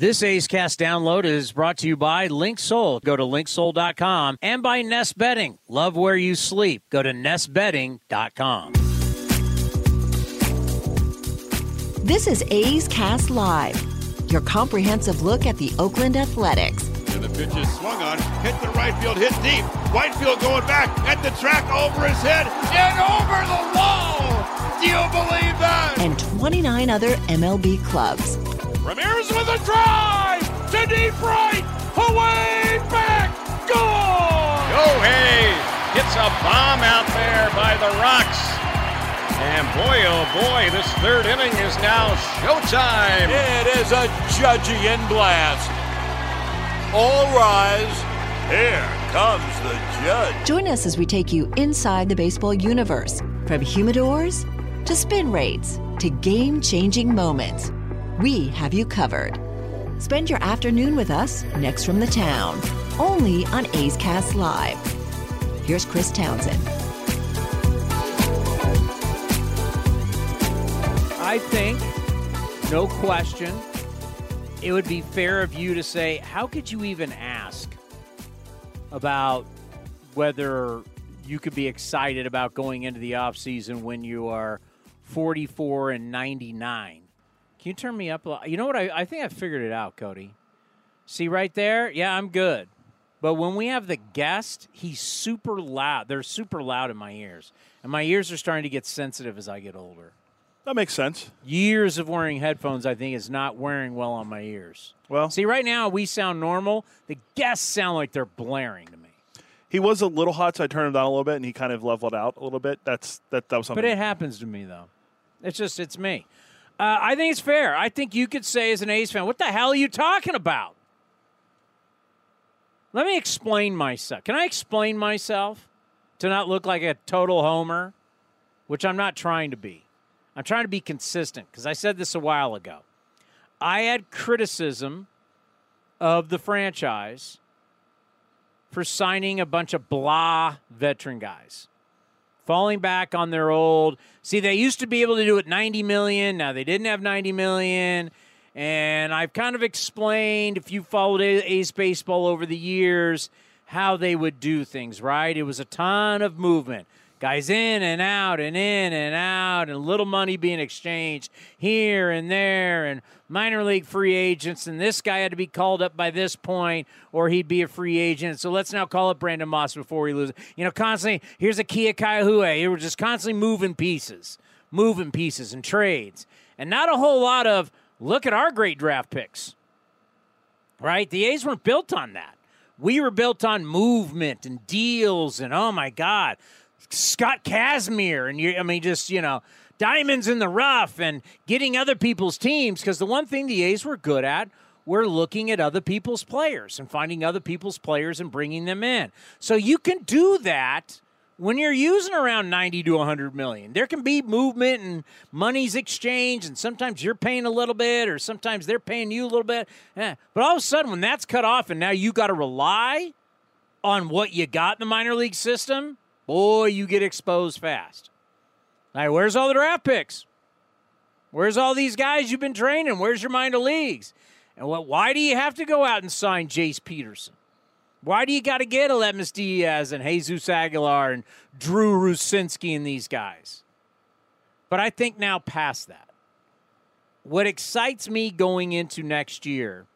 This A's Cast download is brought to you by LinkSoul. Go to linksoul.com and by Nest Bedding. Love where you sleep. Go to nestbedding.com. This is A's Cast Live, your comprehensive look at the Oakland Athletics. And the pitch is swung on, hit the right field, hit deep. Whitefield going back at the track over his head and over the wall. Do you believe that? And 29 other MLB clubs. Ramirez with a drive to deep right, away back, gone. Go Hayes gets a bomb out there by the rocks. And boy, oh boy, this third inning is now showtime. It is a Judgian blast. All rise. Here comes the judge. Join us as we take you inside the baseball universe from humidors to spin rates to game changing moments. We have you covered. Spend your afternoon with us next from the town, only on A's Cast Live. Here's Chris Townsend. I think, no question, it would be fair of you to say, how could you even ask about whether you could be excited about going into the offseason when you are 44 and 99? Can you turn me up? A, you know what? I, I think I figured it out, Cody. See right there? Yeah, I'm good. But when we have the guest, he's super loud. They're super loud in my ears. And my ears are starting to get sensitive as I get older. That makes sense. Years of wearing headphones, I think, is not wearing well on my ears. Well, See, right now we sound normal. The guests sound like they're blaring to me. he was a little hot, so I turned him down a little bit, and he kind of leveled out a little bit. That's that. That was something. But it happens to me, though. It's just, it's me. Uh, I think it's fair. I think you could say, as an A's fan, what the hell are you talking about? Let me explain myself. Can I explain myself to not look like a total homer, which I'm not trying to be? I'm trying to be consistent because I said this a while ago. I had criticism of the franchise for signing a bunch of blah veteran guys falling back on their old. See they used to be able to do it 90 million. Now they didn't have 90 million. And i've kind of explained if you followed A's baseball over the years how they would do things right? It was a ton of movement guys in and out and in and out and little money being exchanged here and there and minor league free agents. And this guy had to be called up by this point or he'd be a free agent. So let's now call up brandon moss before he loses you know constantly here's a Kila Ka'aihue it was just constantly moving pieces moving pieces and trades. And not a whole lot of look at our great draft picks right? The a's weren't built on that. We were built on movement and deals and oh my god Scott Kazmir and you I mean just, you know, diamonds in the rough and getting other people's teams because the one thing the A's were good at were looking at other people's players and finding other people's players and bringing them in. So you can do that when you're using around 90 to 100 million. There can be movement and money's exchanged and sometimes you're paying a little bit or sometimes they're paying you a little bit. Eh. But all of a sudden when that's cut off and now you got to rely on what you got in the minor league system, boy, you get exposed fast. Now, where's all the draft picks? Where's all these guys you've been training? Where's your minor leagues? And what? Why do you have to go out and sign Jace Peterson? Why do you got to get Aledmys Diaz and Jesus Aguilar and Drew Rucinski and these guys? But I think now past that, what excites me going into next year,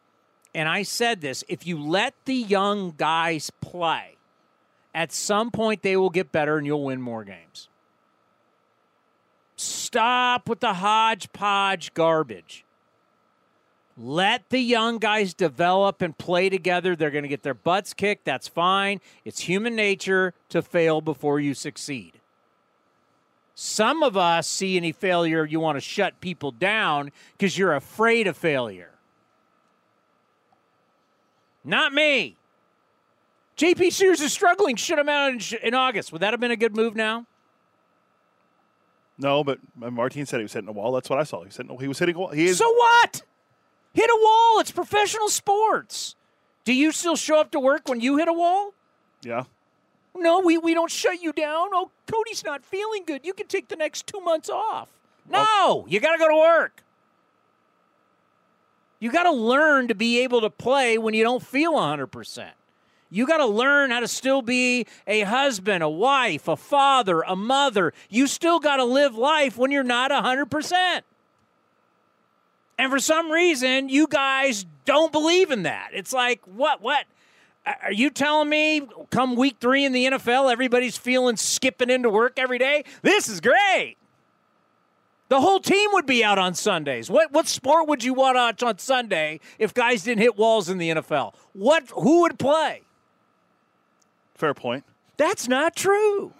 and I said this, if you let the young guys play, at some point, they will get better and you'll win more games. Stop with the hodgepodge garbage. Let the young guys develop and play together. They're going to get their butts kicked. That's fine. It's human nature to fail before you succeed. Some of us see any failure, you want to shut people down because you're afraid of failure. Not me. JP Sears is struggling. Shut him out in, in August. Would that have been a good move now? No, but Martin said he was hitting a wall. That's what I saw. He said he was hitting a wall. He is. So what? Hit a wall. It's professional sports. Do you still show up to work when you hit a wall? Yeah. No, we, we don't shut you down. Oh, Cody's not feeling good. You can take the next two months off. No, you got to go to work. You got to learn to be able to play when you don't feel 100%. You got to learn how to still be a husband, a wife, a father, a mother. You still got to live life when you're not 100%. And for some reason, you guys don't believe in that. It's like, what, what? Are you telling me come week three in the NFL, everybody's feeling skipping into work every day? This is great. The whole team would be out on Sundays. What what sport would you want to watch on Sunday if guys didn't hit walls in the NFL? What who would play? Fair point. That's not true.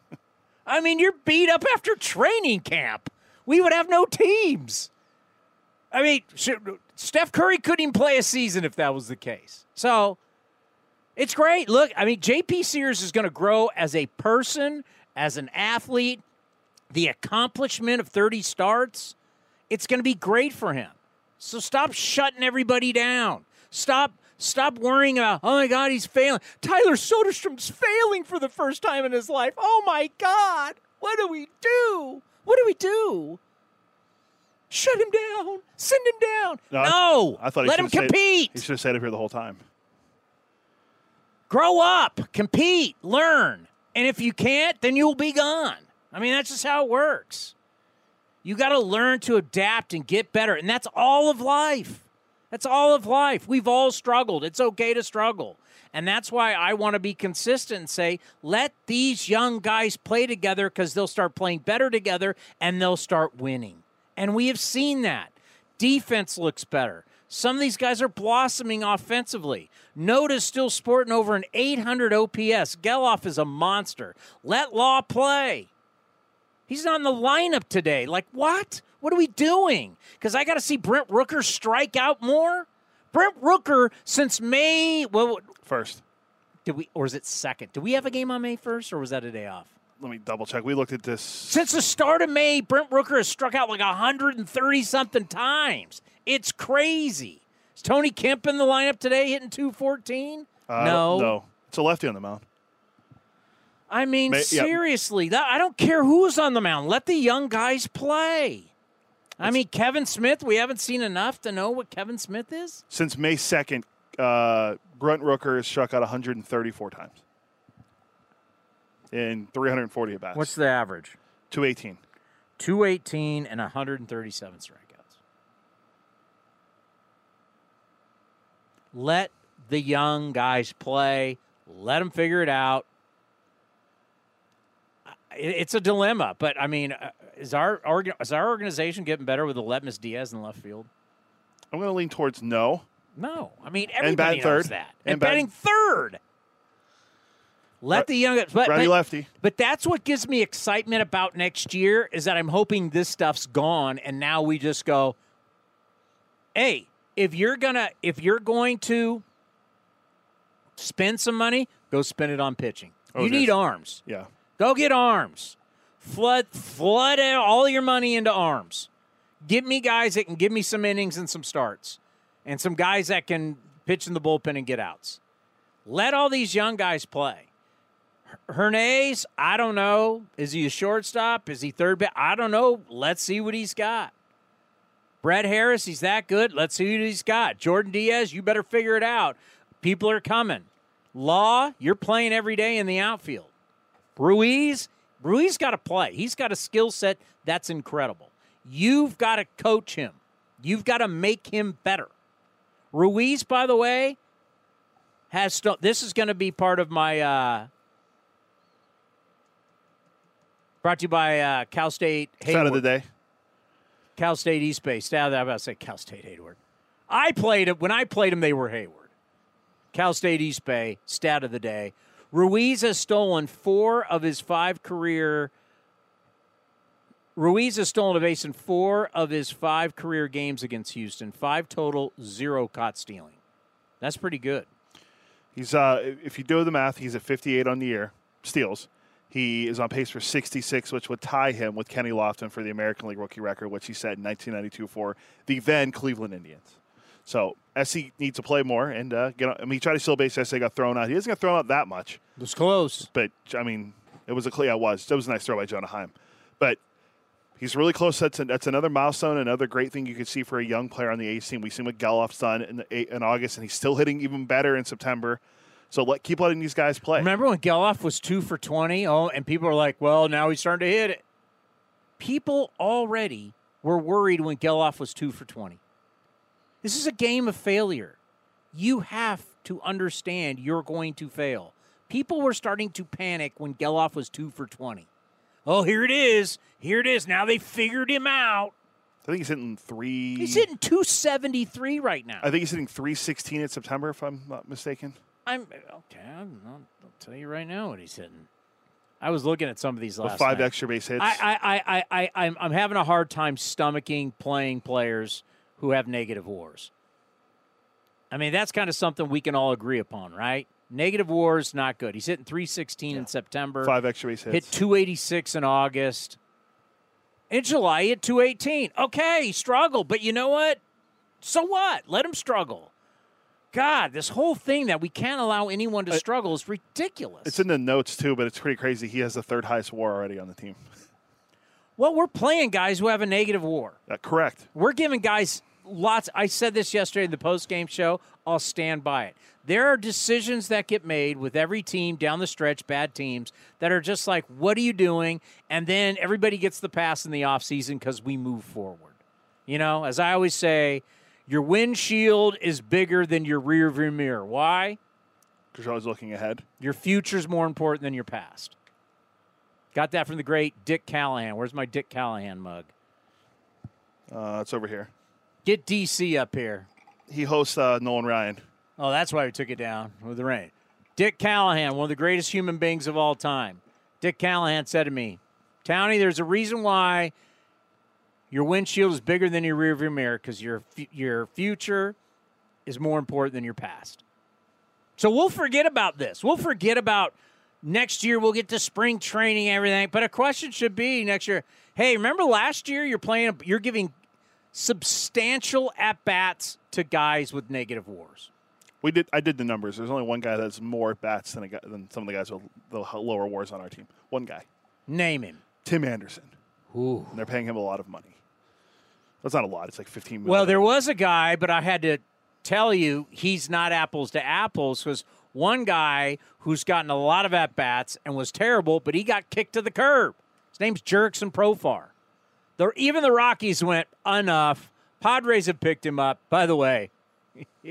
I mean, you're beat up after training camp. We would have no teams. I mean, Steph Curry couldn't even play a season if that was the case. So it's great. Look, I mean, JP Sears is going to grow as a person, as an athlete. The accomplishment of 30 starts, it's going to be great for him. So stop shutting everybody down. Stop stop worrying about, oh my God, he's failing. Tyler Soderstrom's failing for the first time in his life. Oh my God. What do we do? What do we do? Shut him down. Send him down. No, no. I, I thought let him compete. he should have stayed up here the whole time. Grow up, compete, learn. And if you can't, then you'll be gone. I mean, that's just how it works. You got to learn to adapt and get better. And that's all of life. That's all of life. We've all struggled. It's okay to struggle. And that's why I want to be consistent and say, let these young guys play together because they'll start playing better together and they'll start winning. And we have seen that. Defense looks better. Some of these guys are blossoming offensively. Noda's still sporting over an 800 OPS. Gelof is a monster. Let Law play. He's not in the lineup today. Like, what? What are we doing? Because I got to see Brent Rooker strike out more. Brent Rooker since May well first. Did we or is it second? Do we have a game on May first or was that a day off? Let me double check. We looked at this since the start of May. Brent Rooker has struck out like 130 something times. It's crazy. Is Tony Kemp in the lineup today hitting 214? Uh, no. No. It's a lefty on the mound. I mean, May, seriously, that, I don't care who's on the mound. Let the young guys play. I mean, Kevin Smith, we haven't seen enough to know what Kevin Smith is. Since May 2nd, uh, Brent Rooker has struck out 134 times in 340 at bats. What's the average? 218. 218 and 137 strikeouts. Let the young guys play. Let them figure it out. It's a dilemma, but I mean, uh, is our is our organization getting better with Aledmys Diaz in left field? I'm going to lean towards no. No, I mean everybody knows third. that. And, and batting third. Let the young but, but, lefty. But that's what gives me excitement about next year is that I'm hoping this stuff's gone and now we just go, hey, if you're gonna if you're going to spend some money, go spend it on pitching. Oh, you need arms. Yeah. Go get arms. Flood flood all your money into arms. Give me guys that can give me some innings and some starts. And some guys that can pitch in the bullpen and get outs. Let all these young guys play. Hernandez, I don't know. Is he a shortstop? Is he third base? I don't know. Let's see what he's got. Brett Harris, he's that good. Let's see what he's got. Jordan Diaz, you better figure it out. People are coming. Law, you're playing every day in the outfield. Ruiz, Ruiz got to play. He's got a skill set that's incredible. You've got to coach him. You've got to make him better. Ruiz, by the way, has st- this is going to be part of my uh, brought to you by uh, Cal State. Hayward. of the day. Cal State East Bay. Stat I'm about to say Cal State Hayward. I played it when I played them. They were Hayward. Cal State East Bay. Stat of the day. Ruiz has stolen four of his five career. Ruiz has stolen a base in four of his five career games against Houston. Five total, zero caught stealing. That's pretty good. He's uh, if you do the math, he's at 58 on the year steals. He is on pace for 66, which would tie him with Kenny Lofton for the American League rookie record, which he set in 1992 for the then Cleveland Indians. So SC needs to play more and uh, get. On, I mean, he tried to steal base. SC got thrown out. He doesn't get thrown out that much. It was close, but I mean, it was a clear. It was. It was a nice throw by Jonah Heim, but He's really close. That's, a, that's another milestone, another great thing you could see for a young player on the A team. We've seen what Gelof's done in, the, in August, and he's still hitting even better in September. So let keep letting these guys play. Remember when Gelof was two for twenty? Oh, and people are like, "Well, now he's starting to hit it." People already were worried when Gelof was two for twenty. This is a game of failure. You have to understand you're going to fail. People were starting to panic when Gelof was two for twenty. Oh, here it is. Here it is. Now they figured him out. I think he's hitting three. He's hitting 273 right now. I think he's hitting 316 in September, if I'm not mistaken. I'm okay. I'm, I'll, I'll tell you right now what he's hitting. I was looking at some of these last five night. extra base hits. I, I, I, I, I, I'm, I'm having a hard time stomaching playing players who have negative wars. I mean, that's kind of something we can all agree upon, right? Negative wars, not good. He's hitting 316 in September. five extra base hits. Hit 286 in August. In July, he hit 218. Okay, struggle, but you know what? So what? Let him struggle. God, this whole thing that we can't allow anyone to struggle is ridiculous. It's in the notes too, but it's pretty crazy. He has the third highest WAR already on the team. well, we're playing guys who have a negative war. Uh, correct. We're giving guys lots. I said this yesterday in the post game show. I'll stand by it. There are decisions that get made with every team down the stretch, bad teams, that are just like, what are you doing? And then everybody gets the pass in the offseason because we move forward. You know, as I always say, your windshield is bigger than your rear view mirror. Why? Because you're always looking ahead. Your future's more important than your past. Got that from the great Dick Callahan. Where's my Dick Callahan mug? Uh, it's over here. Get DC up here. He hosts uh, Nolan Ryan. Oh, that's why we took it down with the rain. Dick Callahan, one of the greatest human beings of all time. Dick Callahan said to me, Townie, there's a reason why your windshield is bigger than your rearview mirror because your your future is more important than your past. So we'll forget about this. We'll forget about next year. We'll get to spring training, everything. But a question should be next year. Hey, remember last year? You're playing. You're giving substantial at bats to guys with negative wars. We did. I did the numbers. There's only one guy that's more at bats than a guy, than some of the guys with the lower wars on our team. One guy, Name him. Tim Anderson. Ooh. And they're paying him a lot of money. That's not a lot. It's like 15 million. Well, there was a guy, but I had to tell you he's not apples to apples because one guy who's gotten a lot of at bats and was terrible, but he got kicked to the curb. His name's Jurickson Profar. The, even the Rockies went enough. Padres have picked him up. By the way,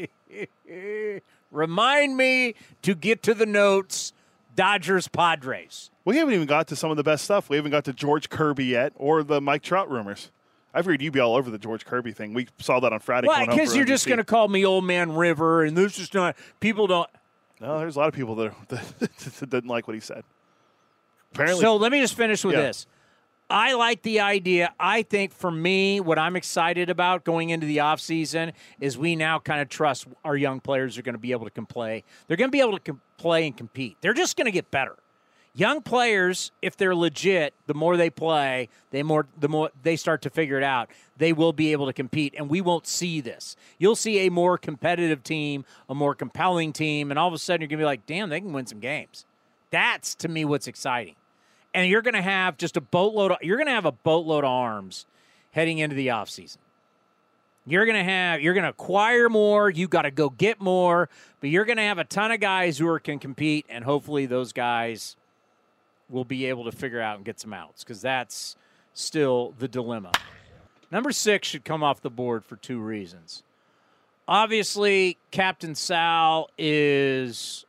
remind me to get to the notes. Dodgers Padres. We haven't even got to some of the best stuff. We haven't got to George Kirby yet or the Mike Trout rumors. I've heard you'd be all over the George Kirby thing. We saw that on Friday. Well, because you're just going to call me Old Man River, and this is not. People don't. No, there's a lot of people that, that didn't like what he said. Apparently, So let me just finish with Yeah. this. I like the idea. I think for me, what I'm excited about going into the offseason is we now kind of trust our young players are going to be able to com- play. They're going to be able to com- play and compete. They're just going to get better. Young players, if they're legit, the more they play, they more the more they start to figure it out. They will be able to compete, and we won't see this. You'll see a more competitive team, a more compelling team, and all of a sudden you're going to be like, "Damn, they can win some games." That's to me what's exciting and you're going to have just a boatload of, you're going to have a boatload of arms heading into the offseason. You're going to have you're going to acquire more, you got to go get more, but you're going to have a ton of guys who are, can compete and hopefully those guys will be able to figure out and get some outs cuz that's still the dilemma. Number 6 should come off the board for two reasons. Obviously, Captain Sal is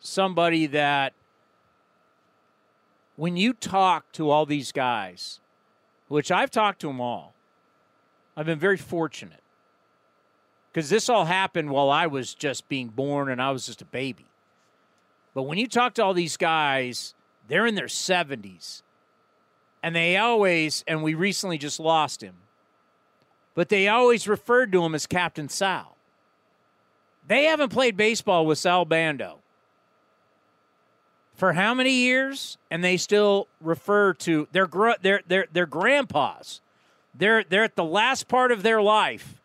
somebody that when you talk to all these guys, which I've talked to them all, I've been very fortunate because this all happened while I was just being born and I was just a baby. But when you talk to all these guys, they're in their 70s. And they always, and we recently just lost him, but they always referred to him as Captain Sal. They haven't played baseball with Sal Bando for how many years? And they still refer to their gr- their their their grandpas. They're they're at the last part of their life,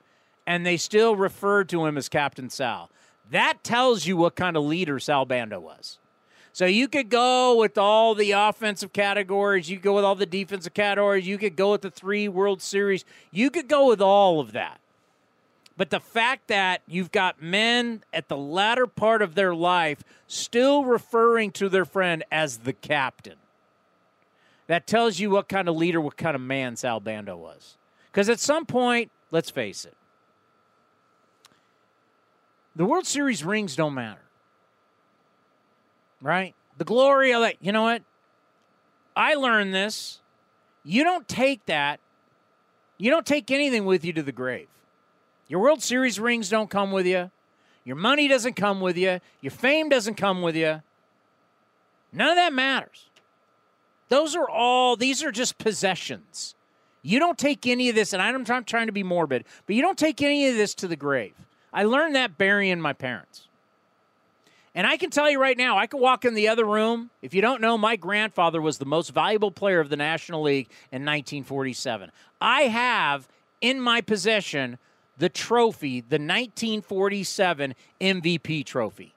and they still refer to him as Captain Sal. That tells you what kind of leader Sal Bando was. So you could go with all the offensive categories, you could go with all the defensive categories, you could go with the three World Series, you could go with all of that. But the fact that you've got men at the latter part of their life still referring to their friend as the captain, that tells you what kind of leader, what kind of man Sal Bando was. Because at some point, let's face it, the World Series rings don't matter. Right? The glory of it. You know what? I learned this. You don't take that, you don't take anything with you to the grave. Your World Series rings don't come with you. Your money doesn't come with you. Your fame doesn't come with you. None of that matters. Those are all, these are just possessions. You don't take any of this, and I'm trying to be morbid, but you don't take any of this to the grave. I learned that burying my parents. And I can tell you right now, I could walk in the other room. If you don't know, my grandfather was the most valuable player of the National League in 1947. I have in my possession the trophy, the 1947 MVP trophy.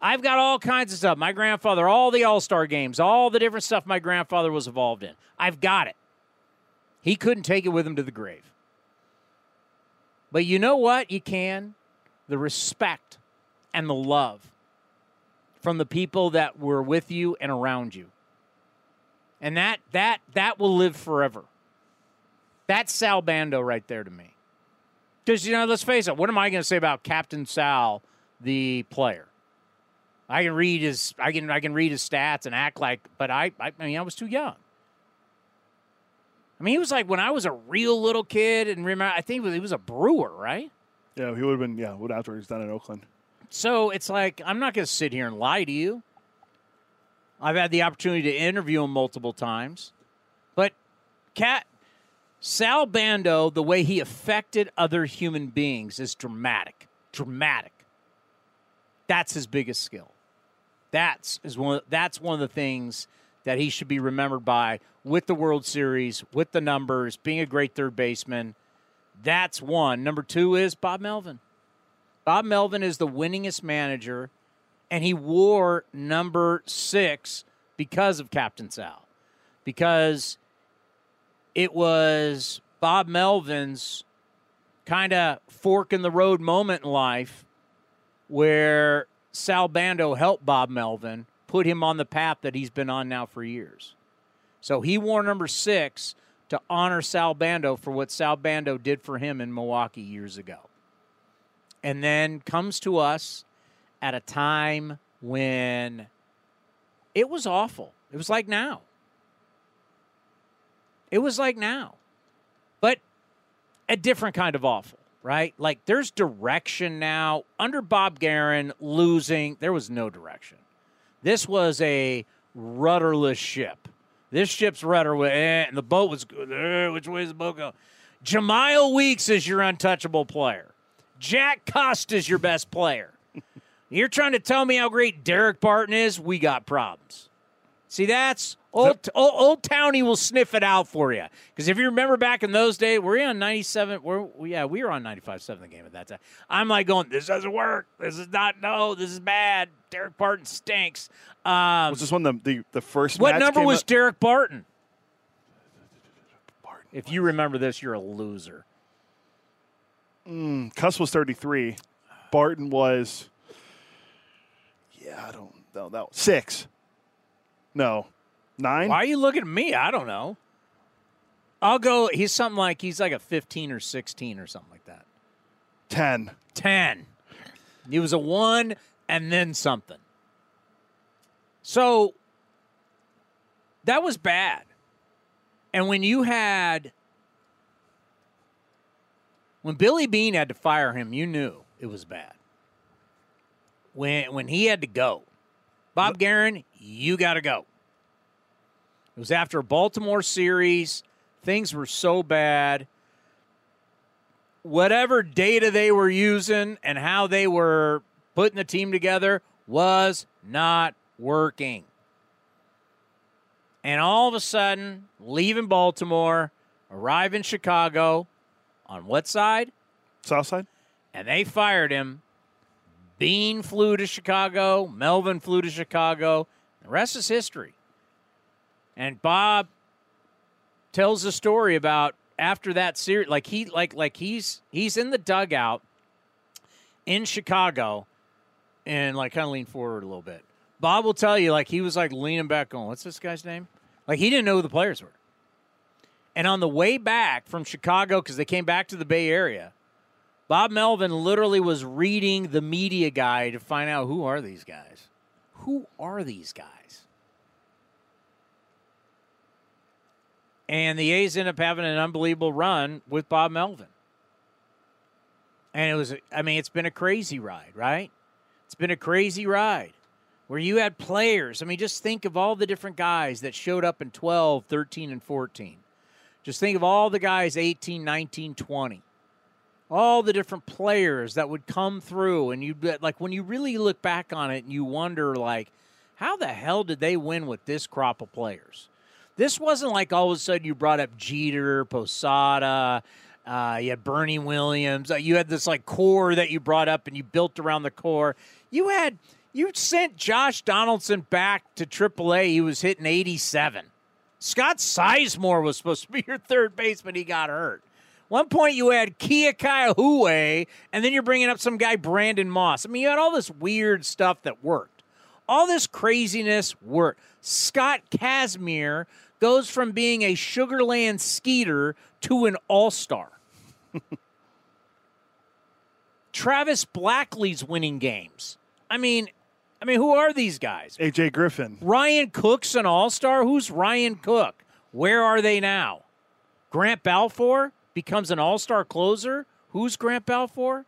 I've got all kinds of stuff. My grandfather, all the All Star games, all the different stuff my grandfather was involved in. I've got it. He couldn't take it with him to the grave. But you know what? You can. The respect and the love from the people that were with you and around you. And that that that will live forever. That's Sal Bando right there to me. Because, you know, let's face it, what am I going to say about Captain Sal, the player? I can read his I can I can read his stats and act like but I I, I mean I was too young. I mean he was like when I was a real little kid and remember I think he was a brewer, right? Yeah, he would have been. Yeah, what after he's done in Oakland. So it's like I'm not going to sit here and lie to you. I've had the opportunity to interview him multiple times, but Cat Sal Bando, the way he affected other human beings is dramatic. Dramatic. That's his biggest skill. That's is one. That's one of the things that he should be remembered by with the World Series, with the numbers, being a great third baseman. That's one. Number two is Bob Melvin. Bob Melvin is the winningest manager, and he wore number six because of Captain Sal, because it was Bob Melvin's kind of fork in the road moment in life where Sal Bando helped Bob Melvin put him on the path that he's been on now for years. So he wore number six to honor Sal Bando for what Sal Bando did for him in Milwaukee years ago. And then comes to us at a time when it was awful. It was like now. It was like now, but a different kind of awful, right? Like there's direction now. Under Bob Geren losing, there was no direction. This was a rudderless ship. This ship's rudder, eh, and the boat was. Eh, which way is the boat going? Jemile Weeks is your untouchable player. Jack Cust is your best player. You're trying to tell me how great Daric Barton is? We got problems. See, that's Old, old, old Townie will sniff it out for you. Because if you remember back in those days, we're on 97? We're, yeah, we were on 95.7 the game at that time. I'm like going, this doesn't work. This is not, no, this is bad. Daric Barton stinks. Um, Was this one the the, the first? what number was up- Daric Barton? Barton. If you remember this, you're a loser. Cust was 33. Barton was. Yeah, I don't know. That was six. No, nine. Why are you looking at me? I don't know. I'll go, he's something like, he's like a 15 or 16 or something like that. Ten. 10. He was a one and then something. So that was bad. And when you had, when Billy Beane had to fire him, you knew it was bad. When, when he had to go, Bob Geren, you got to go. It was after a Baltimore series. Things were so bad whatever data they were using and how they were putting the team together was not working. And all of a sudden, leaving Baltimore, arrive in Chicago on what side? South side. And they fired him. Beane flew to Chicago. Melvin flew to Chicago. The rest is history. And Bob tells a story about after that series, like he like like he's he's in the dugout in Chicago, and like kind of lean forward a little bit. Bob will tell you like he was like leaning back, going, "What's this guy's name?" Like he didn't know who the players were. And on the way back from Chicago, because they came back to the Bay Area, Bob Melvin literally was reading the media guide to find out who are these guys. Who are these guys? And the A's end up having an unbelievable run with Bob Melvin. And it was, I mean, it's been a crazy ride, right? It's been a crazy ride where you had players. I mean, just think of all the different guys that showed up in 12, 13, and 14. Just think of all the guys 18, 19, 20. All the different players that would come through. And you, like, when you really look back on it and you wonder, like, how the hell did they win with this crop of players? This wasn't like all of a sudden you brought up Jeter, Posada, uh, you had Bernie Williams. Uh, you had this like core that you brought up and you built around the core. You had you sent Josh Donaldson back to AAA. He was hitting 87. Scott Sizemore was supposed to be your third baseman. He got hurt. One point you had Kila Ka'aihue, and then you're bringing up some guy Brandon Moss. I mean, you had all this weird stuff that worked. All this craziness worked. Scott Kazmir goes from being a Sugarland Skeeter to an all star. Travis Blackley's winning games. I mean, I mean, who are these guys? AJ Griffin. Ryan Cook's an all star. Who's Ryan Cook? Where are they now? Grant Balfour becomes an all star closer. Who's Grant Balfour?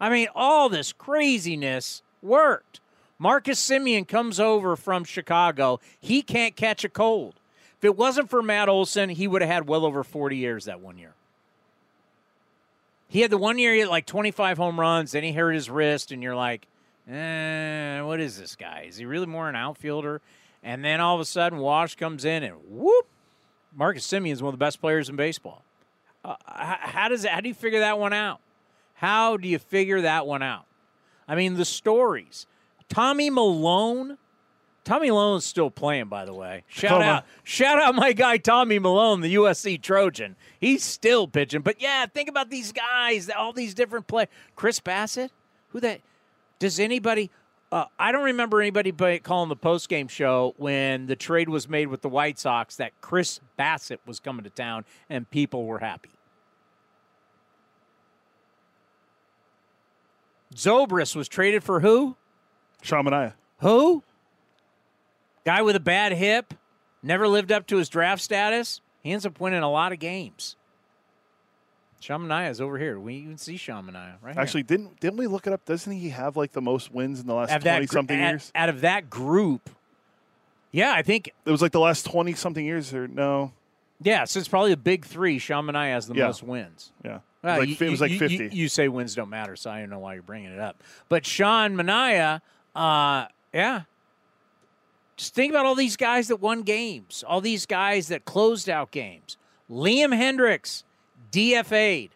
I mean, all this craziness worked. Marcus Semien comes over from Chicago. He can't catch a cold. If it wasn't for Matt Olson, he would have had well over 40 years that one year. He had the one year he had like 25 home runs, then he hurt his wrist, and you're like, eh, what is this guy? Is he really more an outfielder? And then all of a sudden, Wash comes in and whoop, Marcus Semien is one of the best players in baseball. Uh, how does it, how do you figure that one out? How do you figure that one out? I mean, the stories. Tommy Milone. Tommy Milone's still playing, by the way. Shout Tacoma. out, shout out my guy Tommy Milone, the USC Trojan. He's still pitching. But yeah, think about these guys, all these different play. Chris Bassitt, who that? Does anybody? Uh, I don't remember anybody calling the post game show when the trade was made with the White Sox that Chris Bassitt was coming to town and people were happy. Zobrist was traded for who? Sean Who? Guy with a bad hip, never lived up to his draft status. He ends up winning a lot of games. Sean Manaea is over here. We even see Sean Manaea right Actually, here. didn't didn't we look it up? Doesn't he have like the most wins in the last twenty something years? Out of that group, yeah, I think it was like the last twenty something years. Or no? Yeah, so it's probably a big three. Sean Manaea has the yeah. most wins. Yeah. Well, it was like, you, it was like 50. You, you, say wins don't matter, so I don't know why you're bringing it up. But Sean Manaea uh, yeah. Just think about all these guys that won games, all these guys that closed out games. Liam Hendriks, DFA'd.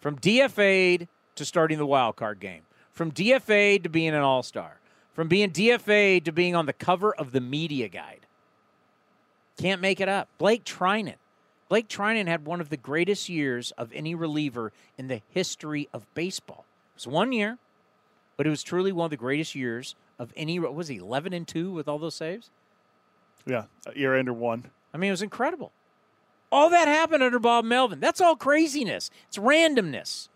From DFA'd to starting the wild card game. From DFA'd to being an all star. From being DFA'd to being on the cover of the media guide. Can't make it up. Blake Treinen. Blake Treinen had one of the greatest years of any reliever in the history of baseball. It was one year, but it was truly one of the greatest years of any. What was he eleven and two with all those saves? Yeah, year under one. I mean, it was incredible. All that happened under Bob Melvin. That's all craziness. It's randomness.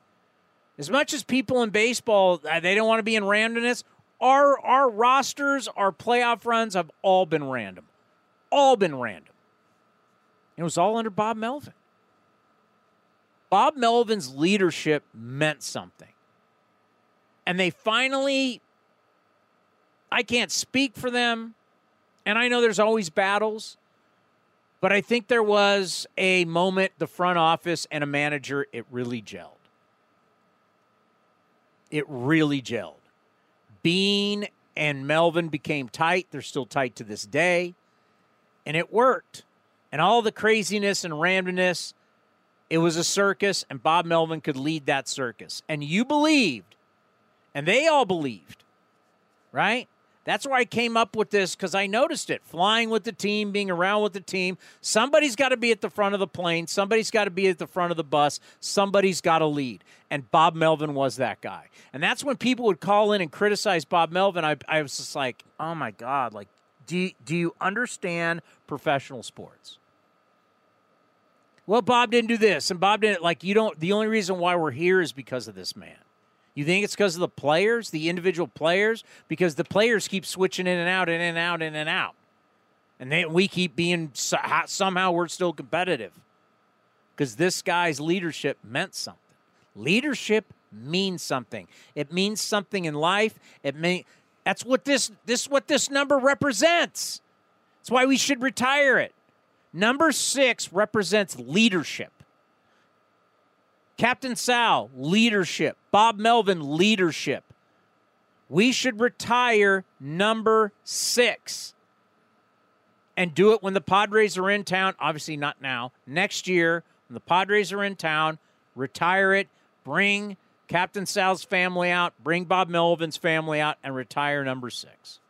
As much as people in baseball uh, they don't want to be in randomness, our our rosters, our playoff runs have all been random, all been random. It was all under Bob Melvin. Bob Melvin's leadership meant something and they finally I can't speak for them and I know there's always battles but I think there was a moment the front office and a manager it really gelled. It really gelled. Beane and Melvin became tight. They're still tight to this day. And it worked. And all the craziness and randomness, it was a circus, and Bob Melvin could lead that circus. And you believed And they all believed, right? That's why I came up with this because I noticed it flying with the team, being around with the team. Somebody's got to be at the front of the plane. Somebody's got to be at the front of the bus. Somebody's got to lead. And Bob Melvin was that guy. And that's when people would call in and criticize Bob Melvin. I, I was just like, oh my God, like, do do you understand professional sports? Well, Bob didn't do this, and Bob didn't like you don't. The only reason why we're here is because of this man. You think it's because of the players, the individual players? Because the players keep switching in and out, in and out, in and out. And then we keep being somehow we're still competitive. Because this guy's leadership meant something. Leadership means something. It means something in life. It may that's what this this what this number represents. That's why we should retire it. Number 6 represents leadership. Captain Sal, leadership. Bob Melvin, leadership. We should retire number six and do it when the Padres are in town. Obviously, not now. Next year, when the Padres are in town, retire it, bring Captain Sal's family out, bring Bob Melvin's family out, and retire number six.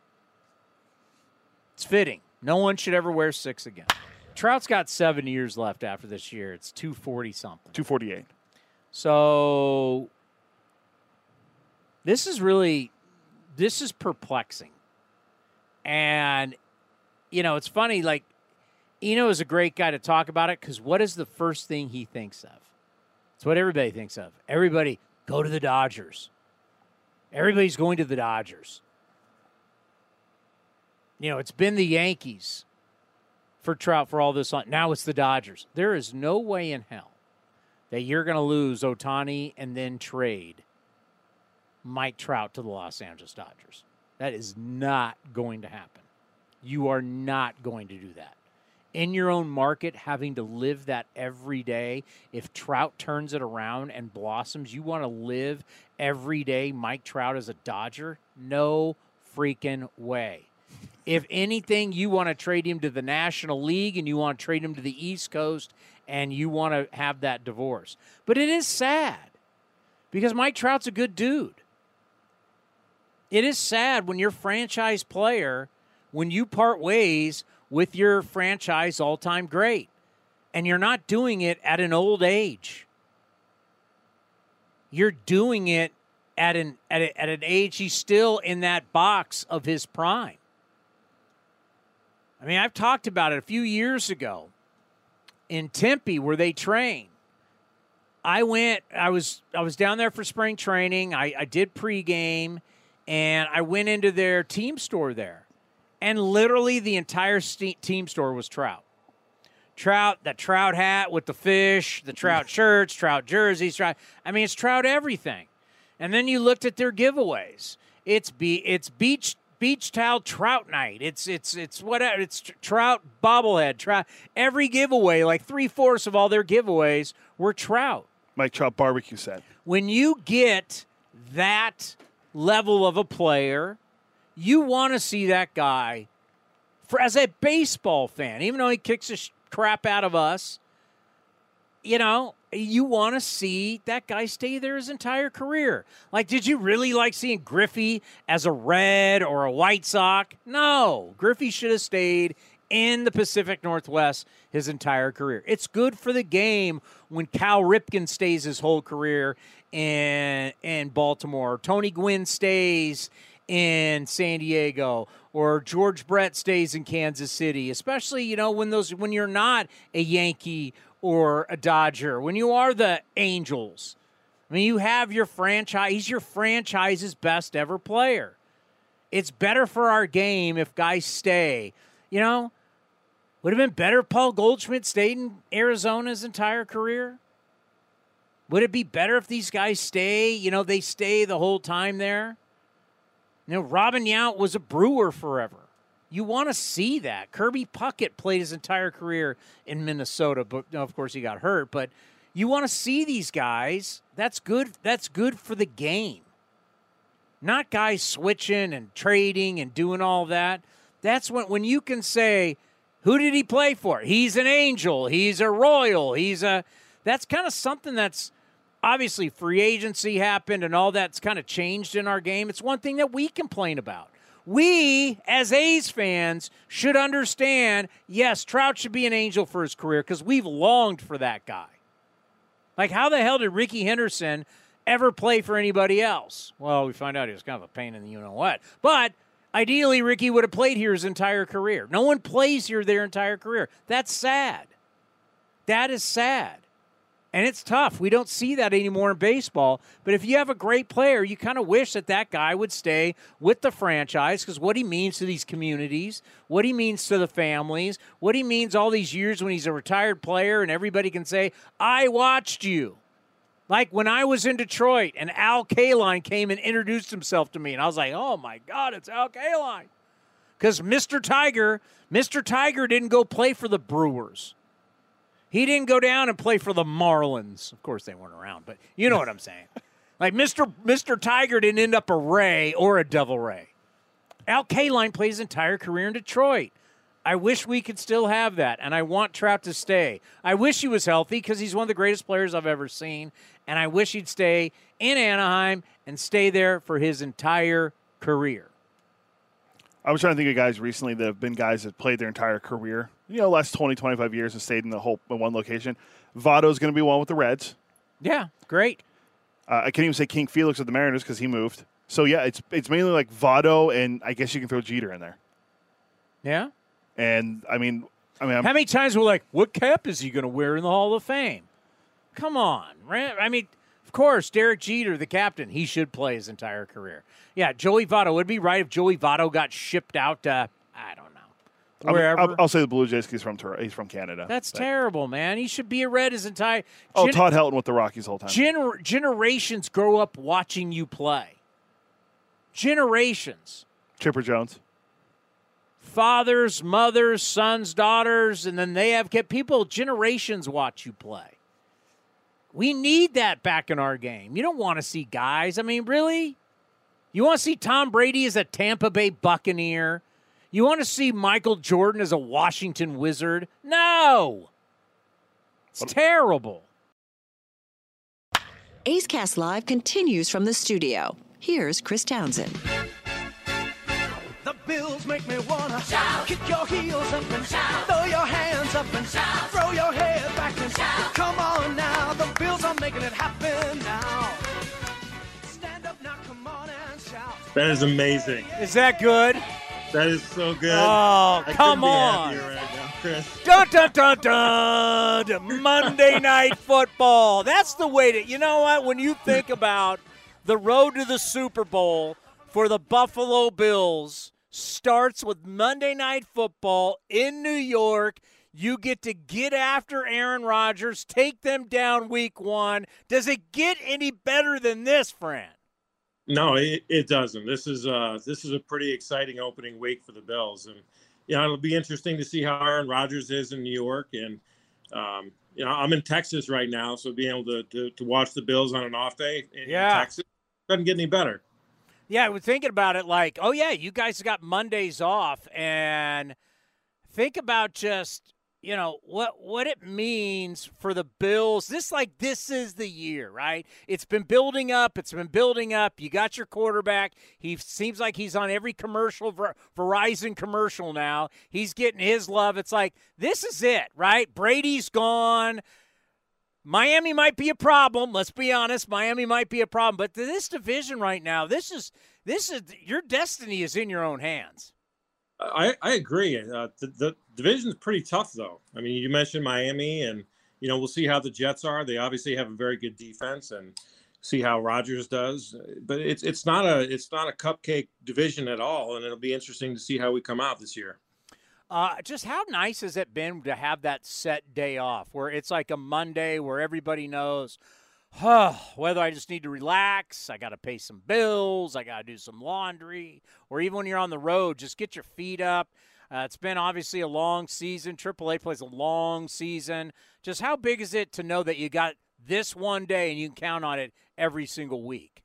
It's fitting. No one should ever wear six again. Trout's got seven years left after this year. It's 240 something. 248. So this is really this is perplexing. And you know, it's funny like Eno is a great guy to talk about it cuz what is the first thing he thinks of? It's what everybody thinks of. Everybody go to the Dodgers. Everybody's going to the Dodgers. You know, it's been the Yankees for Trout for all this. Long. Now it's the Dodgers. There is no way in hell that you're going to lose Ohtani and then trade Mike Trout to the Los Angeles Dodgers. That is not going to happen. You are not going to do that. In your own market, having to live that every day, if Trout turns it around and blossoms, you want to live every day Mike Trout as a Dodger? No freaking way. If anything, you want to trade him to the National League and you want to trade him to the East Coast and you want to have that divorce. But it is sad because Mike Trout's a good dude. It is sad when your franchise player, when you part ways with your franchise all time great, and you're not doing it at an old age. You're doing it at an at, a, at an age he's still in that box of his prime. I mean, I've talked about it a few years ago in Tempe where they train. I went. I was I was down there for spring training. I, I did pregame, and I went into their team store there, and literally the entire st- team store was trout. Trout, that trout hat with the fish, the trout shirts, trout jerseys, trout. I mean, it's trout everything. And then you looked at their giveaways. It's be it's beach beach towel trout night. It's it's it's whatever. It's trout bobblehead. Trout. Every giveaway, like three fourths of all their giveaways, were trout. Mike Trout barbecue set. When you get that level of a player, you want to see that guy. For as a baseball fan, even though he kicks the crap out of us, you know, you want to see that guy stay there his entire career. Like, did you really like seeing Griffey as a red or a white sock? No. Griffey should have stayed in the Pacific Northwest his entire career. It's good for the game when Cal Ripken stays his whole career in in Baltimore. Tony Gwynn stays in San Diego or George Brett stays in Kansas City, especially, you know, when those when you're not a Yankee or a Dodger, when you are the Angels, I mean, you have your franchise, he's your franchise's best ever player. It's better for our game if guys stay. You know, would have been better if Paul Goldschmidt stayed in Arizona his entire career? Would it be better if these guys stay? You know, they stay the whole time there? You know, Robin Yount was a brewer forever. You want to see that. Kirby Puckett played his entire career in Minnesota, but of course he got hurt. But you want to see these guys. That's good. That's good for the game. Not guys switching and trading and doing all that. That's when when you can say, who did he play for? He's an angel. He's a royal. He's a. That's kind of something that's obviously free agency happened and all that's kind of changed in our game. It's one thing that we complain about. We, as A's fans, should understand yes, Trout should be an angel for his career because we've longed for that guy. Like, how the hell did Rickey Henderson ever play for anybody else? Well, we find out he was kind of a pain in the you know what. But ideally, Ricky would have played here his entire career. No one plays here their entire career. That's sad. That is sad. And it's tough. We don't see that anymore in baseball. But if you have a great player, you kind of wish that that guy would stay with the franchise because what he means to these communities, what he means to the families, what he means all these years when he's a retired player and everybody can say, I watched you. Like when I was in Detroit and Al Kaline came and introduced himself to me, and I was like, oh my God, it's Al Kaline. Because Mr. Tiger, Mr. Tiger didn't go play for the Brewers. He didn't go down and play for the Marlins. Of course, they weren't around, but you know what I'm saying. Like Mr. Mr. Tiger didn't end up a Ray or a Devil Ray. Al Kaline plays his entire career in Detroit. I wish we could still have that, and I want Trout to stay. I wish he was healthy because he's one of the greatest players I've ever seen, and I wish he'd stay in Anaheim and stay there for his entire career. I was trying to think of guys recently that have been guys that played their entire career, you know, last 20, 25 years and stayed in the whole in one location. Votto's going to be one with the Reds. Yeah, great. Uh, I can't even say King Felix with the Mariners because he moved. So yeah, it's it's mainly like Votto, and I guess you can throw Jeter in there. Yeah. And I mean, I mean, I'm, How many times we're like, what cap is he going to wear in the Hall of Fame? Come on, right? I mean, of course, Derek Jeter, the captain, he should play his entire career. Yeah, Joey Votto would be right if Joey Votto got shipped out to I don't know I mean, wherever. I'll, I'll say the Blue Jays. he's from he's from Canada. That's But- terrible, man. He should be a Red his entire. Oh, Todd Helton with the Rockies the whole time. gener- generations grow up watching you play. Generations. Chipper Jones. fathers, mothers, sons, daughters, and then they have kept people generations watch you play. We need that back in our game. You don't want to see guys. I mean, really? You want to see Tom Brady as a Tampa Bay Buccaneer? You want to see Michael Jordan as a Washington Wizard? No. It's terrible. A's Cast Live continues from the studio. Here's Chris Townsend. The bills make me wanna shout. Kick your heels up and shout. Throw your hands up and shout. Throw your head back and shout. Come on now, the bills are making it happen now. Stand up now, come on and shout. That is amazing. Is that good? That is so good. Oh, I come on. right now, Chris. Dun dun dun dun! Monday Night Football. That's the way to. You know what? When you think about the road to the Super Bowl for the Buffalo Bills, starts with Monday Night Football in New York. You get to get after Aaron Rodgers, take them down week one. Does it get any better than this, Fran? No, it, it doesn't. This is uh this is a pretty exciting opening week for the Bills, and you know it'll be interesting to see how Aaron Rodgers is in New York, and um, you know I'm in Texas right now, so being able to to, to watch the Bills on an off day in Yeah. Texas doesn't get any better. Yeah, I was thinking about it like, oh yeah, you guys got Mondays off, and think about just you know what what it means for the Bills. This like this is the year, right? It's been building up. It's been building up. You got your quarterback. He seems like he's on every commercial, Ver- Verizon commercial now. He's getting his love. It's like this is it, right? Brady's gone. Miami might be a problem. Let's be honest. Miami might be a problem, but this division right now, this is this is your destiny is in your own hands. I, I agree. Uh, the, the division's pretty tough, though. I mean, you mentioned Miami, and you know we'll see how the Jets are. They obviously have a very good defense, and see how Rodgers does. But it's it's not a it's not a cupcake division at all, and it'll be interesting to see how we come out this year. Uh, just how nice has it been to have that set day off, where it's like a Monday, where everybody knows, whether I just need to relax, I got to pay some bills, I got to do some laundry, or even when you're on the road, just get your feet up. Uh, it's been obviously a long season. AAA plays a long season. Just how big is it to know that you got this one day and you can count on it every single week?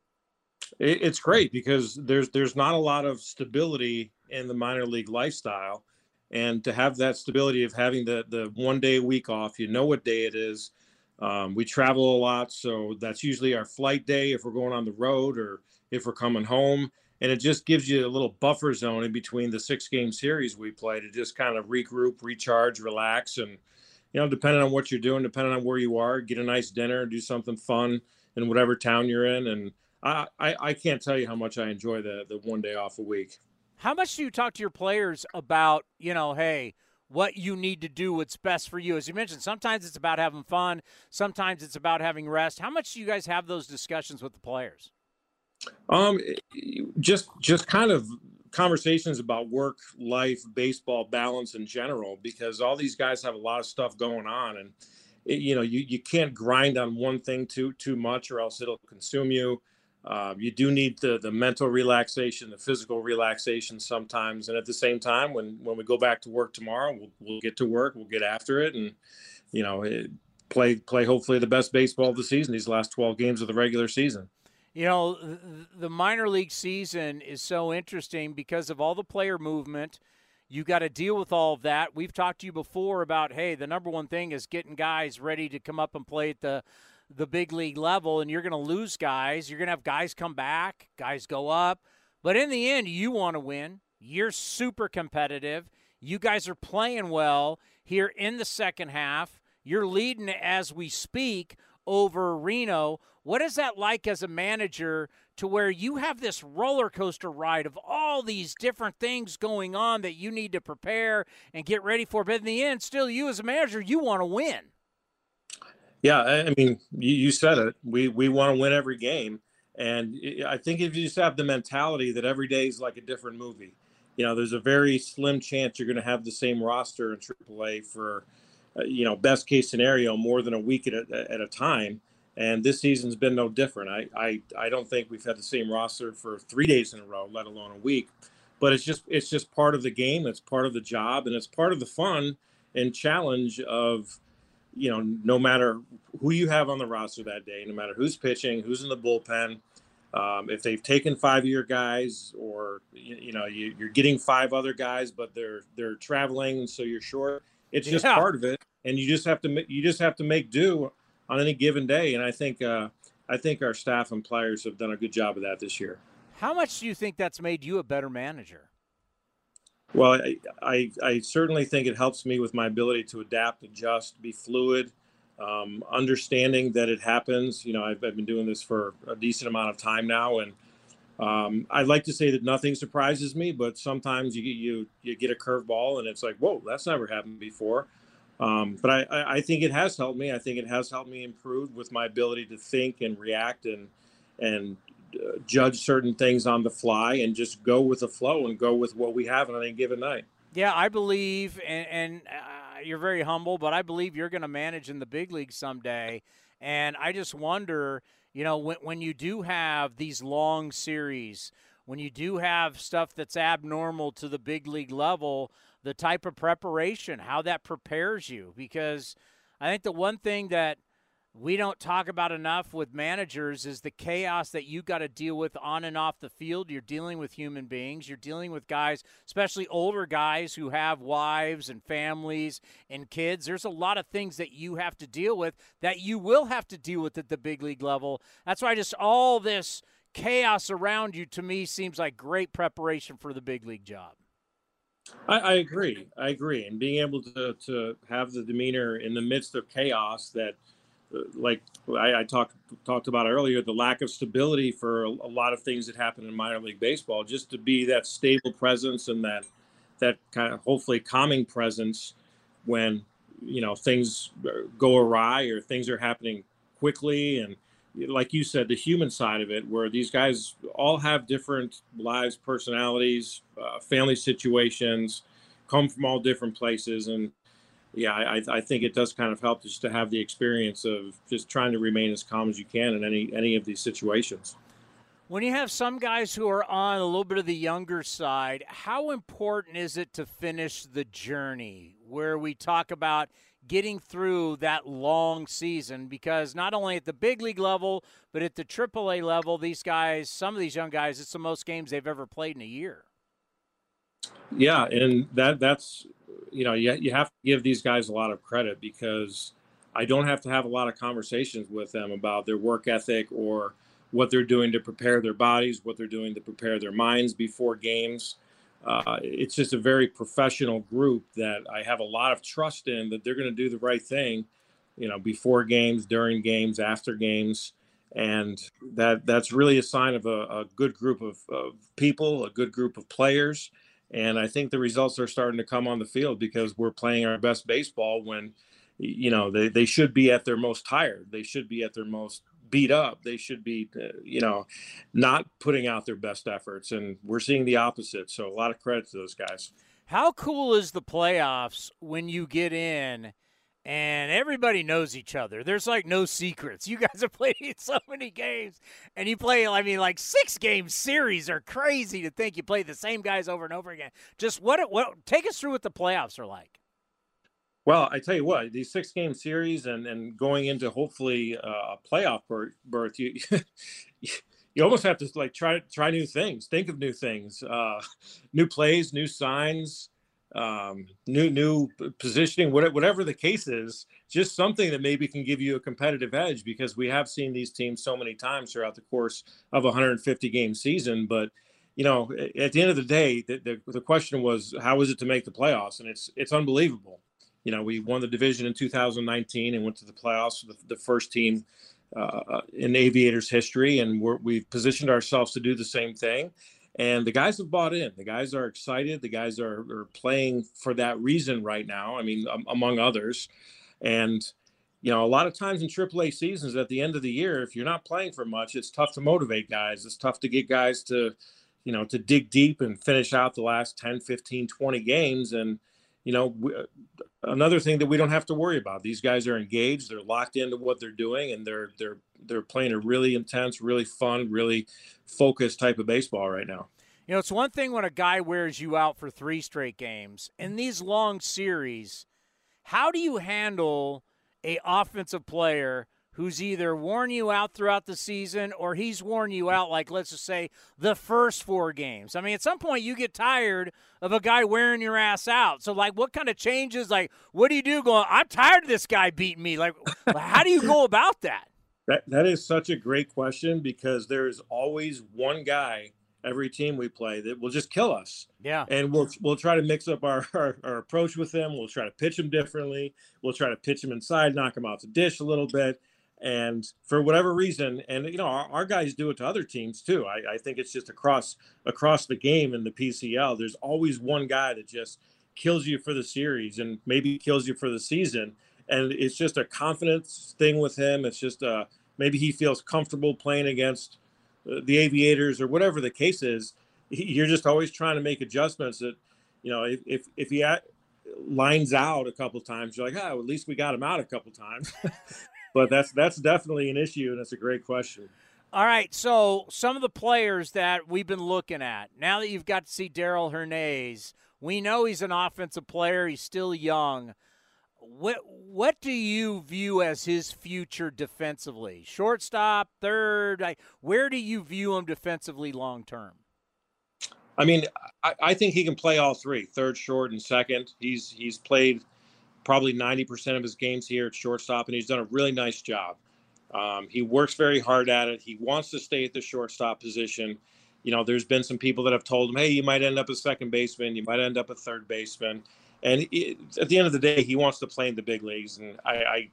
It's great because there's there's not a lot of stability in the minor league lifestyle, and to have that stability of having the the one day a week off, you know what day it is. Um, we travel a lot, so that's usually our flight day if we're going on the road or if we're coming home. And it just gives you a little buffer zone in between the six game series we play to just kind of regroup, recharge, relax, and you know, depending on what you're doing, depending on where you are, get a nice dinner, do something fun in whatever town you're in. And I, I, I can't tell you how much I enjoy the the one day off a week. How much do you talk to your players about, you know, hey, what you need to do, what's best for you? As you mentioned, sometimes it's about having fun, sometimes it's about having rest. How much do you guys have those discussions with the players? Um, just just kind of conversations about work, life, baseball balance in general, because all these guys have a lot of stuff going on, and you know you you can't grind on one thing too too much, or else it'll consume you. Uh, you do need the the mental relaxation, the physical relaxation sometimes, and at the same time, when when we go back to work tomorrow, we'll, we'll get to work, we'll get after it, and you know it, play play hopefully the best baseball of the season these last 12 games of the regular season. You know, the minor league season is so interesting because of all the player movement. You got to deal with all of that. We've talked to you before about, hey, the number one thing is getting guys ready to come up and play at the the big league level, and you're going to lose guys. You're going to have guys come back, guys go up, but in the end, you want to win. You're super competitive. You guys are playing well here in the second half. You're leading as we speak over Reno. What is that like as a manager to where you have this roller coaster ride of all these different things going on that you need to prepare and get ready for? But in the end, still, you as a manager, you want to win. Yeah, I mean, you, you said it. We we want to win every game, and I think if you just have the mentality that every day is like a different movie, you know, there's a very slim chance you're going to have the same roster in AAA for, uh, you know, best case scenario more than a week at a, at a time. And this season's been no different. I, I I don't think we've had the same roster for three days in a row, let alone a week. But it's just it's just part of the game. It's part of the job, and it's part of the fun and challenge of you know, no matter who you have on the roster that day, no matter who's pitching, who's in the bullpen, um, if they've taken five-year guys, or you, you know, you, are getting five other guys, but they're they're traveling, so you're short. It's just yeah. part of it, and you just have to you just have to make do on any given day. And I think uh, I think our staff and players have done a good job of that this year. How much do you think that's made you a better manager? Well, I, I, I, certainly think it helps me with my ability to adapt, adjust, be fluid, um, understanding that it happens. You know, I've, I've, been doing this for a decent amount of time now, and um, I'd like to say that nothing surprises me, but sometimes you you you get a curveball, and it's like, whoa, that's never happened before. Um, but I, I think it has helped me. I think it has helped me improve with my ability to think and react and and judge certain things on the fly and just go with the flow and go with what we have on any given night. Yeah, I believe, and, and uh, you're very humble, but I believe you're going to manage in the big league someday. And I just wonder, you know, when, when you do have these long series, when you do have stuff that's abnormal to the big league level, the type of preparation, how that prepares you. Because I think the one thing that we don't talk about enough with managers is the chaos that you got to deal with on and off the field. You're dealing with human beings. You're dealing with guys, especially older guys who have wives and families and kids. There's a lot of things that you have to deal with that you will have to deal with at the big league level. That's why just all this chaos around you to me seems like great preparation for the big league job. I, I agree. I agree. And being able to, to have the demeanor in the midst of chaos that – like I, I, talked talked about earlier, the lack of stability for a, a, lot of things that happen in minor league baseball. Just to be that stable presence and that that kind of hopefully calming presence when you know things go awry or things are happening quickly and like you said the human side of it where these guys all have different lives personalities uh, family situations come from all different places and yeah, I, I think it does kind of help just to have the experience of just trying to remain as calm as you can in any any of these situations. When you have some guys who are on a little bit of the younger side, how important is it to finish the journey where we talk about getting through that long season? Because not only at the big league level, but at the AAA level, these guys, some of these young guys, it's the most games they've ever played in a year. Yeah, and that that's you know, you, you have to give these guys a lot of credit because I don't have to have a lot of conversations with them about their work ethic or what they're doing to prepare their bodies, what they're doing to prepare their minds before games. Uh, it's just a very professional group that I have a lot of trust in that they're going to do the right thing, you know, before games, during games, after games, and that that's really a sign of a, a good group of, of people, a good group of players, and I think the results are starting to come on the field because we're playing our best baseball when, you know, they, they should be at their most tired, they should be at their most beat up. They should be, uh, you know, not putting out their best efforts. And we're seeing the opposite. So a lot of credit to those guys. How cool is the playoffs when you get in and everybody knows each other? There's like no secrets. You guys have played so many games and you play, I mean, like six game series are crazy to think you play the same guys over and over again. Just what, what, take us through what the playoffs are like. Well, I tell you what, these six game series and, and going into hopefully uh, a playoff berth, you you almost have to like try try new things, think of new things, uh, new plays, new signs, um, new new positioning, whatever the case is. Just something that maybe can give you a competitive edge because we have seen these teams so many times throughout the course of a 150 game season, but you know, at the end of the day, the, the, the question was, how is it to make the playoffs? And it's it's unbelievable you know, we won the division in 2019 and went to the playoffs, the, the first team uh, in Aviators history, and we have positioned ourselves to do the same thing. And the guys have bought in. The guys are excited. The guys are, are playing for that reason right now. I mean, um, among others. And you know, a lot of times in AAA seasons, at the end of the year, if you're not playing for much, it's tough to motivate guys. It's tough to get guys to, you know, to dig deep and finish out the last 10, 15, 20 games. And you know, another thing that we don't have to worry about. These guys are engaged, they're locked into what they're doing, and they're they're they're playing a really intense, really fun, really focused type of baseball right now. You know, it's one thing when a guy wears you out for three straight games. In these long series, how do you handle a offensive player who's either worn you out throughout the season or he's worn you out, like let's just say the first four games. I mean, at some point you get tired of a guy wearing your ass out. So, like, what kind of changes? Like, what do you do? Going, I'm tired of this guy beating me. Like, how do you go about that? That that is such a great question because there is always one guy every team we play that will just kill us. Yeah. And we'll we'll try to mix up our, our, our approach with them. We'll try to pitch them differently. We'll try to pitch them inside, knock them off the dish a little bit. And for whatever reason, and you know, our, our guys do it to other teams too. I, I, think it's just across across the game in the PCL. There's always one guy that just kills you for the series and maybe kills you for the season. And it's just a confidence thing with him. It's just uh, maybe he feels comfortable playing against uh, the Aviators or whatever the case is. You're just always trying to make adjustments that, you know, if if, if he at, lines out a couple times, you're like, oh, at least we got him out a couple times. but that's that's definitely an issue, and it's a great question. All right, so some of the players that we've been looking at now that you've got to see Darell Hernaiz, we know he's an offensive player. He's still young. What what do you view as his future defensively? Shortstop, third. Where do you view him defensively long term? I mean, I, I, think he can play all three: third, short, and second. He's he's played probably 90% of his games here at shortstop, and he's done a really nice job. Um, he works very hard at it. He wants to stay at the shortstop position. You know, there's been some people that have told him, hey, you might end up a second baseman, you might end up a third baseman. And it, at the end of the day, he wants to play in the big leagues. And I, I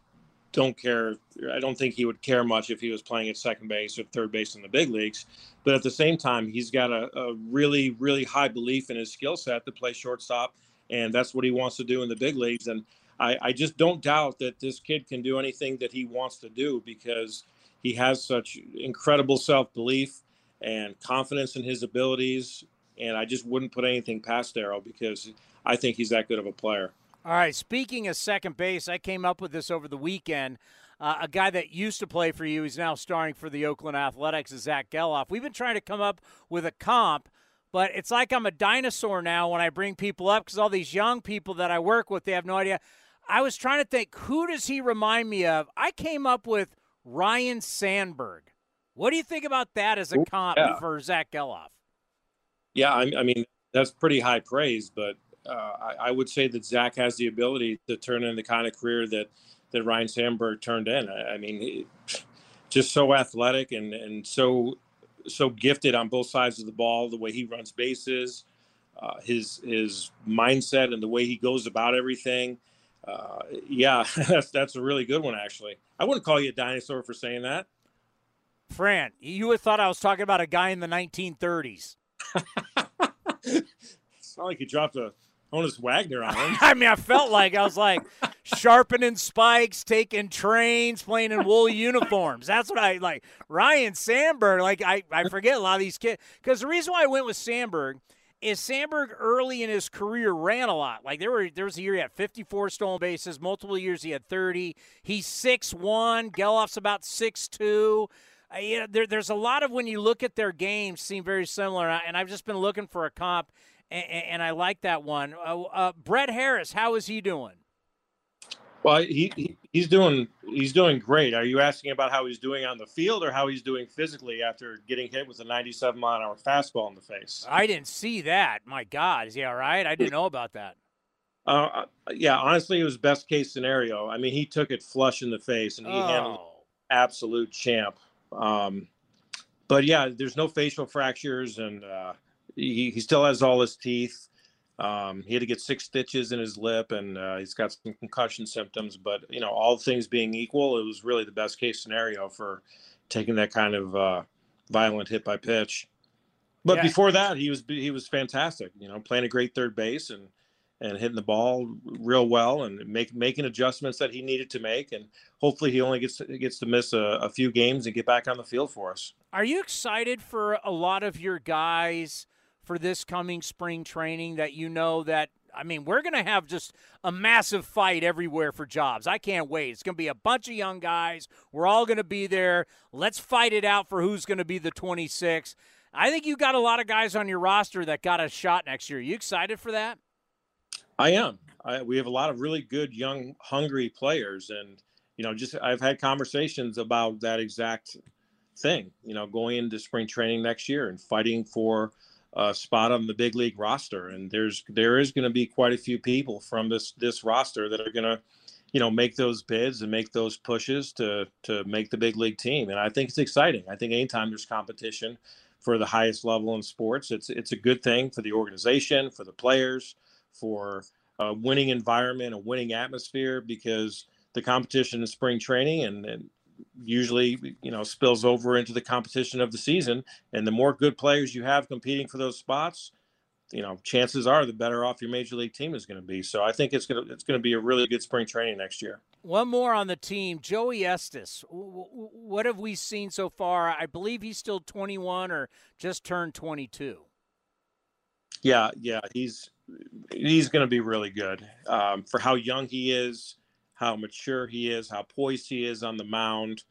don't care. I don't think he would care much if he was playing at second base or third base in the big leagues. But at the same time, he's got a, a really, really high belief in his skill set to play shortstop. And that's what he wants to do in the big leagues. And I, I just don't doubt that this kid can do anything that he wants to do because he has such incredible self belief and confidence in his abilities. And I just wouldn't put anything past Darell because I think he's that good of a player. All right. Speaking of second base, I came up with this over the weekend. Uh, a guy that used to play for you, he's now starring for the Oakland Athletics, is Zack Gelof. We've been trying to come up with a comp but it's like I'm a dinosaur now when I bring people up because all these young people that I work with, they have no idea. I was trying to think who does he remind me of? I came up with Ryne Sandberg. What do you think about that as a comp yeah. for Zack Gelof? Yeah, I, I, mean that's pretty high praise, but I, I, would say that Zack has the ability to turn in the kind of career that that Ryne Sandberg turned in. I, I mean, he, just so athletic and and so so gifted on both sides of the ball. The way he runs bases, uh, his his mindset, and the way he goes about everything. Uh, yeah, that's that's a really good one. Actually, I wouldn't call you a dinosaur for saying that. Fran, you would thought I was talking about a guy in the 1930s. it's not like you dropped a Honus Wagner on him. I mean, I felt like I was like sharpening spikes, taking trains, playing in wool uniforms. That's what I like. Ryne Sandberg, like I, I forget a lot of these kids because the reason why I went with Sandberg is Sandberg early in his career ran a lot. Like there were there was a year he had 54 stolen bases, multiple years he had 30. He's six one. Gelof's about six two. Uh, you know, there, there's a lot of when you look at their games seem very similar, and I've just been looking for a comp, and, and I like that one. Uh, uh, Brett Harris, how is he doing? Well, he, he, he's doing he's doing great. Are you asking about how he's doing on the field or how he's doing physically after getting hit with a 97 mile an hour fastball in the face? I didn't see that. My God, is he all right? I didn't know about that. Uh, uh yeah, honestly, it was best case scenario. I mean, he took it flush in the face and he oh. handled absolute champ. Um, but yeah, there's no facial fractures and uh, he, he still has all his teeth. Um, he had to get six stitches in his lip, and uh, he's got some concussion symptoms. But you know, all things being equal, it was really the best case scenario for taking that kind of uh, violent hit by pitch. But yeah. before that, he was he was fantastic. You know, playing a great third base and and hitting the ball real well and make, making adjustments that he needed to make. And hopefully, he only gets gets to miss a, a few games and get back on the field for us. Are you excited for a lot of your guys? For this coming spring training that you know that I mean, we're going to have just a massive fight everywhere for jobs. I can't wait. It's going to be a bunch of young guys. We're all going to be there. Let's fight it out for who's going to be the 26. I think you got a lot of guys on your roster that got a shot next year. Are You excited for that? I am. I, we have a lot of really good, young, hungry players, and you know, just I've had conversations about that exact thing. You know, going into spring training next year and fighting for uh, spot on the big league roster. And there's there is going to be quite a few people from this this roster that are going to, you know, make those bids and make those pushes to to make the big league team. And I think it's exciting. I think anytime there's competition for the highest level in sports, it's it's a good thing for the organization, for the players, for a winning environment, a winning atmosphere, because the competition in spring training and, and usually you know spills over into the competition of the season. And the more good players you have competing for those spots you know chances are the better off your major league team is going to be. So i think it's going to it's going to be a really good spring training next year. One more on the team. Joey estes. What have we seen so far? I believe he's still 21 or just turned 22 yeah yeah he's he's going to be really good um, for how young he is how mature he is, how poised he is on the mound,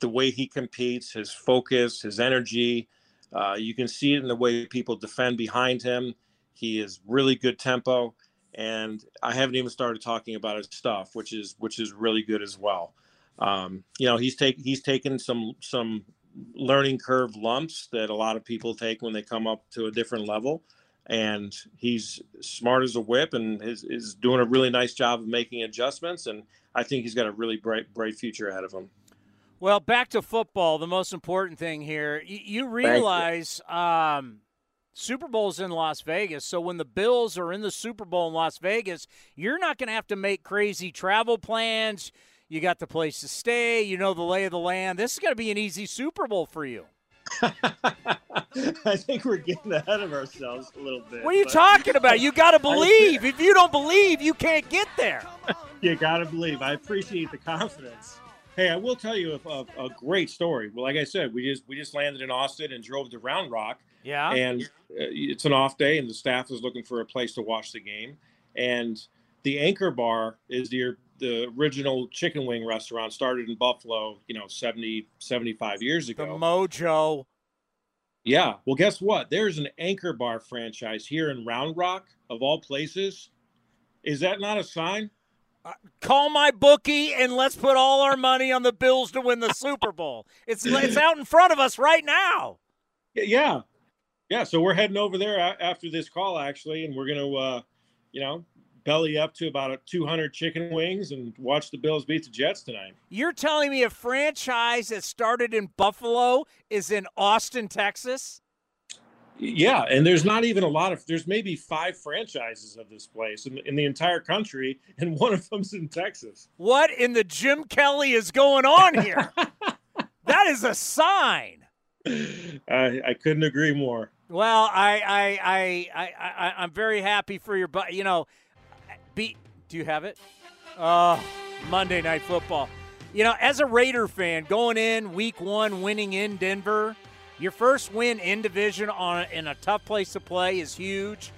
the way he competes, his focus, his energy. Uh, you can see it in the way people defend behind him. He is really good tempo, and I haven't even started talking about his stuff, which is which is really good as well. Um, you know, he's take he's taken some some learning curve lumps that a lot of people take when they come up to a different level and he's smart as a whip and is, is doing a really nice job of making adjustments and i think he's got a really bright bright future ahead of him. Well back to football the most important thing here. You, you. realize you. Um, super bowl's in las vegas so when the bills are in the super bowl in las vegas you're not going to have to make crazy travel plans. You got the place to stay. You know the lay of the land. This is going to be an easy super bowl for you I think we're getting ahead of ourselves a little bit. What are you talking about? You got to believe. If you don't believe, you can't get there. you got to believe. I appreciate the confidence. Hey, I will tell you a, a, a, great story. Well, like I said, we just we just landed in Austin and drove to Round Rock. Yeah. And uh, it's an off day, and the staff is looking for a place to watch the game. And the Anchor Bar is the the original chicken wing restaurant started in Buffalo, you know, 70, 75 years ago. The Mojo. Yeah. Well, guess what? There's an Anchor Bar franchise here in Round Rock, of all places. Is that not a sign? Uh, call my bookie and let's put all our money on the Bills to win the Super Bowl. It's it's out in front of us right now. Yeah, yeah. So we're heading over there after this call, actually, and we're gonna, uh, you know, belly up to about 200 chicken wings and watch the Bills beat the Jets tonight. You're telling me a franchise that started in Buffalo is in Austin, Texas? Yeah, and there's not even a lot of there's maybe five franchises of this place in, in the entire country, and one of them's in Texas. What in the Jim Kelly is going on here? that is a sign. I, I couldn't agree more. Well, I I I I, I I'm very happy for your but you know, be do you have it? Uh Monday night football. You know, as a Raider fan, going in week one, winning in Denver, your first win in division on in a tough place to play is huge.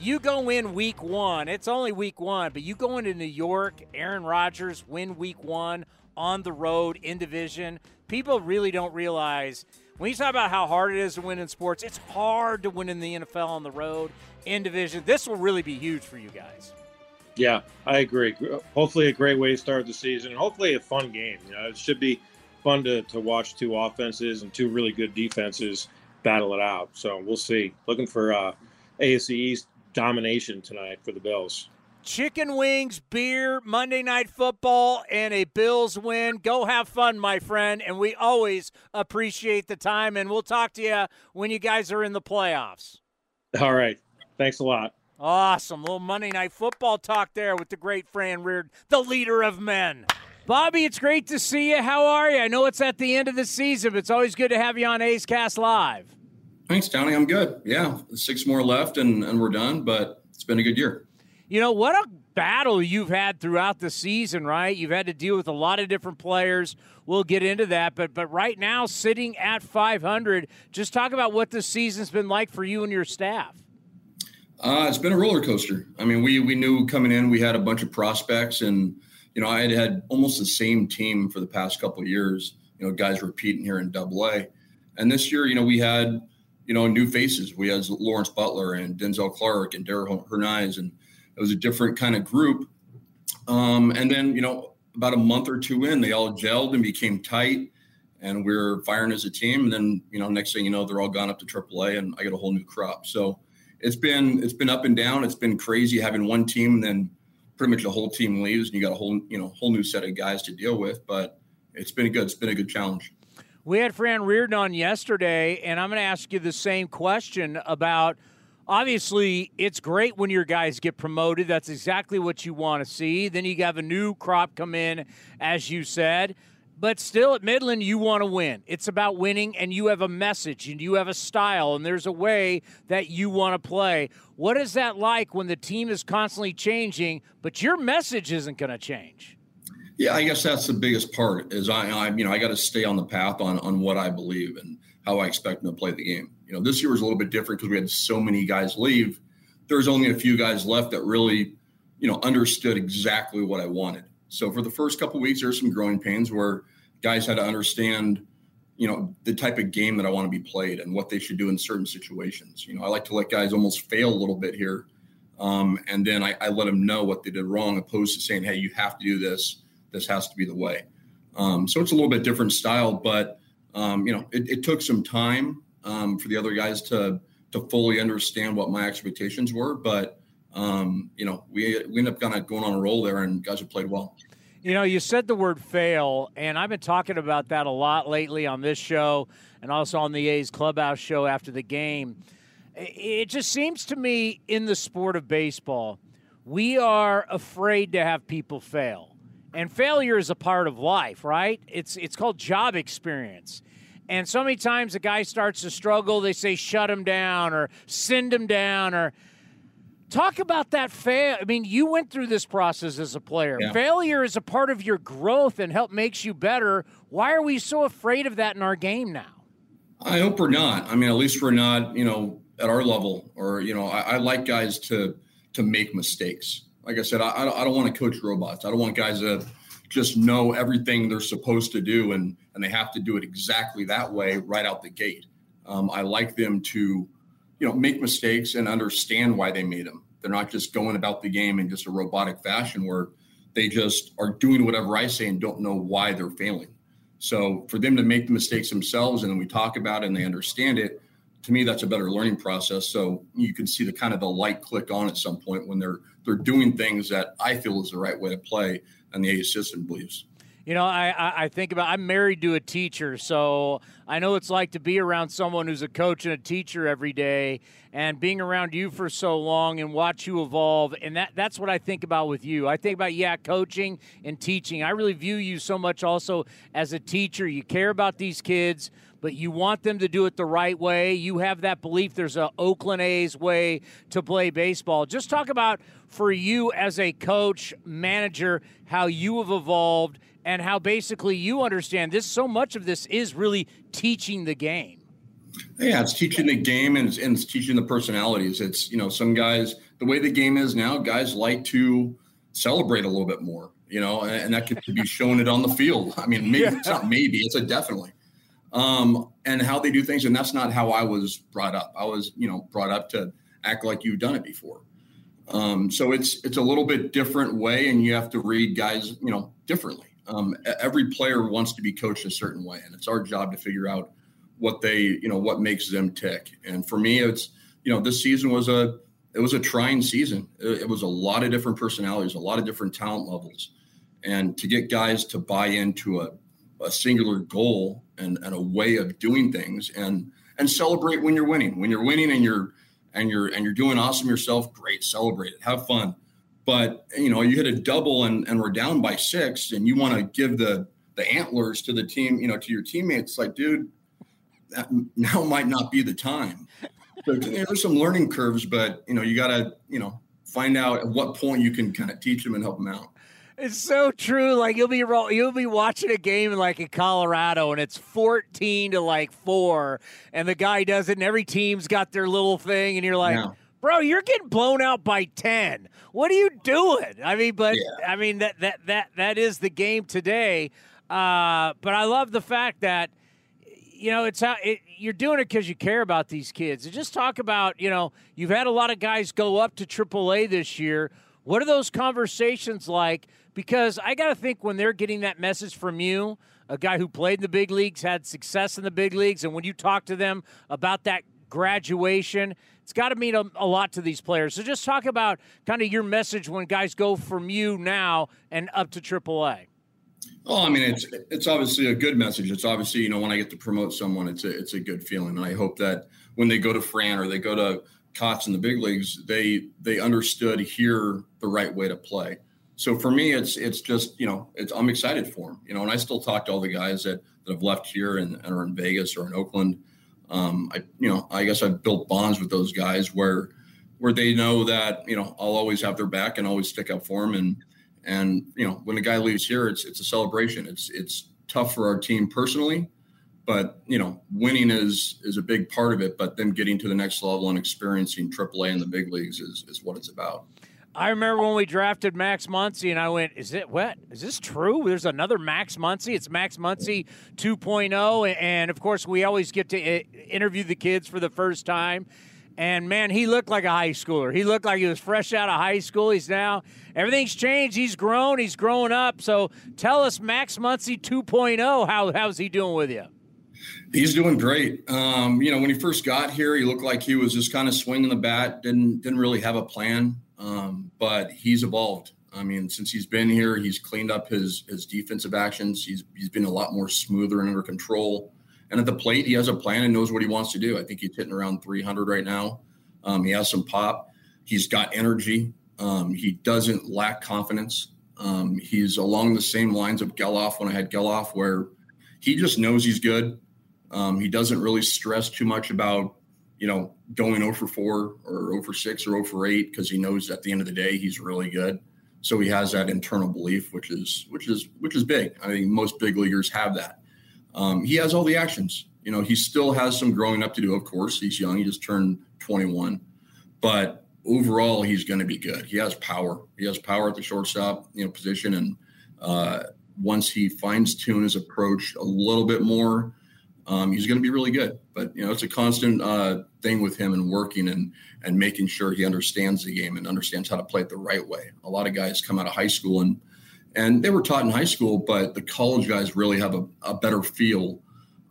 You go in week one, it's only week one, but you go into New York, Aaron Rodgers win week one on the road in division. People really don't realize when you talk about how hard it is to win in sports, it's hard to win in the NFL on the road in division. This will really be huge for you guys. Yeah, I agree. Hopefully, a great way to start the season, and hopefully, a fun game. You know, it should be fun to, to watch two offenses and two really good defenses battle it out. So we'll see. Looking for uh, AFC East domination tonight for the Bills chicken wings, beer, Monday night football, and a Bills win. Go have fun, my friend. And we always appreciate the time. And we'll talk to you when you guys are in the playoffs. All right. Thanks a lot. Awesome. Little Monday night football talk there with the great Fran Riordan, the leader of men. Bobby, it's great to see you. How are you? I know it's at the end of the season, but it's always good to have you on A's Cast Live. Thanks, Tony. I'm good. Yeah, six more left and, and we're done, but it's been a good year. You know, what a battle you've had throughout the season, right? You've had to deal with a lot of different players. We'll get into that, but but right now sitting at 500, just talk about what the season's been like for you and your staff. Uh, it's been a roller coaster. I mean, we we knew coming in we had a bunch of prospects, and you know I had had almost the same team for the past couple of years. You know, guys repeating here in Double A, and this year, you know, we had you know new faces. We had Lawrence Butler and Denzel Clarke and Darell Hernaiz, and it was a different kind of group. Um, and then, you know, about a month or two in, they all gelled and became tight, and we are firing as a team. And then, you know, next thing you know, they're all gone up to AAA, and I get a whole new crop. So it's been it's been up and down. It's been crazy having one team, and then pretty much the whole team leaves, and you got a whole you know whole new set of guys to deal with. But it's been a good it's been a good challenge. We had Fran Riordan on yesterday, and I'm going to ask you the same question about obviously it's great when your guys get promoted. That's exactly what you want to see. Then you have a new crop come in, as you said. But still, at Midland, you want to win. It's about winning, and you have a message, and you have a style, and there's a way that you want to play. What is that like when the team is constantly changing, but your message isn't going to change? Yeah, I guess that's the biggest part. Is I, I you know, I got to stay on the path on on what I believe and how I expect them to play the game. You know, this year was a little bit different because we had so many guys leave. There's only a few guys left that really, you know, understood exactly what I wanted. So for the first couple weeks, there there's some growing pains where guys had to understand, you know, the type of game that I want to be played and what they should do in certain situations. You know, I like to let guys almost fail a little bit here, um, and then I, I, let them know what they did wrong, opposed to saying, "Hey, you have to do this. This has to be the way." Um, so it's a little bit different style, but um, you know, it, it, took some time um, for the other guys to to fully understand what my expectations were. But um, you know, we we ended up kind of going on a roll there, and guys have played well. You know, you said the word fail, and I've been talking about that a lot lately on this show and also on the A's clubhouse show after the game. It just seems to me in the sport of baseball, we are afraid to have people fail. And failure is a part of life, right? It's it's called job experience. And so many times a guy starts to struggle, they say shut him down or send him down or talk about that fail. I mean, you went through this process as a player. Yeah. Failure is a part of your growth and help makes you better. Why are we so afraid of that in our game now? I hope we're not. I mean, at least we're not, you know, at our level or, you know, I, I like guys to to make mistakes. Like I said, I, I don't want to coach robots. I don't want guys to just know everything they're supposed to do and and they have to do it exactly that way right out the gate. Um, I like them to, you know, make mistakes and understand why they made them. They're not just going about the game in just a robotic fashion where they just are doing whatever I say and don't know why they're failing. So for them to make the mistakes themselves and then we talk about it and they understand it, to me, that's a better learning process. So you can see the kind of the light click on at some point when they're they're doing things that I feel is the right way to play, and the A system believes. You know, I, I think about I'm married to a teacher, so I know it's like to be around someone who's a coach and a teacher every day, and being around you for so long and watch you evolve. And that that's what I think about with you. I think about yeah, coaching and teaching. I really view you so much also as a teacher. You care about these kids but you want them to do it the right way. You have that belief there's a Oakland A's way to play baseball. Just talk about for you as a coach, manager, how you have evolved and how basically you understand this. So much of this is really teaching the game. Yeah, it's teaching the game and it's, and it's teaching the personalities. It's, you know, some guys, the way the game is now, guys like to celebrate a little bit more, you know, and, and that could be shown it on the field. I mean, maybe yeah. it's not maybe, it's a definitely um, and how they do things. And that's not how I was brought up. I was, you know, brought up to act like you've done it before. Um, so it's it's a little bit different way, and you have to read guys, you know, differently. Um, every player wants to be coached a certain way, and it's our job to figure out what they, you know, what makes them tick. And for me, it's you know, this season was a it was a trying season. It, it was a lot of different personalities, a lot of different talent levels, and to get guys to buy into a a singular goal and, and a way of doing things and and celebrate when you're winning when you're winning and you're and you're and you're doing awesome yourself great celebrate it have fun but you know you hit a double and, and we're down by six and you want to give the the antlers to the team you know to your teammates like dude that now might not be the time so there's some learning curves but you know you got to you know find out at what point you can kind of teach them and help them out it's so true. Like you'll be you'll be watching a game like in Colorado, and it's fourteen to like four, and the guy does it, and every team's got their little thing, and you're like. Yeah. Bro, you're getting blown out by ten. What are you doing? I mean, but yeah. I mean that that that that is the game today. Uh, but I love the fact that you know it's how it, you're doing it because you care about these kids. And just talk about you know you've had a lot of guys go up to AAA this year. What are those conversations like? because I got to think when they're getting that message from you, a guy who played in the big leagues, had success in the big leagues, and when you talk to them about that graduation, it's got to mean a, a, lot to these players. So just talk about kind of your message when guys go from you now and up to AAA. Well, I mean, it's it's obviously a good message. It's obviously you know when I get to promote someone, it's a it's a good feeling, and I hope that when they go to Fran or they go to Cots in the big leagues, they they understood here the right way to play so for me, it's it's just you know it's I'm excited for them, You know, and I still talk to all the guys that, that have left here and, and are in Vegas or in Oakland. Um, I you know I guess I've built bonds with those guys where where they know that you know I'll always have their back and always stick up for them. And and you know when a guy leaves here, it's it's a celebration. It's it's tough for our team personally, but you know winning is is a big part of it. But then getting to the next level and experiencing AAA in the big leagues is is what it's about. I remember when we drafted Max Muncy, and I went, "Is it what? Is this true? There's another Max Muncy. It's Max Muncy 2.0." And of course, we always get to eh, interview the kids for the first time. And man, he looked like a high schooler. He looked like he was fresh out of high school. He's now everything's changed. He's grown. He's growing up. So tell us, Max Muncy 2.0. How how's he doing with you? He's doing great. Um, you know, when he first got here, he looked like he was just kind of swinging the bat. Didn't didn't really have a plan. Um, but he's evolved. I mean, since he's been here, he's cleaned up his his defensive actions. He's he's been a lot more smoother and under control. And at the plate, he has a plan and knows what he wants to do. I think he's hitting around 300 right now. Um, he has some pop. He's got energy. Um, he doesn't lack confidence. Um, he's along the same lines of Gelof when I had Gelof, where he just knows he's good. Um, he doesn't really stress too much about you know, going over 4 or over 6 or over 8 because he knows at the end of the day he's really good. So he has that internal belief, which is which is which is big. I mean, most big leaguers have that. Um, he has all the actions. You know, he still has some growing up to do. Of course, he's young. He just turned 21, but overall, he's going to be good. He has power. He has power at the shortstop, you know, position, and uh, once he fines tune his approach a little bit more, um, he's going to be really good. But you know, it's a constant uh, thing with him and working and and making sure he understands the game and understands how to play it the right way. A lot of guys come out of high school and and they were taught in high school, but the college guys really have a, a better feel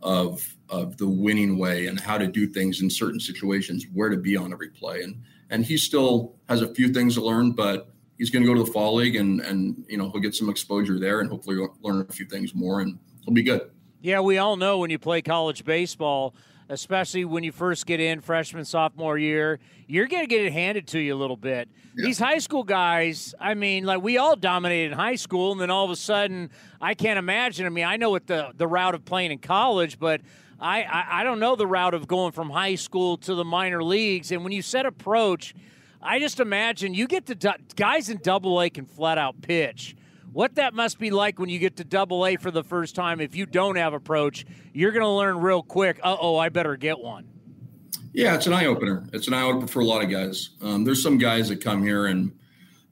of of the winning way and how to do things in certain situations, where to be on every play. And and he still has a few things to learn, but he's going to go to the fall league and and you know he'll get some exposure there and hopefully learn a few things more and he'll be good. Yeah, we all know when you play college baseball, especially when you first get in freshman sophomore year, you're going to get it handed to you a little bit. Yeah. These high school guys, I mean, like we all dominated in high school, and then all of a sudden, I can't imagine. I mean, I know what the the route of playing in college, but I, I, I don't know the route of going from high school to the minor leagues. And when you set approach, I just imagine you get to guys in Double A can flat out pitch. What that must be like when you get to Double A for the first time. If you don't have approach, you're going to learn real quick. Uh oh, I better get one. Yeah, it's an eye opener. It's an eye opener for a lot of guys. Um, there's some guys that come here and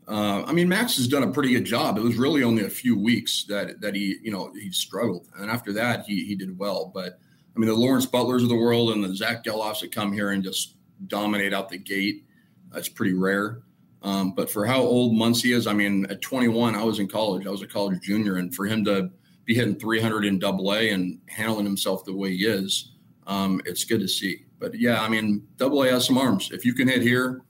uh, I mean, Max has done a pretty good job. It was really only a few weeks that that he, you know, he struggled, and after that, he he did well. But I mean, the Lawrence Butlers of the world and the Zack Gelofs that come here and just dominate out the gate, that's pretty rare. Um, but for how old Muncy is, I mean, at 21, I was in college. I was a college junior, and for him to be hitting 300 in Double A and handling himself the way he is, um, it's good to see. But yeah, I mean, Double A has some arms. If you can hit here,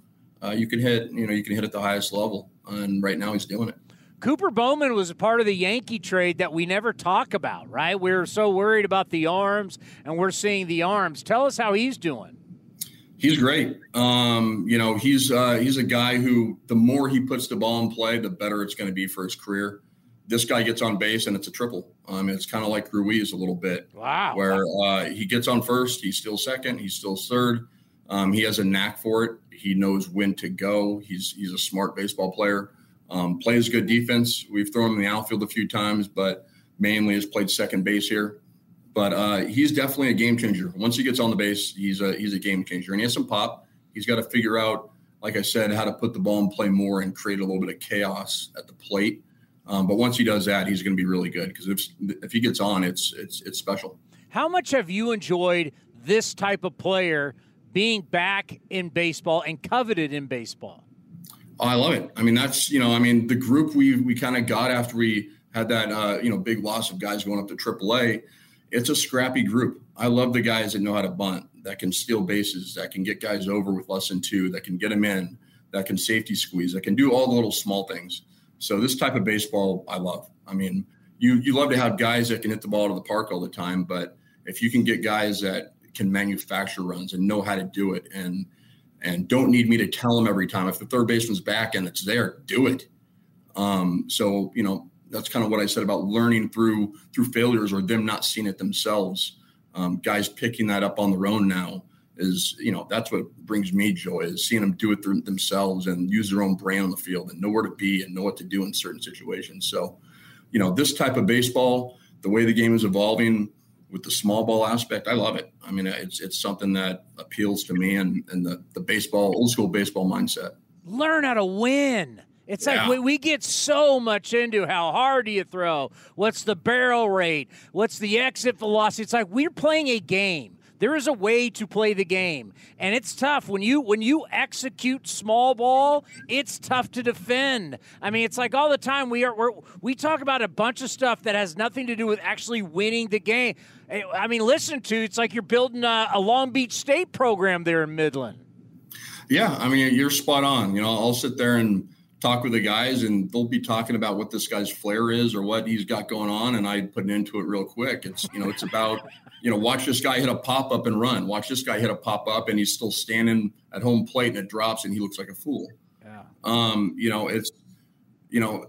uh, you can hit. You know, you can hit at the highest level, and right now he's doing it. Cooper Bowman was a part of the Yankee trade that we never talk about, right? We're so worried about the arms, and we're seeing the arms. Tell us how he's doing. He's great. Um, you know, he's uh, he's a guy who the more he puts the ball in play, the better it's going to be for his career. This guy gets on base and it's a triple. Um, it's kind of like Ruiz a little bit. Wow. Where uh, he gets on first, he's still second, he's still third. Um, he has a knack for it. He knows when to go. He's he's a smart baseball player. Um, plays good defense. We've thrown him in the outfield a few times, but mainly has played second base here. But uh, he's definitely a game changer. Once he gets on the base, he's a he's a game changer, and he has some pop. He's got to figure out, like I said, how to put the ball in play more and create a little bit of chaos at the plate. Um, but once he does that, he's going to be really good because if if he gets on, it's it's it's special. How much have you enjoyed this type of player being back in baseball and coveted in baseball? Oh, I love it. I mean, that's you know, I mean, the group we we kind of got after we had that uh, you know big loss of guys going up to AAA. It's a scrappy group. I love the guys that know how to bunt, that can steal bases, that can get guys over with less than two, that can get them in, that can safety squeeze, that can do all the little small things. So this type of baseball, I love. I mean, you you love to have guys that can hit the ball to the park all the time, but if you can get guys that can manufacture runs and know how to do it and and don't need me to tell them every time. If the third baseman's back and it's there, do it. Um, so you know that's kind of what I said about learning through through failures or them not seeing it themselves. Um, guys picking that up on their own now is you know that's what brings me joy is seeing them do it through themselves and use their own brain on the field and know where to be and know what to do in certain situations. So you know this type of baseball, the way the game is evolving with the small ball aspect, I love it. I mean, it's it's something that appeals to me and, and the, the baseball, old school baseball mindset. Learn how to win. It's yeah. like we, we get so much into how hard do you throw? What's the barrel rate? What's the exit velocity? It's like we're playing a game. There is a way to play the game, and it's tough when you when you execute small ball. It's tough to defend. I mean, it's like all the time we are we we talk about a bunch of stuff that has nothing to do with actually winning the game. Eh, I mean, listen to it's like you're building a, a Long Beach State program there in Midland. Yeah, I mean, you're spot on. You know, I'll sit there and talk with the guys and they'll be talking about what this guy's flair is or what he's got going on and I put it into it real quick. It's you know, it's about, you know, watch this guy hit a pop up and run. Watch this guy hit a pop up and he's still standing at home plate and it drops and he looks like a fool. Yeah. Um, you know, it's you know,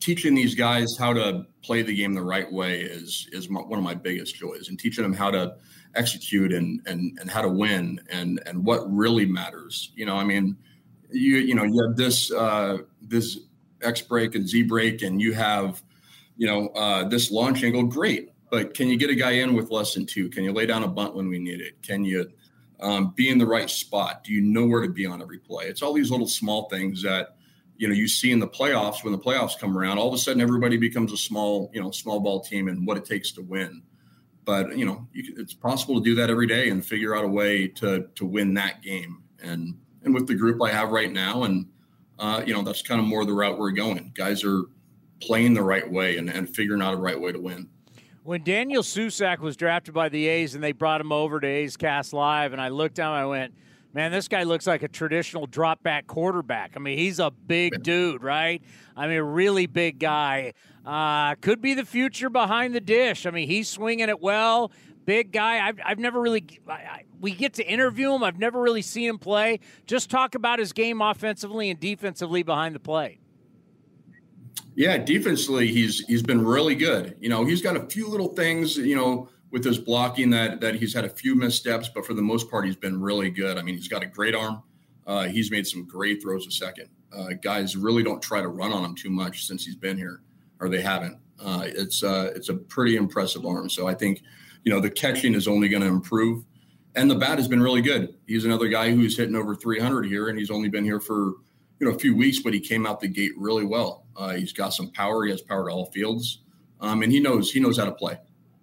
teaching these guys how to play the game the right way is is my, one of my biggest joys and teaching them how to execute and and and how to win and and what really matters. You know, I mean, you you know you have this uh, this X break and Z break, and you have you know uh, this launch angle. Great, but can you get a guy in with less than two? Can you lay down a bunt when we need it? Can you um, be in the right spot? Do you know where to be on every play? It's all these little small things that you know you see in the playoffs when the playoffs come around. All of a sudden, everybody becomes a small you know small ball team and what it takes to win. But you know, you, it's possible to do that every day and figure out a way to to win that game. And and with the group I have right now. And, uh, you know, that's kind of more the route we're going. Guys are playing the right way and, and figuring out a right way to win. When Daniel Susac was drafted by the A's and they brought him over to A's Cast Live, and I looked down, I went, man, this guy looks like a traditional drop back quarterback. I mean, he's a big dude, right? I mean, a really big guy. Uh, could be the future behind the dish. I mean, he's swinging it well. Big guy. I've, I've never really, I, I, we get to interview him. I've never really seen him play. Just talk about his game offensively and defensively behind the play. Yeah, defensively, he's he's been really good. You know, he's got a few little things. You know, with his blocking that that he's had a few missteps, but for the most part, he's been really good. I mean, he's got a great arm. Uh, he's made some great throws a second. Uh, guys really don't try to run on him too much since he's been here, or they haven't. Uh, it's uh, it's a pretty impressive arm. So I think, you know, the catching is only going to improve, and the bat has been really good. He's another guy who's hitting over 300 here, and he's only been here for you know a few weeks, but he came out the gate really well. Uh, he's got some power. He has power to all fields, um, and he knows he knows how to play.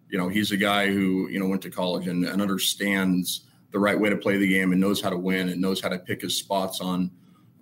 You know, he's a guy who you know went to college and, and understands the right way to play the game and knows how to win and knows how to pick his spots on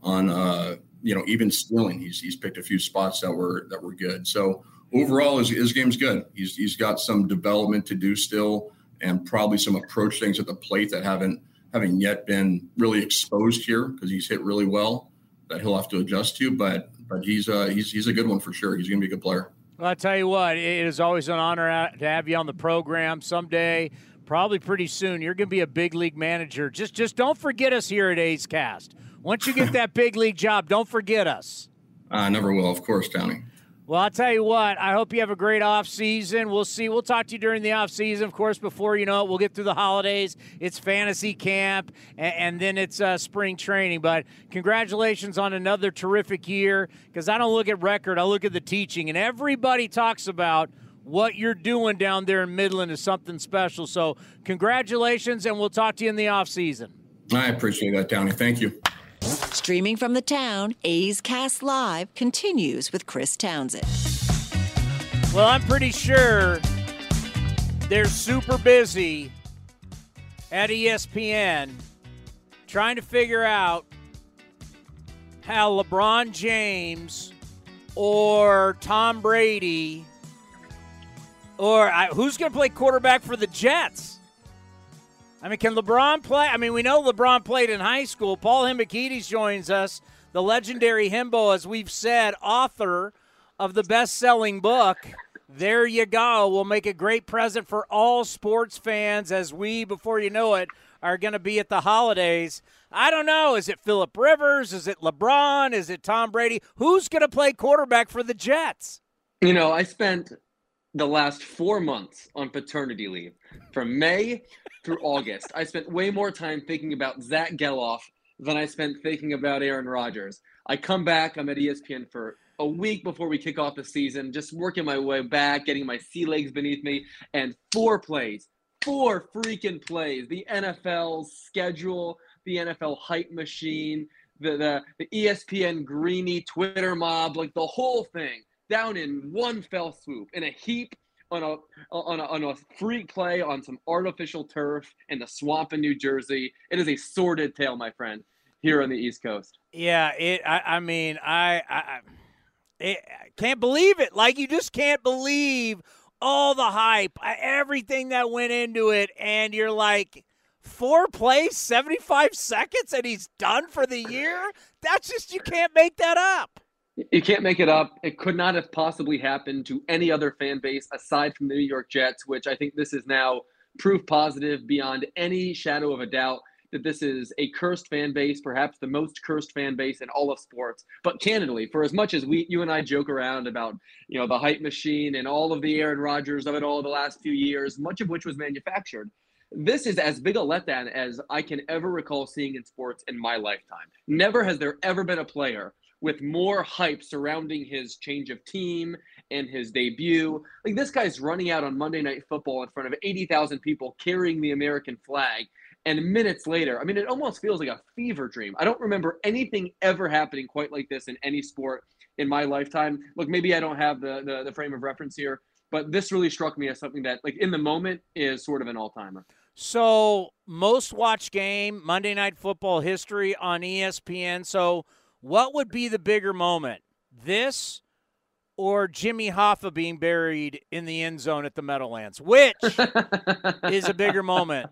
on uh, you know even stealing. He's he's picked a few spots that were that were good. So overall, his, his game's good. He's he's got some development to do still, and probably some approach things at the plate that haven't haven't yet been really exposed here because he's hit really well that he'll have to adjust to. But but he's uh, he's he's a good one for sure. He's going to be a good player. Well, I tell you what, it is always an honor to have you on the program. Someday, probably pretty soon, you're going to be a big league manager. Just just don't forget us here at A's Cast. Once you get that big league job, don't forget us. I never will, of course, Tony. Well, I'll tell you what, I hope you have a great off season. We'll see. We'll talk to you during the off season. Of course, before you know it, we'll get through the holidays. It's fantasy camp, and, and then it's uh, spring training. But congratulations on another terrific year because I don't look at record, I look at the teaching. And everybody talks about what you're doing down there in Midland is something special. So, congratulations, and we'll talk to you in the off season. I appreciate that, Downey. Thank you. Streaming from the town, A's Cast Live continues with Chris Townsend. Well, I'm pretty sure they're super busy at ESPN trying to figure out how LeBron James or Tom Brady or I, who's going to play quarterback for the Jets? I mean, can LeBron play? I mean, we know LeBron played in high school. Paul Hembekides joins us, the legendary Hembo, as we've said, author of the best-selling book. There you go. We'll make a great present for all sports fans as we, before you know it, are going to be at the holidays. I don't know. Is it Philip Rivers? Is it LeBron? Is it Tom Brady? Who's going to play quarterback for the Jets? You know, I spent the last four months on paternity leave from May through August. I spent way more time thinking about Zack Gelof than I spent thinking about Aaron Rodgers. I come back, I'm at ESPN for a week before we kick off the season, just working my way back, getting my sea legs beneath me, and four plays, four freaking plays. The NFL schedule, the NFL hype machine, the, the, the ESPN Greeny Twitter mob, like the whole thing down in one fell swoop in a heap on a on a, on a freak play on some artificial turf in the swamp in New Jersey. It is a sordid tale, my friend, here on the East Coast. Yeah, it. I, I mean, I, I, I can't believe it. Like you just can't believe all the hype, uh, everything that went into it, and you're like. Four plays, 75 seconds, and he's done for the year? That's just, you can't make that up. You can't make it up. It could not have possibly happened to any other fan base aside from the New York Jets, which I think this is now proof positive beyond any shadow of a doubt that this is a cursed fan base, perhaps the most cursed fan base in all of sports. But candidly, for as much as we, you and I joke around about, you know, the hype machine and all of the Aaron Rodgers of it all the last few years, much of which was manufactured, this is as big a letdown as I can ever recall seeing in sports in my lifetime. Never has there ever been a player with more hype surrounding his change of team and his debut. Like this guy's running out on Monday Night Football in front of 80,000 people carrying the American flag. And minutes later, I mean, it almost feels like a fever dream. I don't remember anything ever happening quite like this in any sport in my lifetime. Look, maybe I don't have the, the, the frame of reference here, but this really struck me as something that, like, in the moment is sort of an all timer. So, most watched game, Monday Night Football history on ESPN. So, what would be the bigger moment? This or Jimmy Hoffa being buried in the end zone at the Meadowlands? Which is a bigger moment?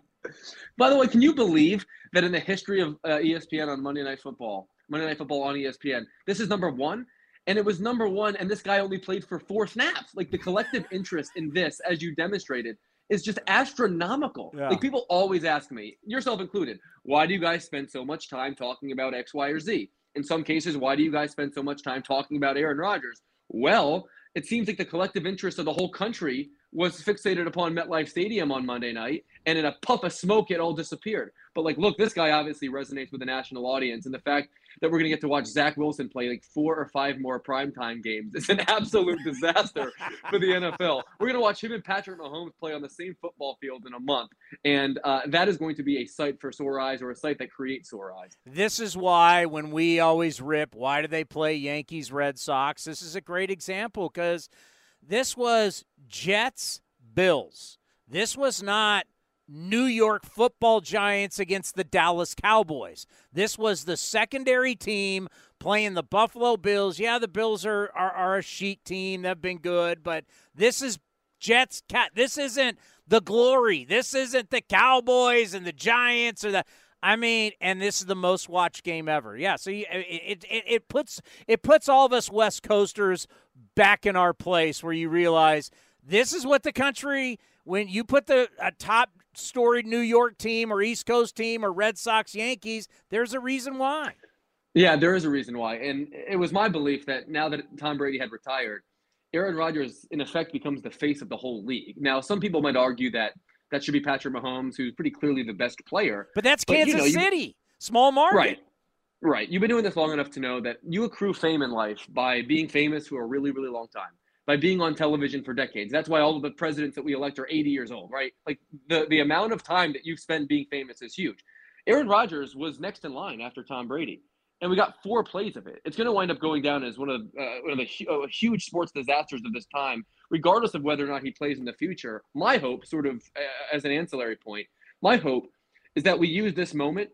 By the way, can you believe that in the history of uh, ESPN on Monday Night Football, Monday Night Football on ESPN, this is number one? And it was number one, and this guy only played for four snaps. Like the collective interest in this, as you demonstrated, is just astronomical. Yeah. Like people always ask me, yourself included, why do you guys spend so much time talking about X, Y, or Z? In some cases, why do you guys spend so much time talking about Aaron Rodgers? Well, it seems like the collective interest of the whole country was fixated upon MetLife Stadium on Monday night, and in a puff of smoke, it all disappeared. But like, look, this guy obviously resonates with the national audience, and the fact that we're to get to watch Zach Wilson play like four or five more primetime games is an absolute disaster for the NFL. We're to watch him and Patrick Mahomes play on the same football field in a month, and uh, that is going to be a sight for sore eyes or a sight that creates sore eyes. This is why when we always rip, why do they play Yankees Red Sox? This is a great example because this was Jets Bills. This was not New York football giants against the Dallas Cowboys. This was the secondary team playing the Buffalo Bills. Yeah, the Bills are, are, are a sheet team. They've been good, but this is Jets cat. This isn't the glory. This isn't the Cowboys and the Giants or the I mean, and this is the most watched game ever. Yeah, so it, it it puts it puts all of us West Coasters back in our place where you realize this is what the country when you put the a top storied New York team or East Coast team or Red Sox Yankees, there's a reason why. Yeah, there is a reason why. And it was my belief that now that Tom Brady had retired, Aaron Rodgers, in effect, becomes the face of the whole league. Now, some people might argue that that should be Patrick Mahomes, who's pretty clearly the best player. But that's But, you Kansas know, you- City, small market. Right. Right. You've been doing this long enough to know that you accrue fame in life by being famous for a really, really long time, by being on television for decades. That's why all of the presidents that we elect are 80 years old, right? Like the, the amount of time that you've spent being famous is huge. Aaron Rodgers was next in line after Tom Brady, and we got four plays of it. It's going to wind up going down as one of uh, one of the uh, huge sports disasters of this time, regardless of whether or not he plays in the future. My hope, sort of uh, as an ancillary point, my hope is that we use this moment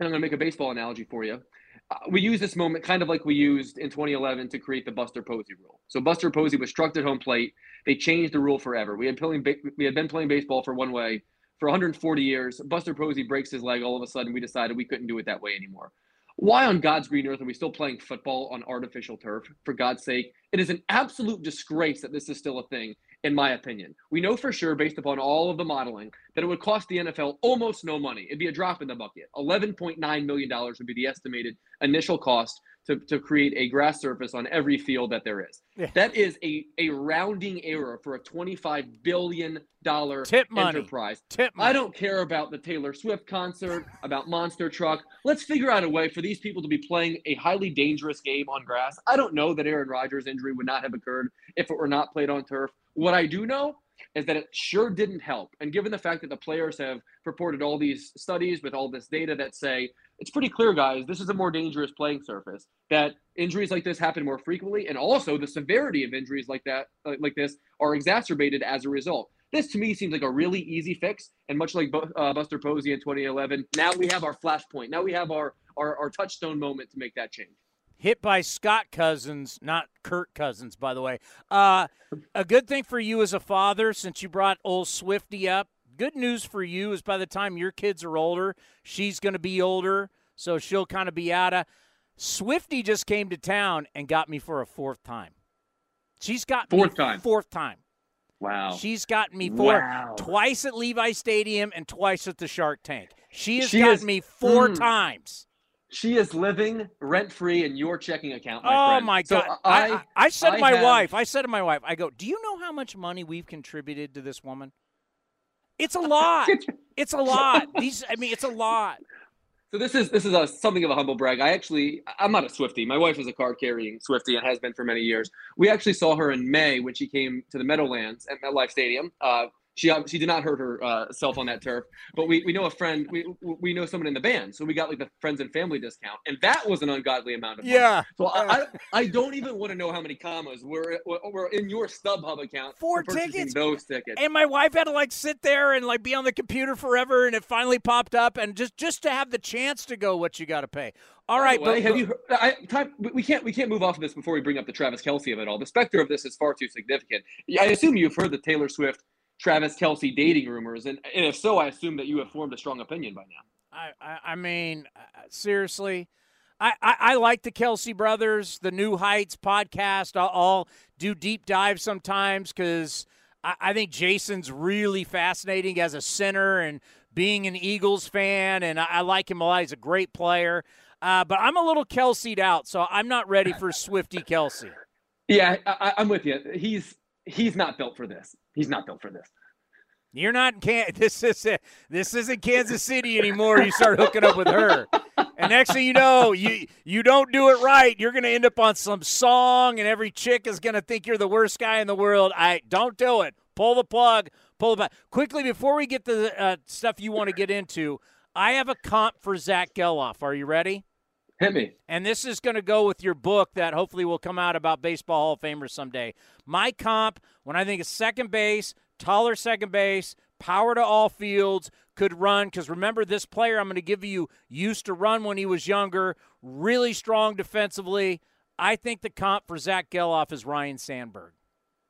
and I'm going to make a baseball analogy for you. Uh, we use this moment kind of like we used in 2011 to create the Buster Posey rule. So Buster Posey was struck at home plate. They changed the rule forever. We had playing ba- we had been playing baseball for one way for 140 years. Buster Posey breaks his leg. All of a sudden, we decided we couldn't do it that way anymore. Why on God's green earth are we still playing football on artificial turf? For God's sake, it is an absolute disgrace that this is still a thing, in my opinion. We know for sure, based upon all of the modeling, that it would cost the NFL almost no money. It'd be a drop in the bucket. $11.9 million would be the estimated initial cost to, to create a grass surface on every field that there is. Yeah. That is a, a rounding error for a $25 billion Tip money. enterprise. Tip money. I don't care about the Taylor Swift concert, about Monster Truck. Let's figure out a way for these people to be playing a highly dangerous game on grass. I don't know that Aaron Rodgers' injury would not have occurred if it were not played on turf. What I do know is that it sure didn't help. And given the fact that the players have purported all these studies with all this data that say it's pretty clear, guys, this is a more dangerous playing surface, that injuries like this happen more frequently, and also the severity of injuries like that, uh, like this, are exacerbated as a result. This to me seems like a really easy fix, and much like uh, Buster Posey in 2011, now we have our flashpoint. Now we have our, our our touchstone moment to make that change. hit by Scott Cousins, not Kirk Cousins, by the way. Uh, a good thing for you as a father, since you brought old Swifty up. Good news for you is by the time your kids are older, she's going to be older, so she'll kind of be out of. Swifty just came to town and got me for a fourth time. She's got Fourth me time. Fourth time. Wow. She's gotten me four Wow. twice at Levi Stadium and twice at the Shark Tank. She has She gotten is- me four Mm. times. She is living rent free in your checking account. My oh friend. my So god! I, I, I said to my have- wife, I said to my wife, I go, "Do you know how much money we've contributed to this woman? It's a lot. it's a lot. These, I mean, it's a lot. So this is this is a, something of a humble brag. I actually I'm not a Swifty. My wife is a card carrying Swifty and has been for many years. We actually saw her in May when she came to the Meadowlands at MetLife Stadium. Uh, She she did not hurt herself uh, on that turf, but we, we know a friend. We we know someone in the band, so we got like the friends and family discount, and that was an ungodly amount of money. Yeah. So I, I, I don't even want to know how many commas were were in your StubHub account. Four for tickets. Those tickets. And my wife had to like sit there and like be on the computer forever, and it finally popped up, and just just to have the chance to go, what you got to pay. All By right, way, but have you? Heard, I, time, we can't we can't move off of this before we bring up the Travis Kelce of it all. The specter of this is far too significant. I assume you've heard the Taylor Swift Travis Kelce dating rumors, and, and if so, I assume that you have formed a strong opinion by now. I, I, I mean, uh, seriously, I, I, I, like the Kelce brothers, the New Heights podcast. I'll, I'll do deep dives sometimes because I, I think Jason's really fascinating as a center and being an Eagles fan, and I, I like him a lot. He's a great player. Uh, but I'm a little Kelce'd out, so I'm not ready for Swifty Kelce. Yeah, I, I'm with you. He's he's not built for this. He's not built for this. You're not in Can- this is this isn't Kansas City anymore. You start hooking up with her, and next thing you know, you you don't do it right. You're to end up on some song, and every chick is to think you're the worst guy in the world. I don't do it. Pull the plug. Pull the back quickly before we get to the uh, stuff you want to get into. I have a comp for Zack Gelof. Are you ready? Hit me. And this is going to go with your book that hopefully will come out about baseball Hall of Famers someday. My comp, when I think of second base, taller second base, power to all fields, could run. Because remember, this player I'm going to give you used to run when he was younger, really strong defensively. I think the comp for Zack Gelof is Ryne Sandberg.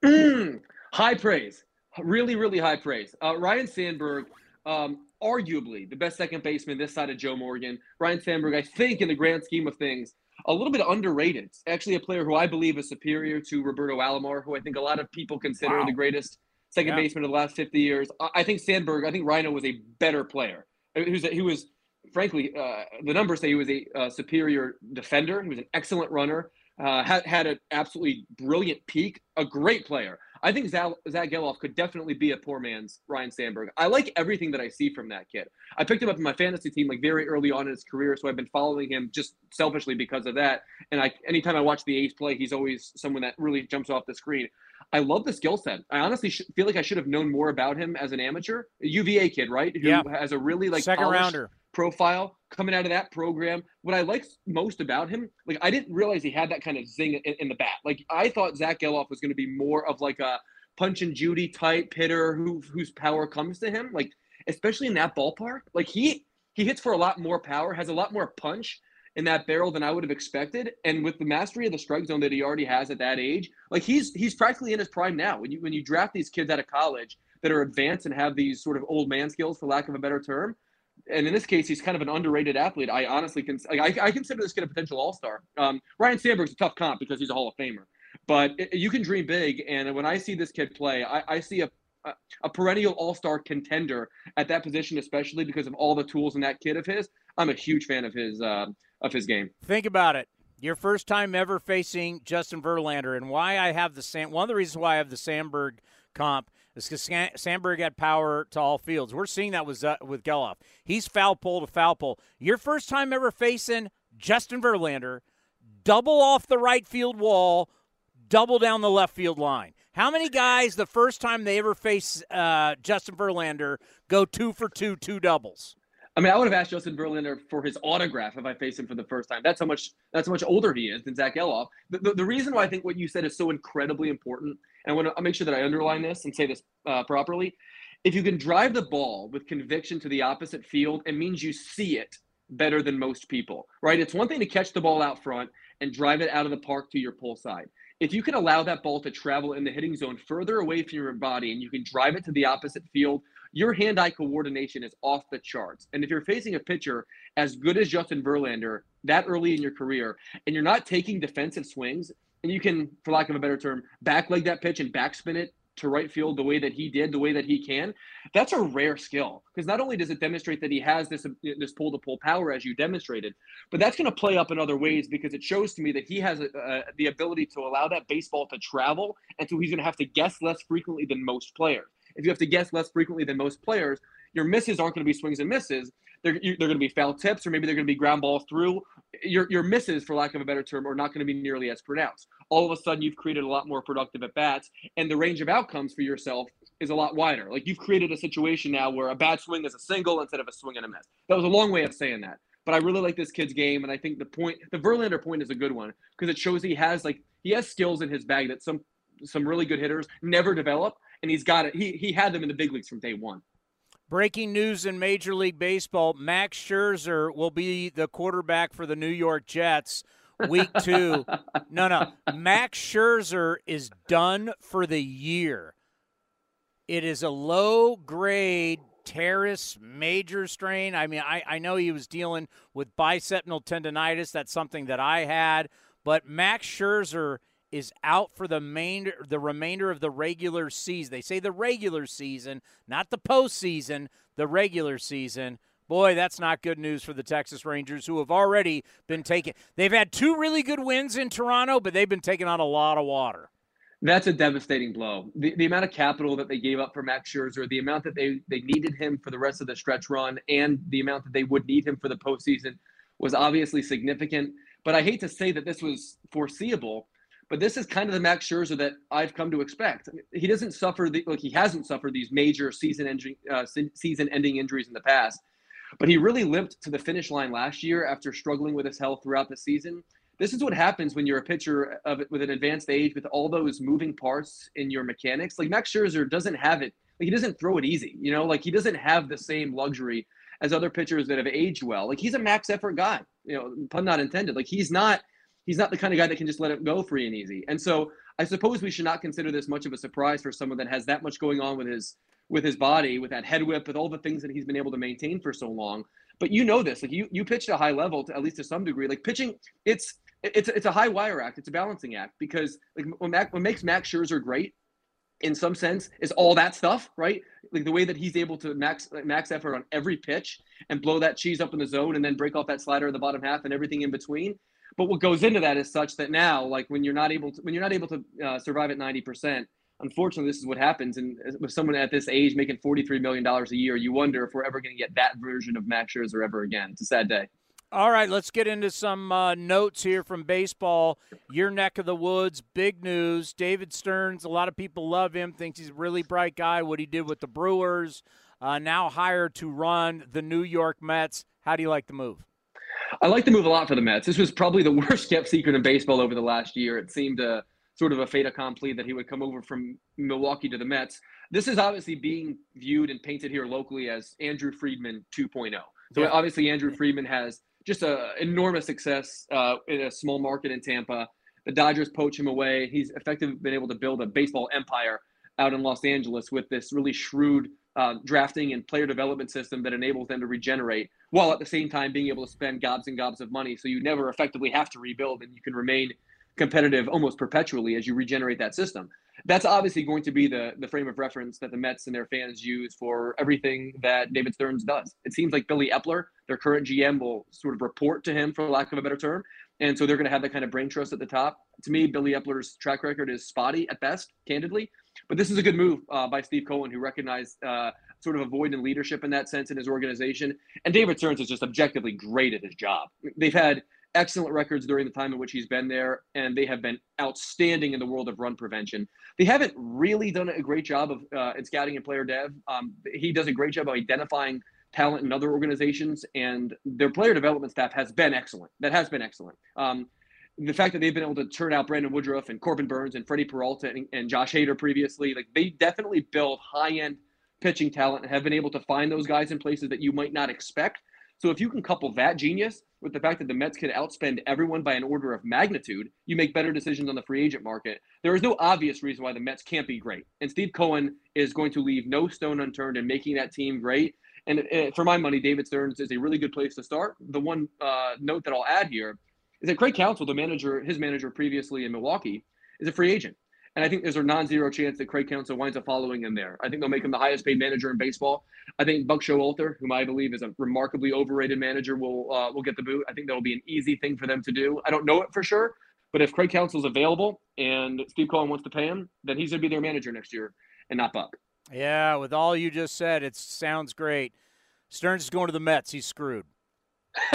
Mm, high praise. Really, really high praise. Uh, Ryne Sandberg, um, arguably the best second baseman this side of Joe Morgan. Ryne Sandberg, I think, in the grand scheme of things, a little bit underrated. Actually, a player who I believe is superior to Roberto Alomar, who I think a lot of people consider wow. the greatest second yeah. baseman of the last 50 years. I think Sandberg, I think Ryno was a better player. He was, he was frankly, uh, the numbers say he was a uh, superior defender. He was an excellent runner, uh, had, had an absolutely brilliant peak, a great player. I think Zach, Zack Gelof could definitely be a poor man's Ryne Sandberg. I like everything that I see from that kid. I picked him up in my fantasy team like very early on in his career, so I've been following him just selfishly because of that. And I, anytime I watch the A's play, he's always someone that really jumps off the screen. I love the skill set. I honestly sh- feel like I should have known more about him as an amateur, UVA kid, right? Who yeah. has a really like second rounder profile coming out of that program. What I like most about him, like I didn't realize he had that kind of zing in, in the bat. Like I thought Zack Gelof was going to be more of like a punch and Judy type hitter who whose power comes to him. Like especially in that ballpark, like he he hits for a lot more power, has a lot more punch in that barrel than I would have expected. And with the mastery of the strike zone that he already has at that age, like he's he's practically in his prime now. When you when you draft these kids out of college that are advanced and have these sort of old man skills, for lack of a better term, and in this case, he's kind of an underrated athlete. I honestly can like, I, I consider this kid a potential all star. Um, Ryne Sandberg's a tough comp because he's a Hall of Famer. But it, you can dream big, and when I see this kid play, I, I see a, a, a perennial All Star contender at that position, especially because of all the tools in that kid of his. I'm a huge fan of his uh, of his game. Think about it. Your first time ever facing Justin Verlander, and why I have the Sam. One of the reasons why I have the Sandberg comp because Sandberg had power to all fields. We're seeing that with uh, with Gelof. He's foul pole to foul pole. Your first time ever facing Justin Verlander, double off the right field wall double down the left field line. How many guys the first time they ever face uh, Justin Verlander go two for two, two doubles? I mean, I would have asked Justin Verlander for his autograph if I faced him for the first time. That's how much that's how much older he is than Zack Gelof. The, the, the reason why I think what you said is so incredibly important, and I want to make sure that I underline this and say this uh, properly. If you can drive the ball with conviction to the opposite field, it means you see it better than most people, right? It's one thing to catch the ball out front and drive it out of the park to your pull side if you can allow that ball to travel in the hitting zone further away from your body and you can drive it to the opposite field, your hand eye coordination is off the charts. And if you're facing a pitcher as good as Justin Verlander that early in your career and you're not taking defensive swings, and you can, for lack of a better term, backleg that pitch and backspin it to right field the way that he did, the way that he can, that's a rare skill. Because not only does it demonstrate that he has this this pull to pull power as you demonstrated, but that's going to play up in other ways because it shows to me that he has a, the ability to allow that baseball to travel, and so he's going to have to guess less frequently than most players. If you have to guess less frequently than most players, your misses aren't going to be swings and misses. They're, they're going to be foul tips, or maybe they're going to be ground balls through. Your, your misses, for lack of a better term, are not going to be nearly as pronounced. All of a sudden, you've created a lot more productive at bats, and the range of outcomes for yourself is a lot wider. Like you've created a situation now where a bad swing is a single instead of a swing and a miss. That was a long way of saying that. But I really like this kid's game, and I think the point, the Verlander point, is a good one because it shows he has like he has skills in his bag that some some really good hitters never develop, and he's got it. He he had them in the big leagues from day one. Breaking news in Major League Baseball: Max Scherzer will be the quarterback for the New York Jets. Week two. no, no. Max Scherzer is done for the year. It is a low grade teres major strain. I mean, I, I know he was dealing with bicipital tendonitis. That's something that I had. But Max Scherzer is out for the main the remainder of the regular season. They say the regular season, not the postseason, the regular season. Boy, that's not good news for the Texas Rangers, who have already been taken. They've had two really good wins in Toronto, but they've been taking on a lot of water. That's a devastating blow. The, the amount of capital that they gave up for Max Scherzer, the amount that they, they needed him for the rest of the stretch run, and the amount that they would need him for the postseason was obviously significant. But I hate to say that this was foreseeable, but this is kind of the Max Scherzer that I've come to expect. He doesn't suffer the like he hasn't suffered these major season ending uh, season ending injuries in the past, but he really limped to the finish line last year after struggling with his health throughout the season this is what happens when you're a pitcher of with an advanced age with all those moving parts in your mechanics. Like Max Scherzer doesn't have it. Like he doesn't throw it easy. You know, like he doesn't have the same luxury as other pitchers that have aged well. Like he's a max effort guy. You know, pun not intended. Like he's not he's not the kind of guy that can just let it go free and easy. And so I suppose we should not consider this much of a surprise for someone that has that much going on with his with his body, with that head whip, with all the things that he's been able to maintain for so long. But you know this, like you you pitched a high level to at least to some degree. Like pitching, it's it's it's a high wire act. It's a balancing act because like what, Mac, what makes Max Scherzer great, in some sense, is all that stuff, right? Like the way that he's able to max max effort on every pitch and blow that cheese up in the zone and then break off that slider in the bottom half and everything in between. But what goes into that is such that now, like when you're not able to when you're not able to uh, survive at ninety percent, unfortunately, this is what happens. And with someone at this age making forty three million dollars a year, you wonder if we're ever going to get that version of Max Scherzer ever again. It's a sad day. All right, let's get into some uh, notes here from baseball. Your neck of the woods, big news. David Stearns, a lot of people love him, thinks he's a really bright guy. What he did with the Brewers, uh, now hired to run the New York Mets. How do you like the move? I like the move a lot for the Mets. This was probably the worst kept secret in baseball over the last year. It seemed a sort of a fait accompli that he would come over from Milwaukee to the Mets. This is obviously being viewed and painted here locally as Andrew Friedman 2.0. So yeah. obviously Andrew Friedman has just a enormous success uh, in a small market in Tampa. The Dodgers poach him away. He's effectively been able to build a baseball empire out in Los Angeles with this really shrewd uh, drafting and player development system that enables them to regenerate while at the same time being able to spend gobs and gobs of money. So you never effectively have to rebuild and you can remain competitive almost perpetually as you regenerate that system that's obviously going to be the the frame of reference that the Mets and their fans use for everything that David Stearns does. It seems like Billy Eppler, their current GM, will sort of report to him, for lack of a better term, and so they're going to have that kind of brain trust at the top. To me, Billy Eppler's track record is spotty at best, candidly, but this is a good move uh, by Steve Cohen, who recognized. Uh, sort of a void in leadership in that sense in his organization. And David Stearns is just objectively great at his job. They've had excellent records during the time in which he's been there, and they have been outstanding in the world of run prevention. They haven't really done a great job of uh, in scouting and player dev. Um, he does a great job of identifying talent in other organizations, and their player development staff has been excellent. That has been excellent. Um, the fact that they've been able to turn out Brandon Woodruff and Corbin Burnes and Freddie Peralta and, and Josh Hader previously, like they definitely build high end pitching talent and have been able to find those guys in places that you might not expect. So if you can couple that genius with the fact that the Mets can outspend everyone by an order of magnitude, you make better decisions on the free agent market. There is no obvious reason why the Mets can't be great. And Steve Cohen is going to leave no stone unturned in making that team great. And uh, for my money, David Stearns is a really good place to start. The one uh, note that I'll add here is that Craig Counsell, the manager, his manager previously in Milwaukee, is a free agent. And I think there's a non-zero chance that Craig Counsell winds up following him there. I think they'll make him the highest paid manager in baseball. I think Buck Showalter, whom I believe is a remarkably overrated manager, will uh, will get the boot. I think that'll be an easy thing for them to do. I don't know it for sure, but if Craig Counsell's available and Steve Cohen wants to pay him, then he's going to be their manager next year and not Buck. Yeah, with all you just said, it sounds great. Stearns is going to the Mets. He's screwed.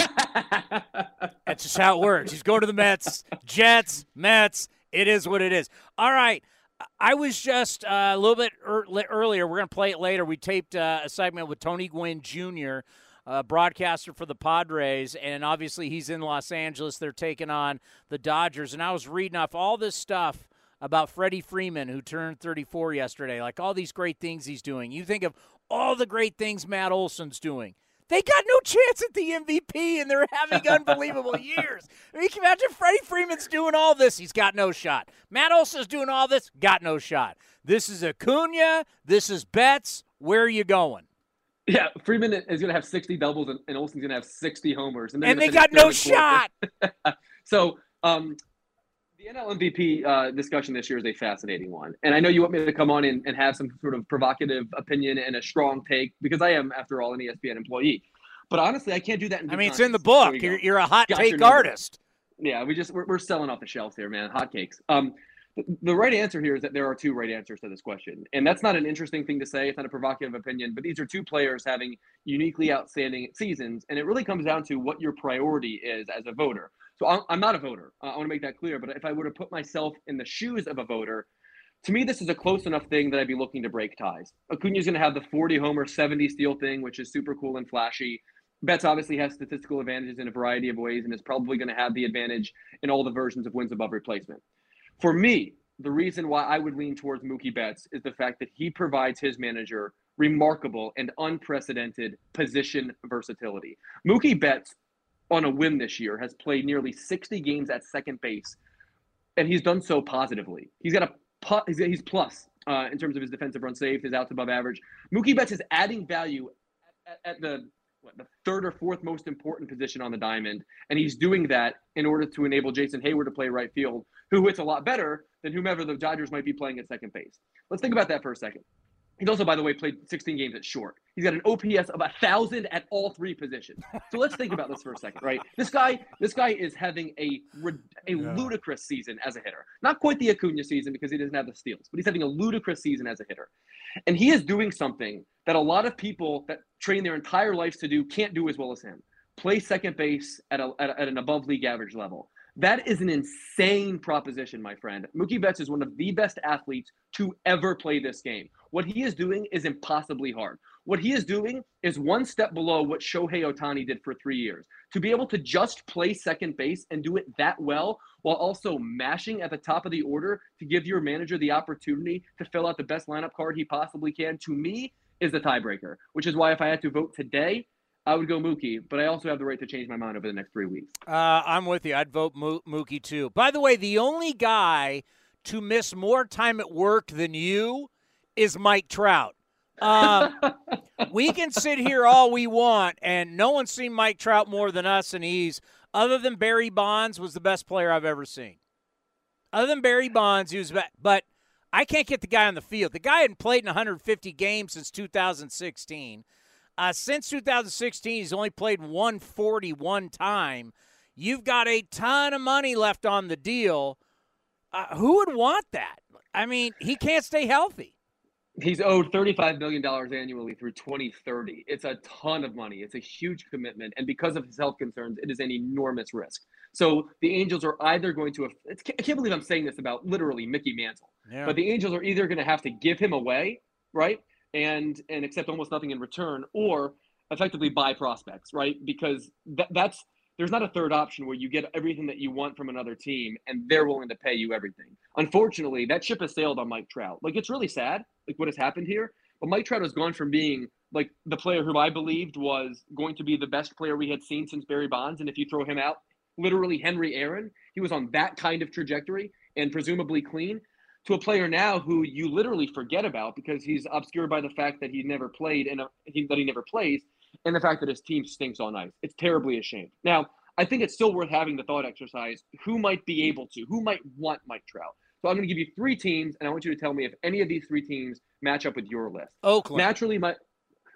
That's just how it works. He's going to the Mets, Jets, Mets. It is what it is. All right. I was just uh, a little bit er- earlier. We're going to play it later. We taped uh, a segment with Tony Gwynn Jr., uh, broadcaster for the Padres, and obviously he's in Los Angeles. They're taking on the Dodgers, and I was reading off all this stuff about Freddie Freeman, who turned 34 yesterday, like all these great things he's doing. You think of all the great things Matt Olson's doing. They got no chance at the MVP, and they're having unbelievable years. I mean, can you imagine Freddie Freeman's doing all this? He's got no shot. Matt Olson's doing all this, got no shot. This is Acuna. This is Betts. Where are you going? Yeah, Freeman is going to have 60 doubles, and, and Olson's going to have 60 homers. And, and they got no shot. so, um, the NL MVP uh, discussion this year is a fascinating one. And I know you want me to come on and, and have some sort of provocative opinion and a strong take because I am, after all, an ESPN employee. But honestly, I can't do that. I mean, it's in the book. You're, you're, a hot Got take artist. Yeah, we just we're, we're selling off the shelves here, man. Hot cakes. Um, the right answer here is that there are two right answers to this question. And that's not an interesting thing to say. It's not a provocative opinion, but these are two players having uniquely outstanding seasons. And it really comes down to what your priority is as a voter. So I'm not a voter. I want to make that clear. But if I were to put myself in the shoes of a voter, to me, this is a close enough thing that I'd be looking to break ties. Acuna's going to have the 40 homer, 70 steal thing, which is super cool and flashy. Betts obviously has statistical advantages in a variety of ways and is probably going to have the advantage in all the versions of wins above replacement. For me, the reason why I would lean towards Mookie Betts is the fact that he provides his manager remarkable and unprecedented position versatility. Mookie Betts, on a whim this year, has played nearly 60 games at second base, and he's done so positively. He's got a he's, he's plus uh, in terms of his defensive run saved, his outs above average. Mookie Betts is adding value at, at, at the what, the third or fourth most important position on the diamond, and he's doing that in order to enable Jason Heyward to play right field, who hits a lot better than whomever the Dodgers might be playing at second base. Let's think about that for a second. He's also, by the way, played 16 games at short. He's got an OPS of a thousand at all three positions. So let's think about this for a second, right? This guy, this guy is having a a yeah. ludicrous season as a hitter. Not quite the Acuna season because he doesn't have the steals, but he's having a ludicrous season as a hitter, and he is doing something that a lot of people that train their entire lives to do can't do as well as him. Play second base at, a, at, a, at an above league average level. That is an insane proposition, my friend. Mookie Betts is one of the best athletes to ever play this game. What he is doing is impossibly hard. What he is doing is one step below what Shohei Ohtani did for three years. To be able to just play second base and do it that well while also mashing at the top of the order to give your manager the opportunity to fill out the best lineup card he possibly can, to me, is the tiebreaker, which is why if I had to vote today, I would go Mookie, but I also have the right to change my mind over the next three weeks. Uh, I'm with you. I'd vote Mo- Mookie too. By the way, the only guy to miss more time at work than you is Mike Trout. Um, we can sit here all we want, and no one's seen Mike Trout more than us, and he's other than Barry Bonds was the best player I've ever seen. Other than Barry Bonds, he was, but I can't get the guy on the field. The guy hadn't played in 150 games since 2016. Uh, since 2016, he's only played 140 one time. You've got a ton of money left on the deal. Uh, who would want that? I mean, he can't stay healthy. He's owed $35 million annually through 2030. It's a ton of money. It's a huge commitment. And because of his health concerns, it is an enormous risk. So the Angels are either going to, I can't believe I'm saying this about literally Mickey Mantle, yeah. but the Angels are either going to have to give him away, right? And and accept almost nothing in return, or effectively buy prospects, right? Because that, that's there's not a third option where you get everything that you want from another team and they're willing to pay you everything. Unfortunately, that ship has sailed on Mike Trout. Like it's really sad, like what has happened here. But Mike Trout has gone from being like the player who I believed was going to be the best player we had seen since Barry Bonds, and if you throw him out, literally Henry Aaron, he was on that kind of trajectory and presumably clean to a player now who you literally forget about because he's obscured by the fact that he never played and he, that he never plays, and the fact that his team stinks on ice. It's terribly ashamed. Now, I think it's still worth having the thought exercise: who might be able to, who might want Mike Trout. So I'm going to give you three teams, and I want you to tell me if any of these three teams match up with your list. Oakland. Naturally, my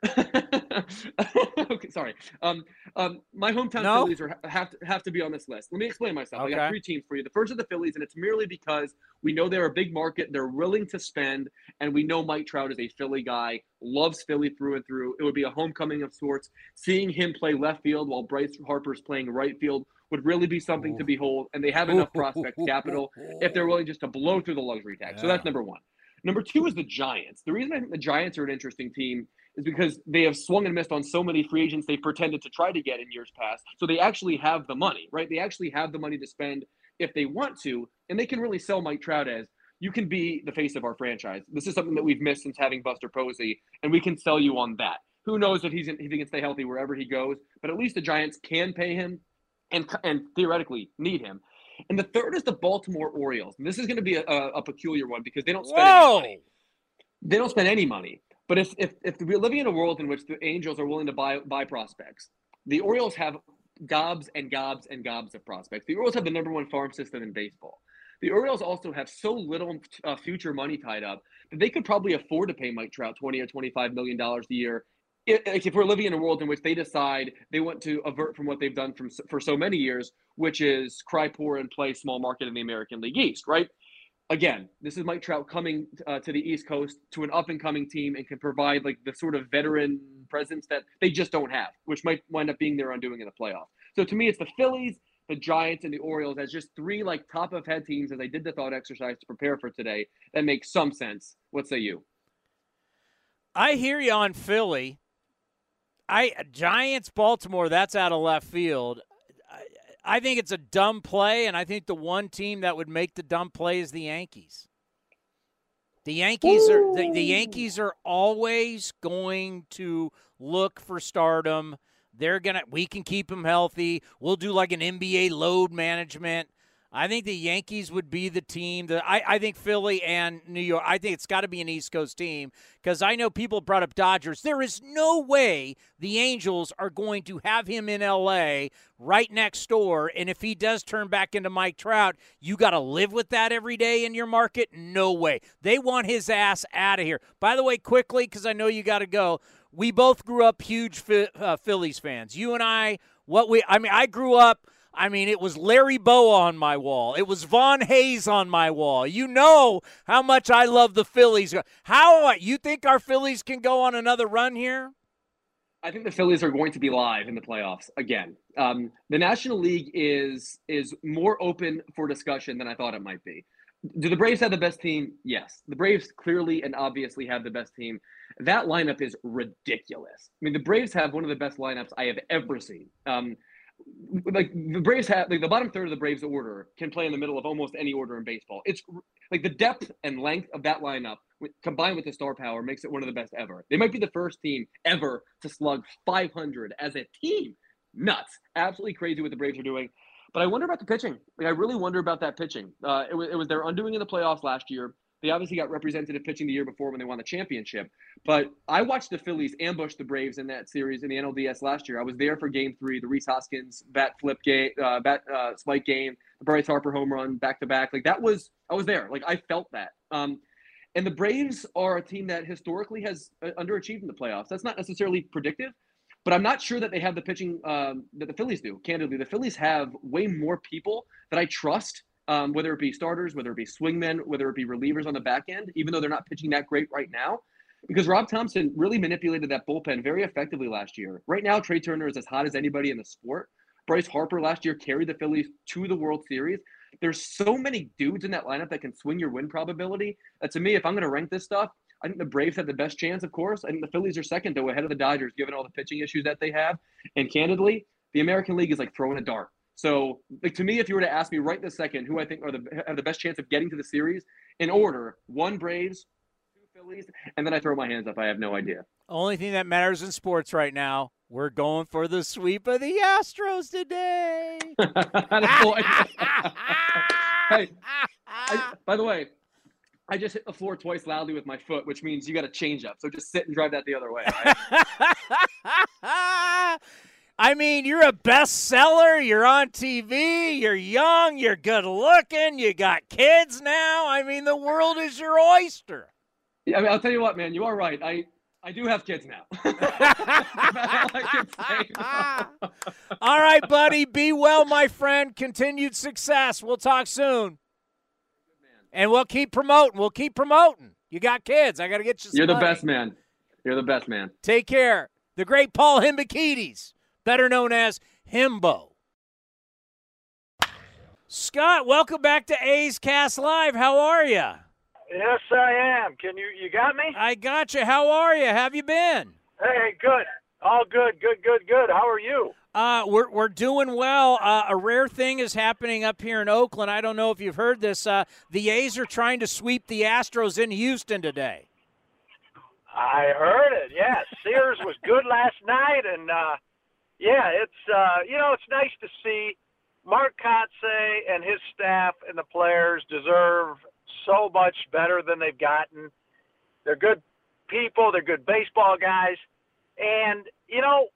okay, sorry. Um, um, my hometown No? Phillies are, have to have to be on this list. Let me explain myself. I got three teams for you. The first is the Phillies, and it's merely because we know they're a big market. They're willing to spend, and we know Mike Trout is a Philly guy, loves Philly through and through. It would be a homecoming of sorts. Seeing him play left field while Bryce Harper's playing right field would really be something to behold. And they have enough prospect capital if they're willing just to blow through the luxury tax. So that's number one. Number two is the Giants. The reason I think the Giants are an interesting team is because they have swung and missed on so many free agents they pretended to try to get in years past. So they actually have the money, right? They actually have the money to spend if they want to, and they can really sell Mike Trout as you can be the face of our franchise. This is something that we've missed since having Buster Posey, and we can sell you on that. Who knows if he's in, if he can stay healthy wherever he goes? But at least the Giants can pay him, and and theoretically need him. And the third is the Baltimore Orioles. And this is going to be a, a, a peculiar one because they don't spend any Whoa! money. They don't spend any money. But if, if if we're living in a world in which the Angels are willing to buy buy prospects, the Orioles have gobs and gobs and gobs of prospects. The Orioles have the number one farm system in baseball. The Orioles also have so little uh, future money tied up that they could probably afford to pay Mike Trout twenty or twenty-five million dollars a year. If, if we're living in a world in which they decide they want to avert from what they've done from for so many years, which is cry poor and play small market in the American League East, right? Again, this is Mike Trout coming uh, to the East Coast to an up and coming team and can provide like the sort of veteran presence that they just don't have, which might wind up being their undoing in the playoffs. So to me, it's the Phillies, the Giants, and the Orioles as just three like top of head teams as I did the thought exercise to prepare for today. That makes some sense. What say you? I hear you on Philly. I Giants Baltimore. That's out of left field. I, think it's a dumb play, and I think the one team that would make the dumb play is the Yankees. The Yankees are the, the Yankees are always going to look for stardom. They're gonna. We can keep them healthy. We'll do like an NBA load management. I think the Yankees would be the team that I, I think Philly and New York. I think it's got to be an East Coast team because I know people brought up Dodgers. There is no way the Angels are going to have him in LA right next door. And if he does turn back into Mike Trout, you got to live with that every day in your market? No way. They want his ass out of here. By the way, quickly, because I know you got to go. We both grew up huge uh, Phillies fans. You and I, what we, I mean, I grew up. I mean, it was Larry Bowa on my wall. It was Von Hayes on my wall. You know how much I love the Phillies. How you think our Phillies can go on another run here? I think the Phillies are going to be live in the playoffs again. Um, the National League is is more open for discussion than I thought it might be. Do the Braves have the best team? Yes. The Braves clearly and obviously have the best team. That lineup is ridiculous. I mean, the Braves have one of the best lineups I have ever seen. Um, like the Braves have like the bottom third of the Braves order can play in the middle of almost any order in baseball. It's like the depth and length of that lineup combined with the star power makes it one of the best ever. They might be the first team ever to slug 500 as a team. Nuts, absolutely crazy what the Braves are doing. But I wonder about the pitching. Like I really wonder about that pitching. Uh, it was it was their undoing in the playoffs last year. They obviously got representative pitching the year before when they won the championship. But I watched the Phillies ambush the Braves in that series in the NLDS last year. I was there for Game Three, the Rhys Hoskins bat flip game, uh, bat uh, spike game, the Bryce Harper home run back to back. Like that was I was there. Like I felt that. Um, and the Braves are a team that historically has uh, underachieved in the playoffs. That's not necessarily predictive, but I'm not sure that they have the pitching um, that the Phillies do. Candidly, the Phillies have way more people that I trust um, whether it be starters, whether it be swingmen, whether it be relievers on the back end, even though they're not pitching that great right now. Because Rob Thomson really manipulated that bullpen very effectively last year. Right now, Trea Turner is as hot as anybody in the sport. Bryce Harper last year carried the Phillies to the World Series. There's so many dudes in that lineup that can swing your win probability. That to me, if I'm going to rank this stuff, I think the Braves have the best chance, of course. I think the Phillies are second, though, ahead of the Dodgers, given all the pitching issues that they have. And candidly, the American League is like throwing a dart. So, like to me, if you were to ask me right this second who I think are the have the best chance of getting to the series in order, one Braves, two Phillies, and then I throw my hands up. I have no idea. Only thing that matters in sports right now, we're going for the sweep of the Astros today. hey, I, by the way, I just hit the floor twice loudly with my foot, which means you got to change up. So just sit and drive that the other way. right? I mean, you're a bestseller. You're on TV. You're young. You're good looking. You got kids now. I mean, the world is your oyster. Yeah, I mean, I'll tell you what, man, you are right. I I do have kids now. All right, buddy. Be well, my friend. Continued success. We'll talk soon. And we'll keep promoting. We'll keep promoting. You got kids. I got to get you. You're the money. best man. You're the best man. Take care. The great Paul Hembekides, better known as Hembo. Scott, welcome back to A's Cast Live. How are you? Yes, I am. Can you you got me? I got you. How are you? Have you been? Hey, good. All good. Good. Good. Good. How are you? Uh, we're we're doing well. Uh, a rare thing is happening up here in Oakland. I don't know if you've heard this. Uh, the A's are trying to sweep the Astros in Houston today. I heard it. Yes, Sears was good last night, and uh, yeah, it's uh, you know it's nice to see Mark Kotsay and his staff and the players deserve so much better than they've gotten. They're good people. They're good baseball guys, and you know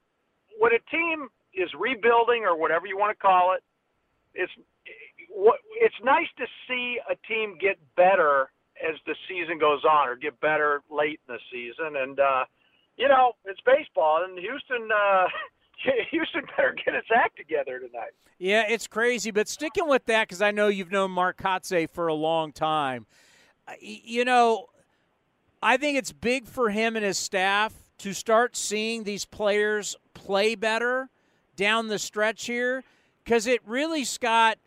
when a team is rebuilding or whatever you want to call it, it's it's nice to see a team get better as the season goes on or get better late in the season. And uh, you know, it's baseball, and Houston. Uh, Houston better get its act together tonight. Yeah, it's crazy. But sticking with that, because I know you've known Mark Kotsay for a long time. Uh, you know, I think it's big for him and his staff to start seeing these players play better down the stretch here, because it really, Scott,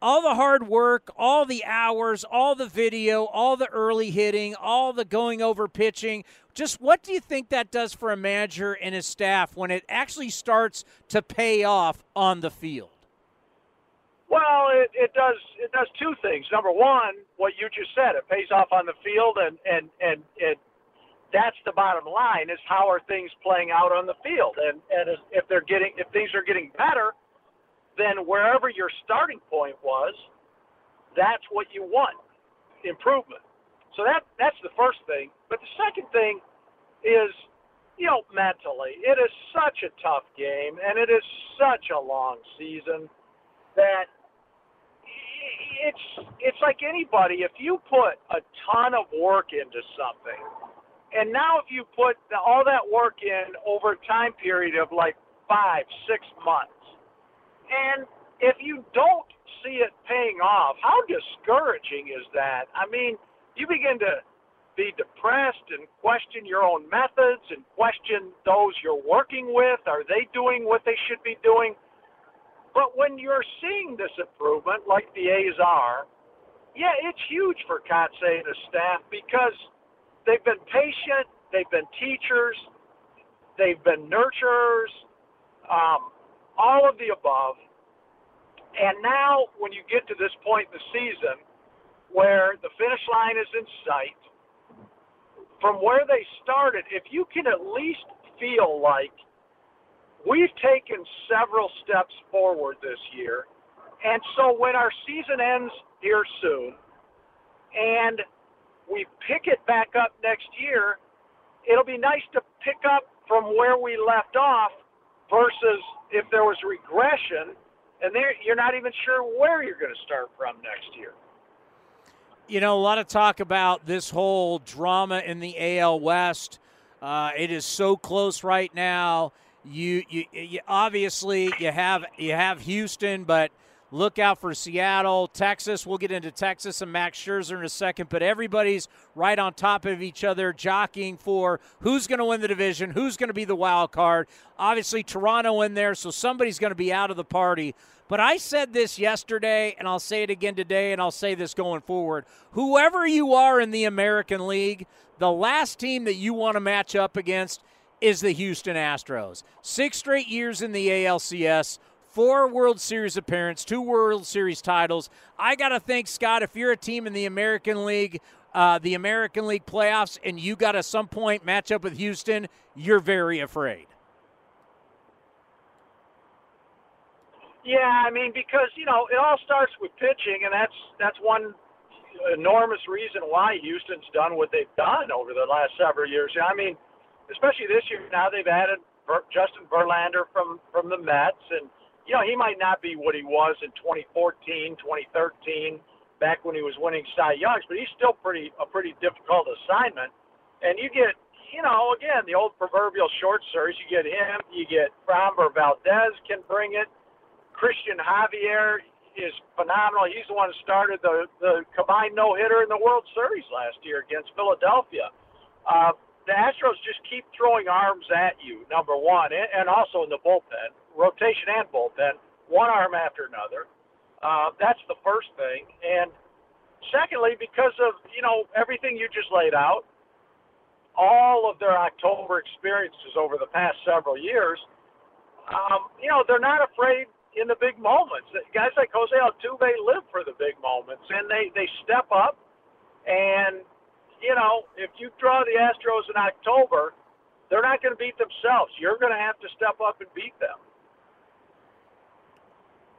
all the hard work, all the hours, all the video, all the early hitting, all the going over pitching. Just what do you think that does for a manager and his staff when it actually starts to pay off on the field? Well, it, it does it does two things. Number one, what you just said, it pays off on the field, and and and it that's the bottom line is how are things playing out on the field, and and if they're getting if things are getting better, then wherever your starting point was, that's what you want, improvement. So that that's the first thing. But the second thing is, you know, mentally, it is such a tough game, and it is such a long season that it's it's like anybody. If you put a ton of work into something, and now if you put all that work in over a time period of like five, six months, and if you don't see it paying off, how discouraging is that? I mean, you begin to be depressed and question your own methods and question those you're working with. Are they doing what they should be doing? But when you're seeing this improvement, like the A's are, yeah, it's huge for Kotsay and his staff because they've been patient, they've been teachers, they've been nurturers, um, all of the above. And now, when you get to this point in the season where the finish line is in sight, from where they started, if you can at least feel like we've taken several steps forward this year. And so when our season ends here soon and we pick it back up next year, it'll be nice to pick up from where we left off versus if there was regression and there you're not even sure where you're going to start from next year. You know, a lot of talk about this whole drama in the AL West. Uh, it is so close right now. You, you, you obviously you have you have Houston, but look out for Seattle, Texas. We'll get into Texas and Max Scherzer in a second, but everybody's right on top of each other, jockeying for who's going to win the division, who's going to be the wild card. Obviously, Toronto in there, so somebody's going to be out of the party. But I said this yesterday, and I'll say it again today, and I'll say this going forward. Whoever you are in the American League, the last team that you want to match up against is the Houston Astros. Six straight years in the ALCS, four World Series appearances, two World Series titles. I got to think, Scott, if you're a team in the American League, uh, the American League playoffs, and you got to some point match up with Houston, you're very afraid. Yeah, I mean because you know it all starts with pitching, and that's that's one enormous reason why Houston's done what they've done over the last several years. I mean, especially this year now they've added Justin Verlander from from the Mets, and you know he might not be what he was in 2014, 2013, back when he was winning Cy Youngs, but he's still pretty a pretty difficult assignment. And you get you know, again, the old proverbial short series. You get him, you get Framber Valdez can bring it. Cristian Javier is phenomenal. He's the one who started the the combined no hitter in the World Series last year against Philadelphia. Uh, the Astros just keep throwing arms at you. Number one, and, and also in the bullpen, rotation and bullpen, one arm after another. Uh, that's the first thing, and secondly, because of you know everything you just laid out, all of their October experiences over the past several years, um, you know, they're not afraid in the big moments. Guys like Jose Altuve live for the big moments, and they they step up. And you know, if you draw the Astros in October, they're not going to beat themselves. You're going to have to step up and beat them.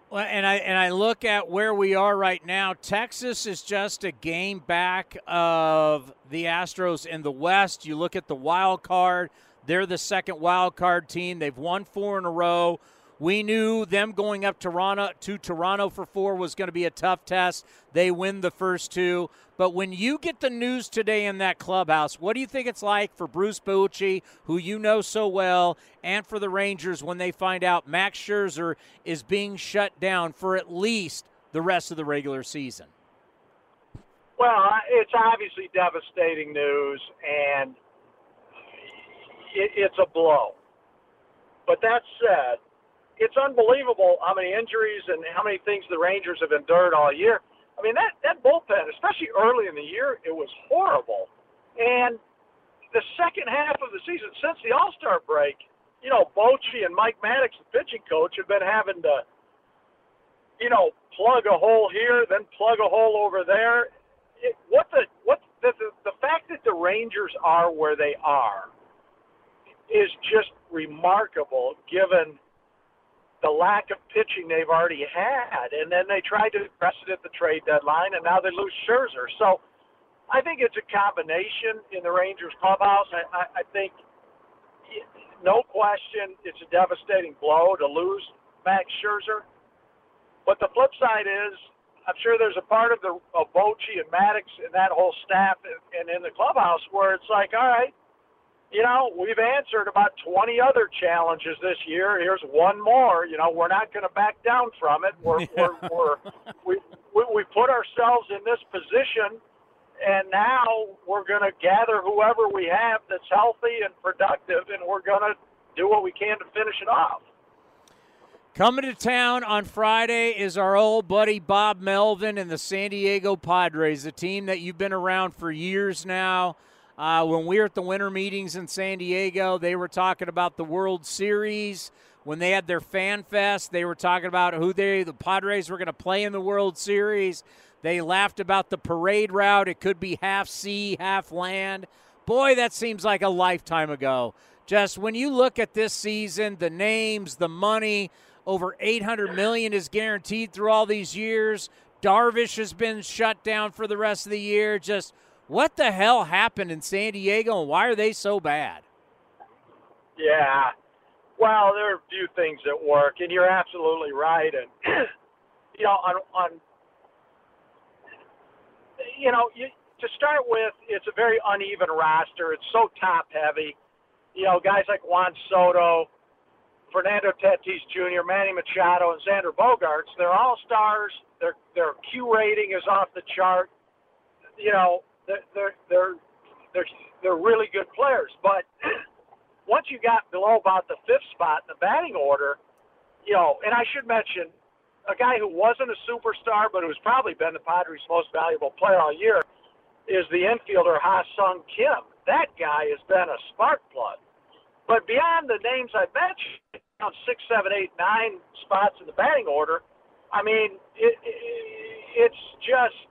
Well, and I and I look at where we are right now. Texas is just a game back of the Astros in the West. You look at the wild card; they're the second wild card team. They've won four in a row. We knew them going up Toronto to Toronto for four was going to be a tough test. They win the first two. But when you get the news today in that clubhouse, what do you think it's like for Bruce Bochy, who you know so well, and for the Rangers when they find out Max Scherzer is being shut down for at least the rest of the regular season? Well, it's obviously devastating news, and it's a blow. But that said, it's unbelievable how many injuries and how many things the Rangers have endured all year. I mean, that, that bullpen, especially early in the year, it was horrible. And the second half of the season, since the All Star break, you know, Bochy and Mike Maddux, the pitching coach, have been having to, you know, plug a hole here, then plug a hole over there. It, what the what the, the the fact that the Rangers are where they are is just remarkable, given the lack of pitching they've already had, and then they tried to press it at the trade deadline, and now they lose Scherzer. So I think it's a combination in the Rangers clubhouse. I, I, I think, no question, it's a devastating blow to lose Max Scherzer. But the flip side is, I'm sure there's a part of the of Bochy and Maddux and that whole staff and, and in the clubhouse where it's like, all right, you know, we've answered about 20 other challenges this year. Here's one more. You know, we're not going to back down from it. We're, we're, we're, we, we, we put ourselves in this position, and now we're going to gather whoever we have that's healthy and productive, and we're going to do what we can to finish it off. Coming to town on Friday is our old buddy Bob Melvin and the San Diego Padres, a team that you've been around for years now. Uh, when we were at the winter meetings in San Diego, they were talking about the World Series. When they had their fan fest, they were talking about who they the Padres were going to play in the World Series. They laughed about the parade route. It could be half sea, half land. Boy, that seems like a lifetime ago. Just when you look at this season, the names, the money, over 800 million is guaranteed through all these years. Darvish has been shut down for the rest of the year. Just what the hell happened in San Diego and why are they so bad? Yeah. Well, there are a few things that work, and you're absolutely right. And, you know, on, on you know, you, to start with, it's a very uneven roster. It's so top heavy. You know, guys like Juan Soto, Fernando Tatis Jr., Manny Machado, and Xander Bogaerts, they're all stars. Their their Q rating is off the chart. You know, they're they're they're they're, really good players. But once you got below about the fifth spot in the batting order, you know, and I should mention a guy who wasn't a superstar but who's probably been the Padres' most valuable player all year is the infielder Ha Sung Kim. That guy has been a spark plug. But beyond the names I mentioned, on six, seven, eight, nine spots in the batting order, I mean, it, it, it's just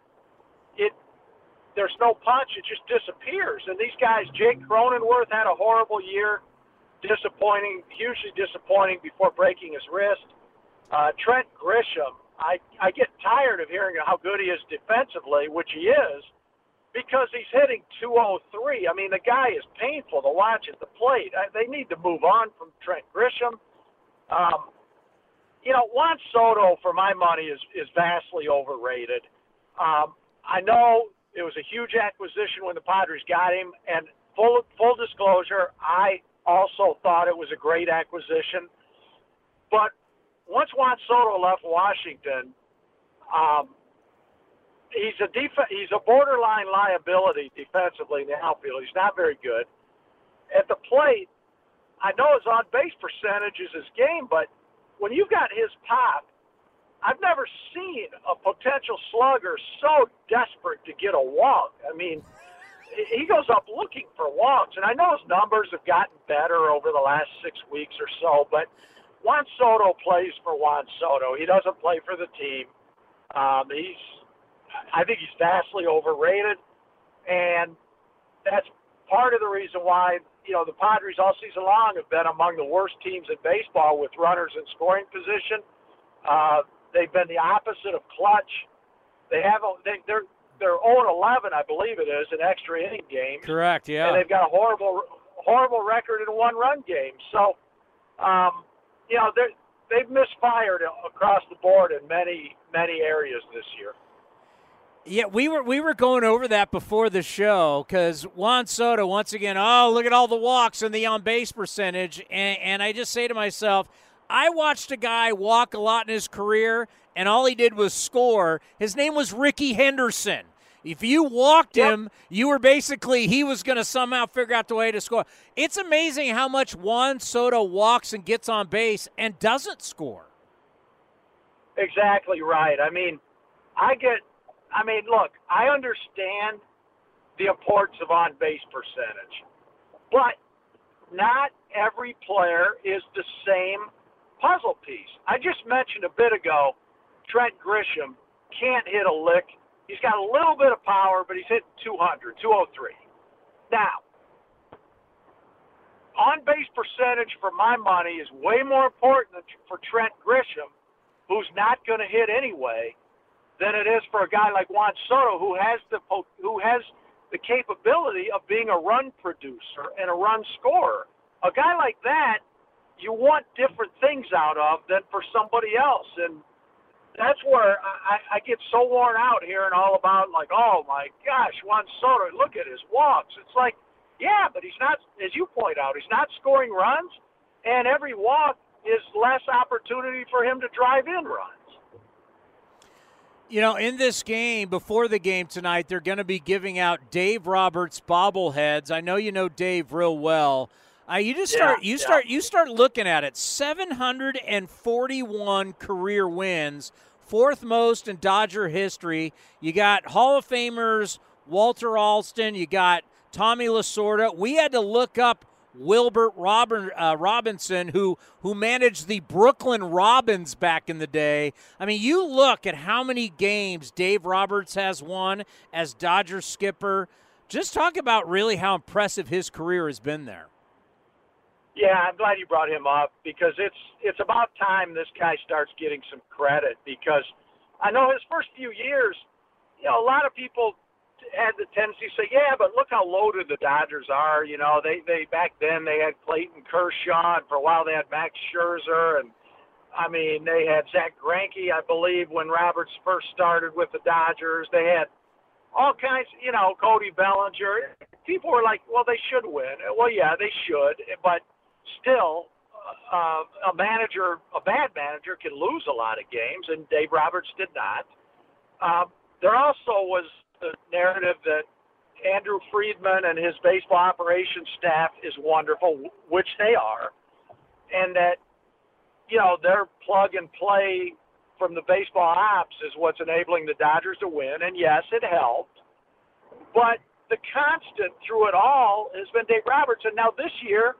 there's no punch. It just disappears. And these guys, Jake Cronenworth had a horrible year, disappointing, hugely disappointing before breaking his wrist. Uh, Trent Grisham, I I get tired of hearing how good he is defensively, which he is, because he's hitting 203. I mean, the guy is painful to watch at the plate. I, they need to move on from Trent Grisham. Um, you know, Juan Soto, for my money, is is vastly overrated. Um, I know it was a huge acquisition when the Padres got him, and full full disclosure, I also thought it was a great acquisition. But once Juan Soto left Washington, um, he's a def- he's a borderline liability defensively in the outfield. He's not very good at the plate. I know his on base percentage is his game, but when you've got his pop, I've never seen a potential slugger so desperate to get a walk. I mean, he goes up looking for walks, and I know his numbers have gotten better over the last six weeks or so, but Juan Soto plays for Juan Soto. He doesn't play for the team. Um, he's, I think he's vastly overrated, and that's part of the reason why you know the Padres all season long have been among the worst teams in baseball with runners in scoring position. Uh, They've been the opposite of clutch. They have a, they, they're they're 0 11, I believe it is, in extra inning games. Correct. Yeah. And they've got a horrible horrible record in one run games. So, um, you know, they they've misfired across the board in many many areas this year. Yeah, we were we were going over that before the show because Juan Soto once again. Oh, look at all the walks and the on base percentage, and, and I just say to myself I watched a guy walk a lot in his career, and all he did was score. His name was Rickey Henderson. If you walked yep. him, you were basically he was going to somehow figure out the way to score. It's amazing how much Juan Soto walks and gets on base and doesn't score. Exactly right. I mean, I get. I mean, look, I understand the importance of on base percentage, but not every player is the same puzzle piece. I just mentioned a bit ago, Trent Grisham can't hit a lick. He's got a little bit of power, but he's hitting 200, 203. Now, on base percentage for my money is way more important for Trent Grisham, who's not going to hit anyway, than it is for a guy like Juan Soto, who has the who has the capability of being a run producer and a run scorer. A guy like that you want different things out of than for somebody else. And that's where I, I get so worn out hearing all about like, oh my gosh, Juan Soto, look at his walks. It's like, yeah, but he's not, as you point out, he's not scoring runs, and every walk is less opportunity for him to drive in runs. You know, in this game, before the game tonight, they're going to be giving out Dave Roberts bobbleheads. I know you know Dave real well. Uh, you just start yeah, you start yeah. you start looking at it. 741 career wins, fourth most in Dodger history. You got Hall of Famers Walter Alston, you got Tommy Lasorda. We had to look up Wilbert Robin, uh, Robinson, who who managed the Brooklyn Robins back in the day. I mean, you look at how many games Dave Roberts has won as Dodger skipper. Just talk about really how impressive his career has been there. Yeah, I'm glad you brought him up because it's it's about time this guy starts getting some credit because I know his first few years, you know, a lot of people had the tendency to say, "Yeah, but look how loaded the Dodgers are." You know, they they back then they had Clayton Kershaw, and for a while they had Max Scherzer, and I mean they had Zack Greinke, I believe, when Roberts first started with the Dodgers. They had all kinds, you know, Cody Bellinger. People were like, "Well, they should win." Well, yeah, they should, but still, uh, a manager, a bad manager, can lose a lot of games, and Dave Roberts did not. Um, there also was the narrative that Andrew Friedman and his baseball operations staff is wonderful, which they are, and that you know their plug and play from the baseball ops is what's enabling the Dodgers to win. And yes, it helped, but the constant through it all has been Dave Roberts. And now this year,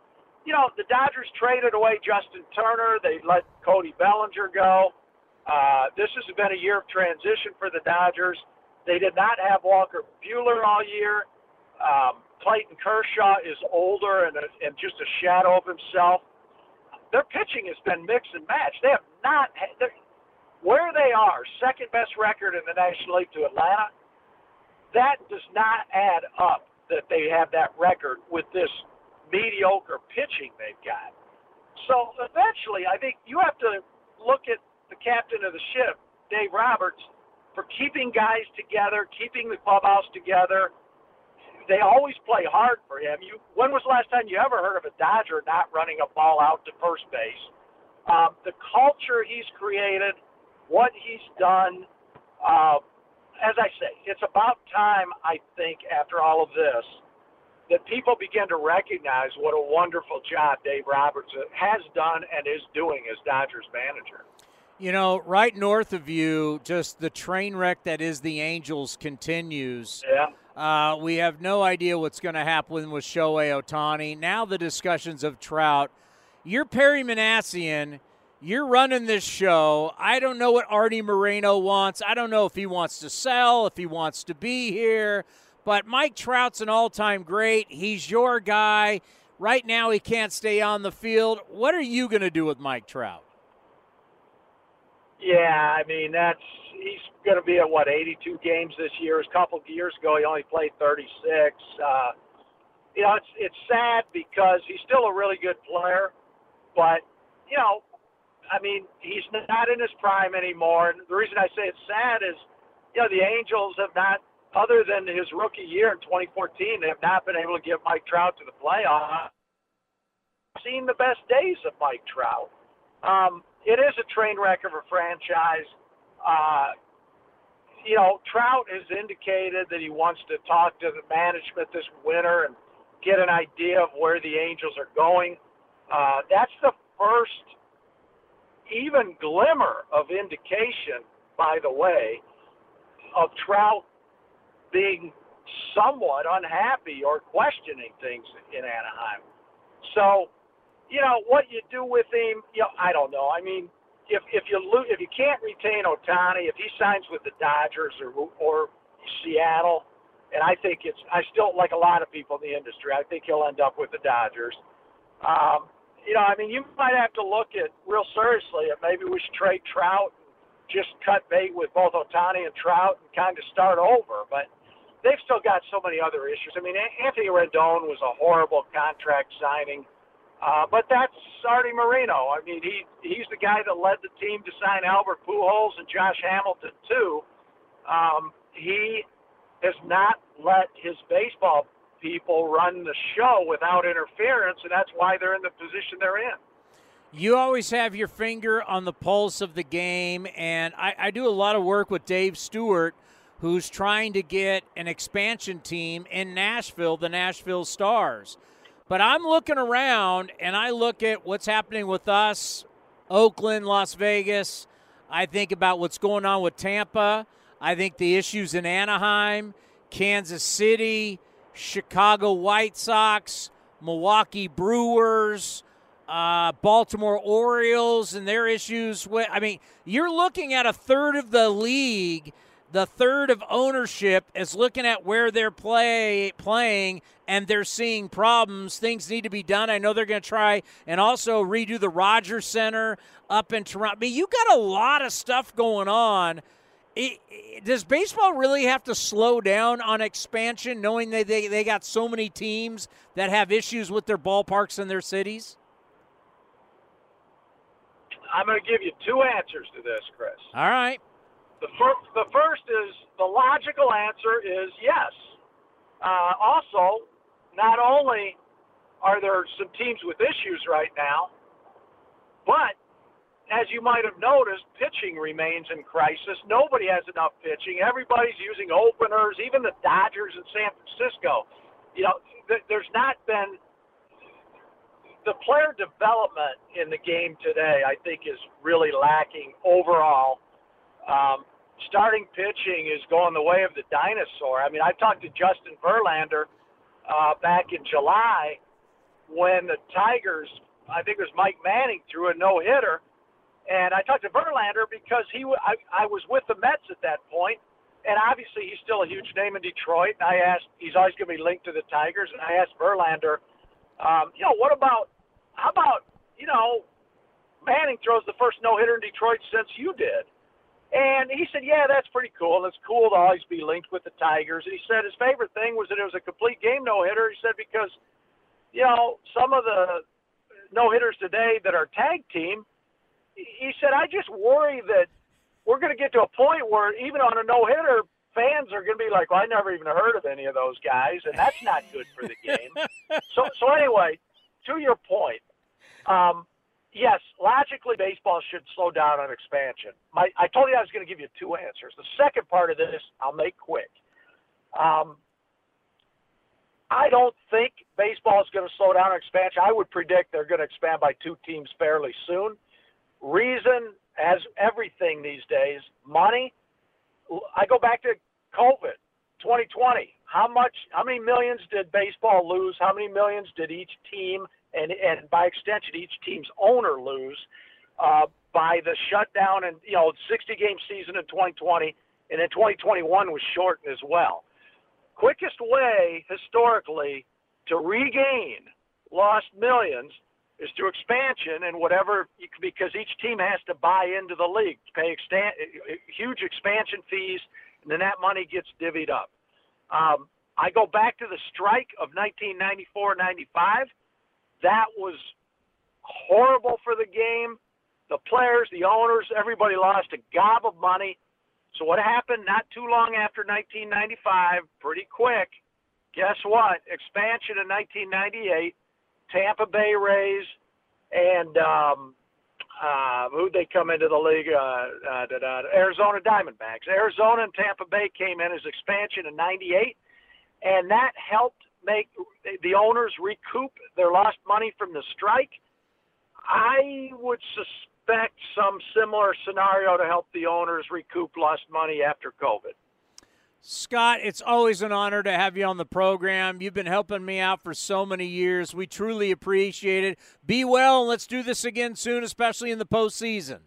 you know, the Dodgers traded away Justin Turner. They let Cody Bellinger go. Uh, this has been a year of transition for the Dodgers. They did not have Walker Buehler all year. Um, Clayton Kershaw is older and, a, and just a shadow of himself. Their pitching has been mix and match. They have not where they are, second best record in the National League to Atlanta. That does not add up that they have that record with this mediocre pitching they've got. So eventually, I think you have to look at the captain of the ship, Dave Roberts, for keeping guys together, keeping the clubhouse together. they always play hard for him. You, when was the last time you ever heard of a Dodger not running a ball out to first base? Um, the culture he's created, what he's done. Uh, as I say, it's about time, I think, after all of this, that people begin to recognize what a wonderful job Dave Roberts has done and is doing as Dodgers manager. You know, right north of you, just the train wreck that is the Angels continues. Yeah. Uh, we have no idea what's going to happen with Shohei Ohtani. Now the discussions of Trout. You're Perry Minasian. You're running this show. I don't know what Artie Moreno wants. I don't know if he wants to sell, if he wants to be here. But Mike Trout's an all time great. He's your guy. Right now, he can't stay on the field. What are you going to do with Mike Trout? Yeah, I mean that's he's going to be at what 82 games this year. A couple of years ago, he only played 36. Uh, you know, it's it's sad because he's still a really good player, but you know, I mean, he's not in his prime anymore. And the reason I say it's sad is, you know, the Angels have not, other than his rookie year in 2014, they have not been able to get Mike Trout to the playoffs. Seen the best days of Mike Trout. Um, it is a train wreck of a franchise. Uh, you know, Trout has indicated that he wants to talk to the management this winter and get an idea of where the Angels are going. Uh, that's the first even glimmer of indication, by the way, of Trout being somewhat unhappy or questioning things in Anaheim. So, you know, what you do with him, you know, I don't know. I mean, if if you lo- if you can't retain Ohtani, if he signs with the Dodgers or or Seattle, and I think it's I still like a lot of people in the industry, I think he'll end up with the Dodgers. Um, you know, I mean, you might have to look at real seriously at maybe we should trade Trout and just cut bait with both Ohtani and Trout and kind of start over. But they've still got so many other issues. I mean, Anthony Rendon was a horrible contract signing. Uh, but that's Artie Moreno. I mean, he he's the guy that led the team to sign Albert Pujols and Josh Hamilton too. Um, he has not let his baseball people run the show without interference, and that's why they're in the position they're in. You always have your finger on the pulse of the game, and I, I do a lot of work with Dave Stewart, who's trying to get an expansion team in Nashville, the Nashville Stars. But I'm looking around and I look at what's happening with us, Oakland, Las Vegas. I think about what's going on with Tampa. I think the issues in Anaheim, Kansas City, Chicago White Sox, Milwaukee Brewers, uh, Baltimore Orioles, and their issues. With, I mean, you're looking at a third of the league the third of ownership is looking at where they're play playing and they're seeing problems. Things need to be done. I know they're going to try and also redo the Rogers Center up in Toronto. I mean, you got a lot of stuff going on. It, it, does baseball really have to slow down on expansion, knowing that they, they got so many teams that have issues with their ballparks in their cities? I'm going to give you two answers to this, Chris. All right. The, fir- the first is the logical answer is yes. Uh, also, not only are there some teams with issues right now, but as you might have noticed, pitching remains in crisis. Nobody has enough pitching. Everybody's using openers, even the Dodgers in San Francisco. You know, th- there's not been the player development in the game today. I think is really lacking overall. Um, starting pitching is going the way of the dinosaur. I mean, I talked to Justin Verlander uh, back in July when the Tigers, I think it was Mike Manning, threw a no hitter. And I talked to Verlander because he, I, I was with the Mets at that point, and obviously he's still a huge name in Detroit. And I asked, he's always going to be linked to the Tigers, and I asked Verlander, um, you know, what about, how about, you know, Manning throws the first no hitter in Detroit since you did. And he said, Yeah, that's pretty cool. It's cool to always be linked with the Tigers. And he said his favorite thing was that it was a complete game no hitter. He said, Because, you know, some of the no hitters today that are tag team, he said, I just worry that we're going to get to a point where even on a no hitter, fans are going to be like, well, I never even heard of any of those guys, and that's not good for the game. so, so anyway, to your point, um, yes, logically, baseball should slow down on expansion. My, I told you I was going to give you two answers. The second part of this, I'll make quick. Um, I don't think baseball is going to slow down on expansion. I would predict they're going to expand by two teams fairly soon. Reason, as everything these days, money. I go back to COVID, 2020. How much? How many millions did baseball lose? How many millions did each team and and by extension each team's owner lose uh, by the shutdown and you know 60 game season in 2020 and then 2021 was shortened as well. Quickest way historically to regain lost millions is through expansion and whatever because each team has to buy into the league, pay extan- huge expansion fees, and then that money gets divvied up. Um, I go back to the strike of 1994-95 that was horrible for the game. The players, the owners, everybody lost a gob of money. So what happened not too long after 1995, pretty quick, guess what? Expansion in 1998, Tampa Bay Rays and um, uh, who'd they come into the league? Uh, uh, da, da, Arizona Diamondbacks. Arizona and Tampa Bay came in as expansion in '98, and that helped make the owners recoup their lost money from the strike. I would suspect some similar scenario to help the owners recoup lost money after COVID. Scott, it's always an honor to have you on the program. You've been helping me out for so many years. We truly appreciate it. Be well, and let's do this again soon, especially in the postseason.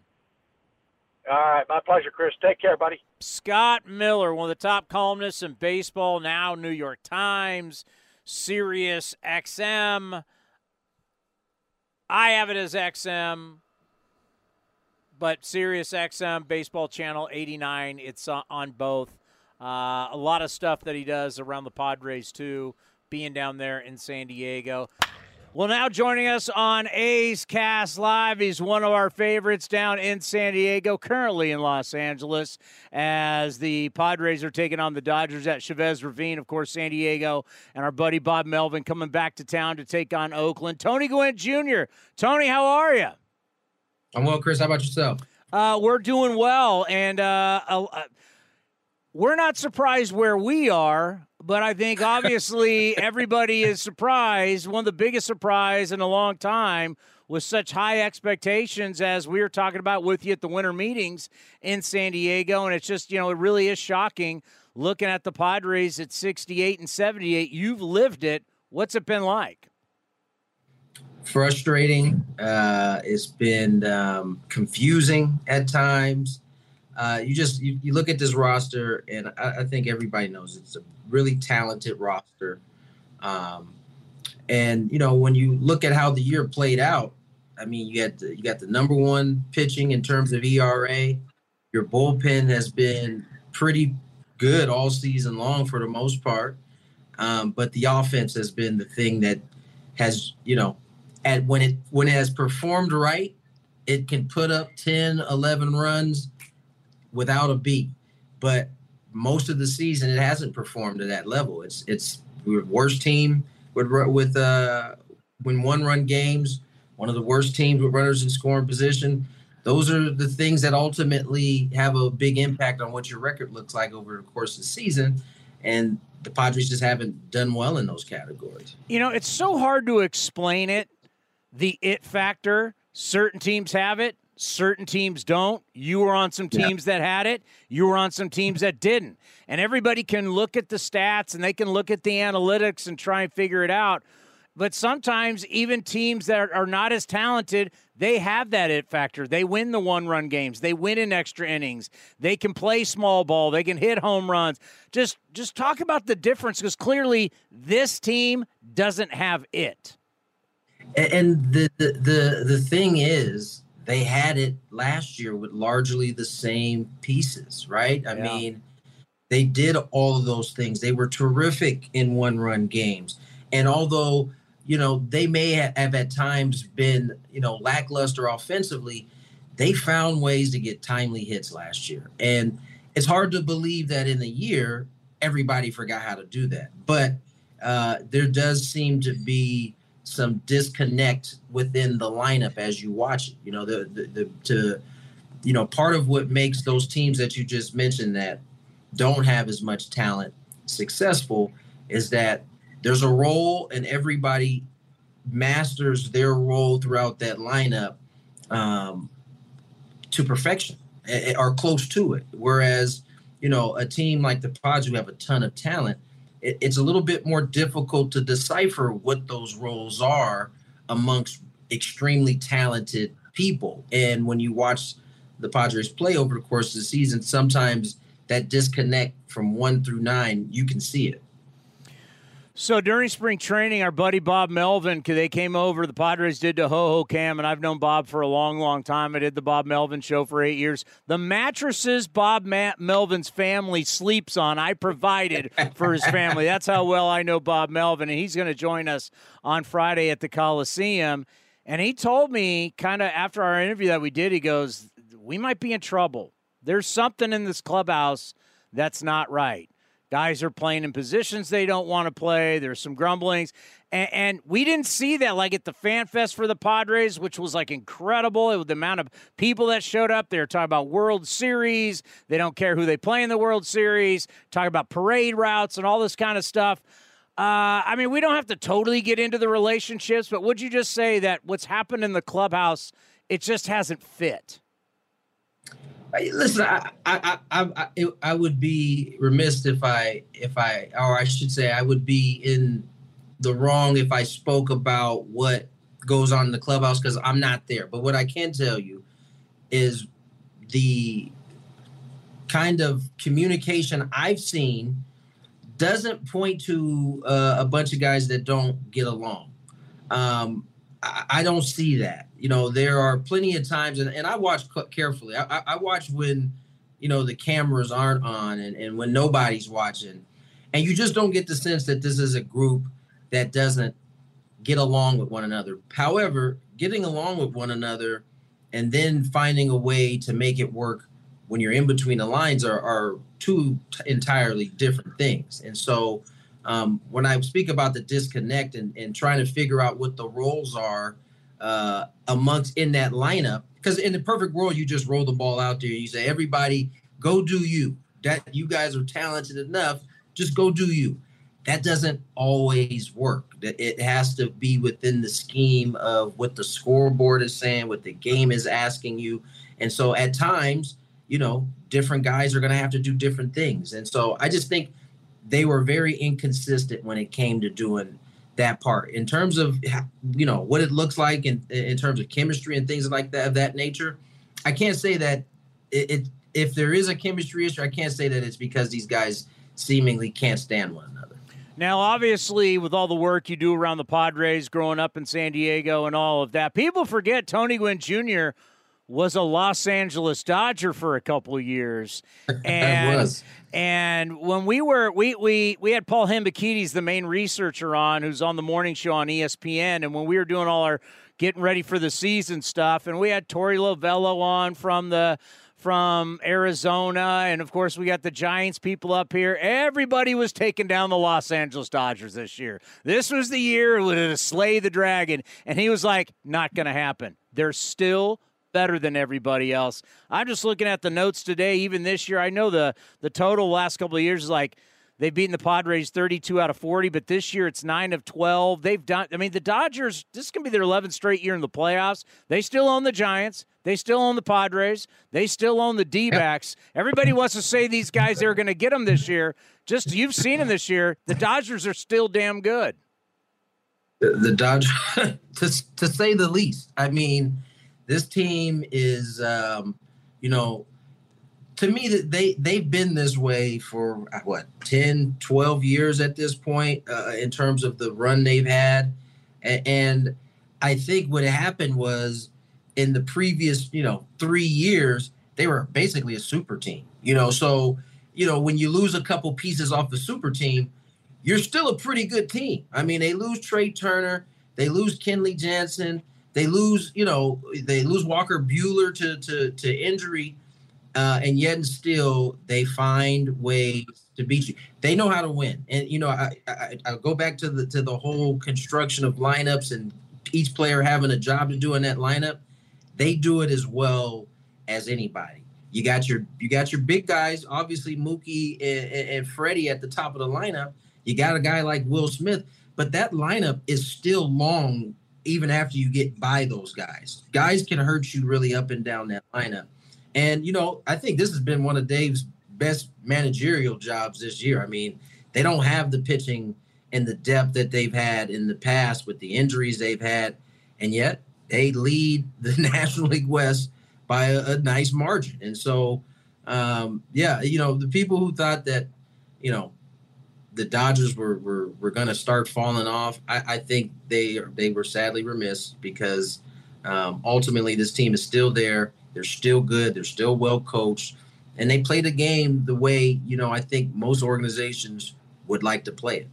All right, my pleasure, Chris. Take care, buddy. Scott Miller, one of the top columnists in baseball, now New York Times. Sirius XM. I have it as XM, but Sirius XM Baseball Channel 89. It's on both. Uh, a lot of stuff that he does around the Padres too, being down there in San Diego. Well, now joining us on A's Cast Live, he's one of our favorites down in San Diego, currently in Los Angeles, as the Padres are taking on the Dodgers at Chavez Ravine, of course, San Diego, and our buddy Bob Melvin coming back to town to take on Oakland. Tony Gwynn Jr. Tony, how are you? I'm well, Chris. How about yourself? Uh, we're doing well, and uh, uh, we're not surprised where we are but I think obviously everybody is surprised. One of the biggest surprise in a long time with such high expectations as we were talking about with you at the winter meetings in San Diego. And it's just, you know, it really is shocking looking at the Padres at 68 and 78. You've lived it. What's it been like? Frustrating. Uh, it's been um, confusing at times uh, you just you, you look at this roster, and I, I, think everybody knows it's a really talented roster. Um, and you know when you look at how the year played out, I mean you got the, you got the number one pitching in terms of ERA. Your bullpen has been pretty good all season long for the most part, um, but the offense has been the thing that has you know at when it when it has performed right, it can put up 10, 11 runs without a beat. But most of the season, it hasn't performed to that level. It's it's we're worst team with with uh when one run games, one of the worst teams with runners in scoring position. Those are the things that ultimately have a big impact on what your record looks like over the course of the season. And the Padres just haven't done well in those categories. You know, it's so hard to explain it, the it factor. Certain teams have it, Certain teams don't. You were on some teams that had it. You were on some teams that didn't. And everybody can look at the stats and they can look at the analytics and try and figure it out. But sometimes even teams that are not as talented, they have that it factor. They win the one run games. They win in extra innings. They can play small ball. They can hit home runs. Just just talk about the difference because clearly this team doesn't have it. And the the the, the thing is they had it last year with largely the same pieces, right? I yeah. mean, they did all of those things. They were terrific in one run games. And although, you know, they may have at times been, you know, lackluster offensively, they found ways to get timely hits last year. And it's hard to believe that in a year everybody forgot how to do that. But uh, there does seem to be some disconnect within the lineup as you watch it. You know, the, the, the to you know part of what makes those teams that you just mentioned that don't have as much talent successful is that there's a role and everybody masters their role throughout that lineup um, to perfection or close to it. Whereas, you know, a team like the Pods who have a ton of talent, it, it's a little bit more difficult to decipher what those roles are amongst extremely talented people. And when you watch the Padres play over the course of the season, sometimes that disconnect from one through nine, you can see it. So during spring training, our buddy Bob Melvin, they came over. The Padres did to Hohokam, and I've known Bob for a long, long time. I did the Bob Melvin show for eight years. The mattresses Bob Matt Melvin's family sleeps on, I provided for his family. That's how well I know Bob Melvin, and he's going to join us on Friday at the Coliseum. And he told me, kind of after our interview that we did, he goes, "We might be in trouble. There's something in this clubhouse that's not right." Guys are playing in positions they don't want to play. There's some grumblings. And, and, we didn't see that like at the Fan Fest for the Padres, which was like incredible. It the amount of people that showed up. They're talking about World Series. They don't care who they play in the World Series, talking about parade routes and all this kind of stuff. Uh, I mean, we don't have to totally get into the relationships, but would you just say that what's happened in the clubhouse, it just hasn't fit? Listen, I, I, I, I, I would be remiss if I, if I, or I should say, I would be in the wrong if I spoke about what goes on in the clubhouse because I'm not there. But what I can tell you is the kind of communication I've seen doesn't point to uh, a bunch of guys that don't get along. Um, I, I don't see that you know, there are plenty of times, and, and I watch carefully. I, I watch when, you know, the cameras aren't on and, and when nobody's watching. And you just don't get the sense that this is a group that doesn't get along with one another. However, getting along with one another and then finding a way to make it work when you're in between the lines are, are two t- entirely different things. And so um, when I speak about the disconnect and, and trying to figure out what the roles are uh, amongst in that lineup. Because in the perfect world, you just roll the ball out there. You say, everybody, go do you. That you guys are talented enough. Just go do you. That doesn't always work. It has to be within the scheme of what the scoreboard is saying, what the game is asking you. And so at times, you know, different guys are going to have to do different things. And so I just think they were very inconsistent when it came to doing that part. In terms of you know what it looks like in in terms of chemistry and things like that of that nature i can't say that it, it if there is a chemistry issue i can't say that it's because these guys seemingly can't stand one another. Now obviously with all the work you do around the padres growing up in san diego and all of that people forget tony gwynn jr was a Los Angeles Dodger for a couple of years, and and when we were we we we had Paul Hembekides, the main researcher, on who's on the morning show on ESPN, and when we were doing all our getting ready for the season stuff, and we had Torey Lovullo on from the from Arizona, and of course we got the Giants people up here. Everybody was taking down the Los Angeles Dodgers this year. This was the year to slay the dragon, and he was like, "Not going to happen. They're still." Better than everybody else. I'm just looking at the notes today, even this year. I know the the total last couple of years is like they've beaten the Padres 32 out of 40, but this year it's 9 of 12. They've done I mean the Dodgers, this can be their 11th straight year in the playoffs. They still own the Giants. They still own the Padres. They still own the D-backs. Everybody wants to say these guys they're going to get them this year. Just you've seen them this year. The Dodgers are still damn good. The, the Dodgers to to say the least. I mean, this team is, um, you know, to me that they they've been this way for uh, what 10 12 years at this point uh, in terms of the run they've had. And, and i think what happened was in the previous you know three years they were basically a super team you know? So you know when you lose a couple pieces off the super team you're still a pretty good team. I mean they lose trea turner they lose kenley jansen they lose, you know, they lose Walker Buehler to to to injury, uh, and yet and still they find ways to beat you. They know how to win, and you know I, I I go back to the to the whole construction of lineups and each player having a job to do in that lineup. They do it as well as anybody. You got your you got your big guys, obviously Mookie and, and, and Freddie at the top of the lineup. You got a guy like Will Smith, but that lineup is still long even after you get by those guys. Guys can hurt you really up and down that lineup. And you know, I think this has been one of Dave's best managerial jobs this year. I mean, they don't have the pitching and the depth that they've had in the past with the injuries they've had, and yet they lead the National League West by a, a nice margin. And so, um, yeah, you know, the people who thought that, you know, the Dodgers were were, were going to start falling off, I, I, think they they were sadly remiss because um, ultimately this team is still there. They're still good. They're still well coached, and they play the game the way you know I think most organizations would like to play it.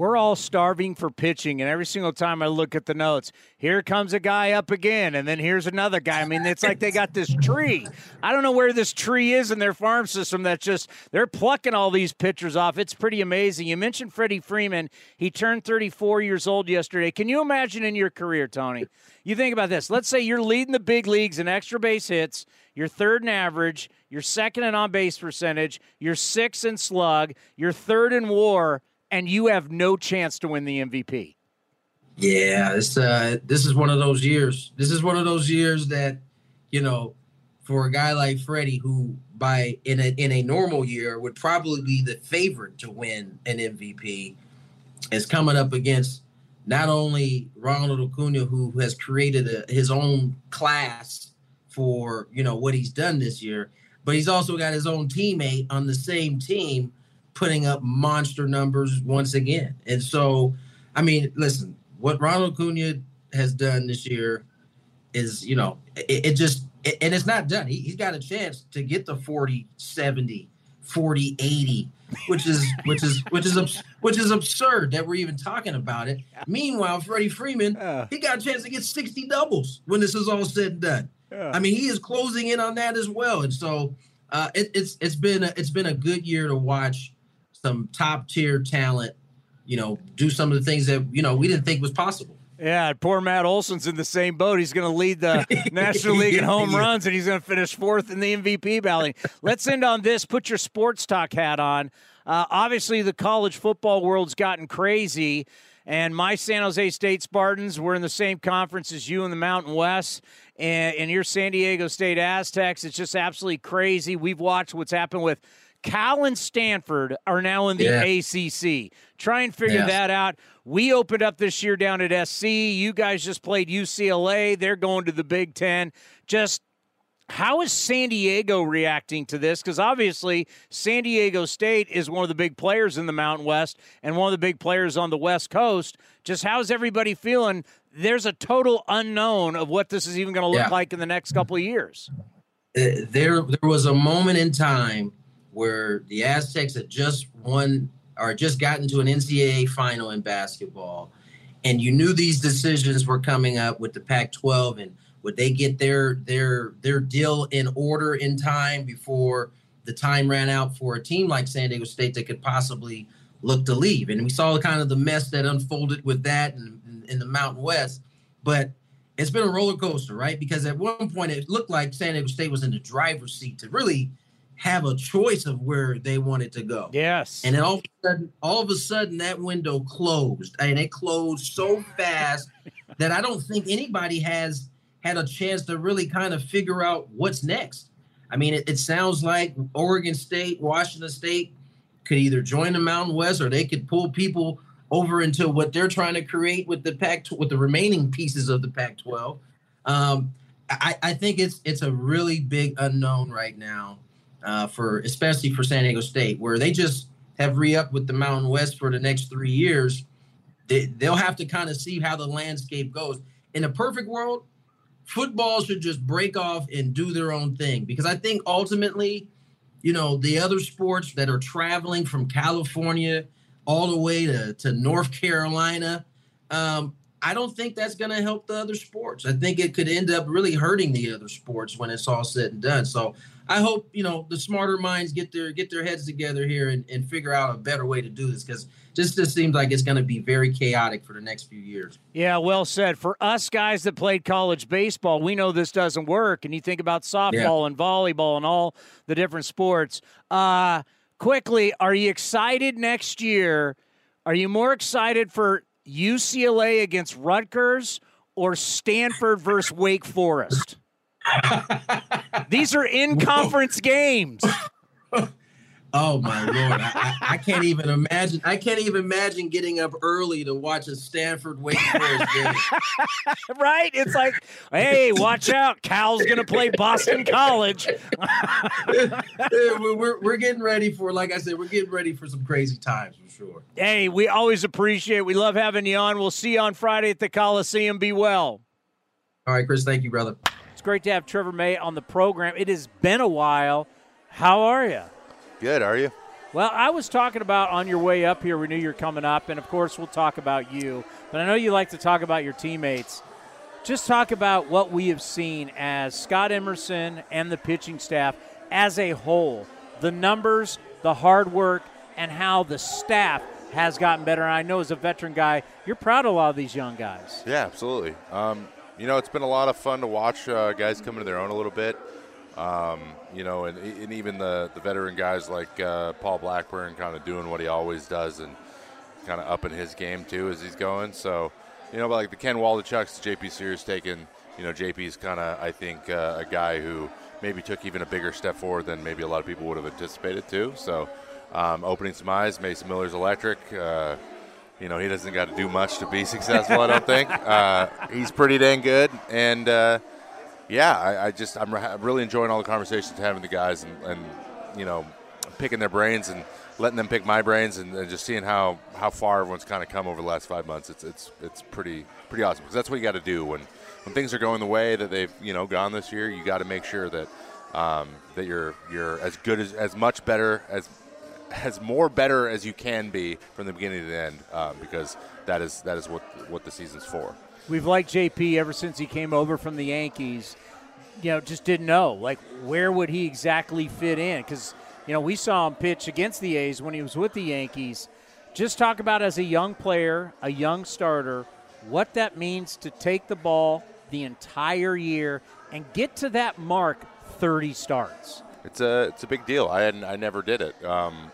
We're all starving for pitching, and every single time I look at the notes, here comes a guy up again, and then here's another guy. I mean, it's like they got this tree. I don't know where this tree is in their farm system that's just they're plucking all these pitchers off. It's pretty amazing. You mentioned Freddie Freeman. He turned 34 years old yesterday. Can you imagine in your career, Tony? You think about this. Let's say you're leading the big leagues in extra base hits, you're third in average, you're second in on base percentage, you're sixth in slug, you're third in war and you have no chance to win the MVP. Yeah, this uh, this is one of those years. This is one of those years that, you know, for a guy like Freddie, who by in a in a normal year would probably be the favorite to win an MVP, is coming up against not only Ronald Acuna, who has created a, his own class for you know what he's done this year, but he's also got his own teammate on the same team putting up monster numbers once again. And so, I mean, listen, what Ronald Acuna has done this year is, you know, it, it just, it, and it's not done. He, has got a chance to get the 40, 70, 40, 80, which is, which is, which is, which is absurd that we're even talking about it. Meanwhile, Freddie Freeman, he got a chance to get 60 doubles when this is all said and done. Yeah. I mean, he is closing in on that as well. And so, uh, it, it's it's been a, it's been a good year to watch some top tier talent, you know, do some of the things that you know we didn't think was possible. Yeah, poor Matt Olson's in the same boat. He's going to lead the National League in home runs, and he's going to finish fourth in the MVP ballot. Let's end on this. Put your sports talk hat on. Uh, obviously, the college football world's gotten crazy, and my San Jose State Spartans were in the same conference as you in the Mountain West, and, and your San Diego State Aztecs. It's just absolutely crazy. We've watched what's happened with Cal and Stanford are now in the yeah. ACC. Try and figure yes. that out. We opened up this year down at SC. You guys just played UCLA. They're going to the Big Ten. Just how is San Diego reacting to this? Because obviously, San Diego State is one of the big players in the Mountain West and one of the big players on the West Coast. Just how's everybody feeling? There's a total unknown of what this is even going to look yeah. like in the next couple of years. Uh, there, there was a moment in time where the Aztecs had just won or just gotten to an NCAA final in basketball, and you knew these decisions were coming up with the Pac-12, and would they get their their their deal in order in time before the time ran out for a team like San Diego State that could possibly look to leave? And we saw kind of the mess that unfolded with that in, in, in the Mountain West, but it's been a roller coaster, right? Because at one point it looked like San Diego State was in the driver's seat to really have a choice of where they wanted to go. Yes. And then all of a sudden, all of a sudden that window closed. And it closed so fast that I don't think anybody has had a chance to really kind of figure out what's next. I mean, it, it sounds like Oregon State, Washington State could either join the Mountain West or they could pull people over into what they're trying to create with the Pac with the remaining pieces of the Pac-12. Um, I, I think it's it's a really big unknown right now uh, for especially for San Diego State, where they just have re-upped with the Mountain West for the next three years. They, they'll have to kind of see how the landscape goes. In a perfect world, football should just break off and do their own thing because I think ultimately, you know, the other sports that are traveling from California all the way to, to North Carolina, um, I don't think that's going to help the other sports. I think it could end up really hurting the other sports when it's all said and done. So I hope you know the smarter minds get their get their heads together here and, and figure out a better way to do this because just just seems like it's going to be very chaotic for the next few years. Yeah, well said. For us guys that played college baseball, we know this doesn't work. And you think about softball yeah. and volleyball and all the different sports. Uh, quickly, are you excited next year? Are you more excited for UCLA against Rutgers or Stanford versus Wake Forest? These are in conference games. Oh my lord! I, I, can't even imagine. I can't even imagine getting up early to watch a Stanford Wake Forest game. right? It's like, hey, watch out! Cal's gonna play Boston College. we're we're getting ready for, like I said, we're getting ready for some crazy times for sure. Hey, we always appreciate. We love having you on. We'll see you on Friday at the Coliseum. Be well. All right, Chris. Thank you, brother. It's great to have Trevor May on the program. It has been a while. How are you? Good. Are you? Well, I was talking about on your way up here. We knew you're coming up, and of course, we'll talk about you. But I know you like to talk about your teammates. Just talk about what we have seen as Scott Emerson and the pitching staff as a whole. The numbers, the hard work, and how the staff has gotten better. And I know as a veteran guy, you're proud of a lot of these young guys. Yeah, absolutely. Um, you know, it's been a lot of fun to watch uh, guys come into their own a little bit. Um, you know, and, and, even the, the veteran guys like uh, Paul Blackburn kind of doing what he always does and kind of upping his game too as he's going. So, you know, like the Ken Waldichuks, JP Sears taking, you know, JP's kind of, I think, uh, a guy who maybe took even a bigger step forward than maybe a lot of people would have anticipated too. So, um, opening some eyes, Mason Miller's electric. Uh, you know, he doesn't got to do much to be successful. I don't think uh, he's pretty dang good, and uh, yeah, I, I just I'm, re- really enjoying all the conversations having the guys and, and, you know picking their brains and letting them pick my brains and, and just seeing how, how far everyone's kind of come over the last five months. It's it's it's pretty pretty awesome because that's what you got to do when when things are going the way that they've you know gone this year. You got to make sure that um, that you're you're as good as as much better as as more better as you can be from the beginning to the end, um, because that is that is what what the season's for. We've liked JP ever since he came over from the Yankees. You know, just didn't know like where would he exactly fit in because you know we saw him pitch against the A's when he was with the Yankees. Just talk about as a young player, a young starter, what that means to take the ball the entire year and get to that mark 30 starts. It's a it's a big deal. I hadn't, I never did it. Um,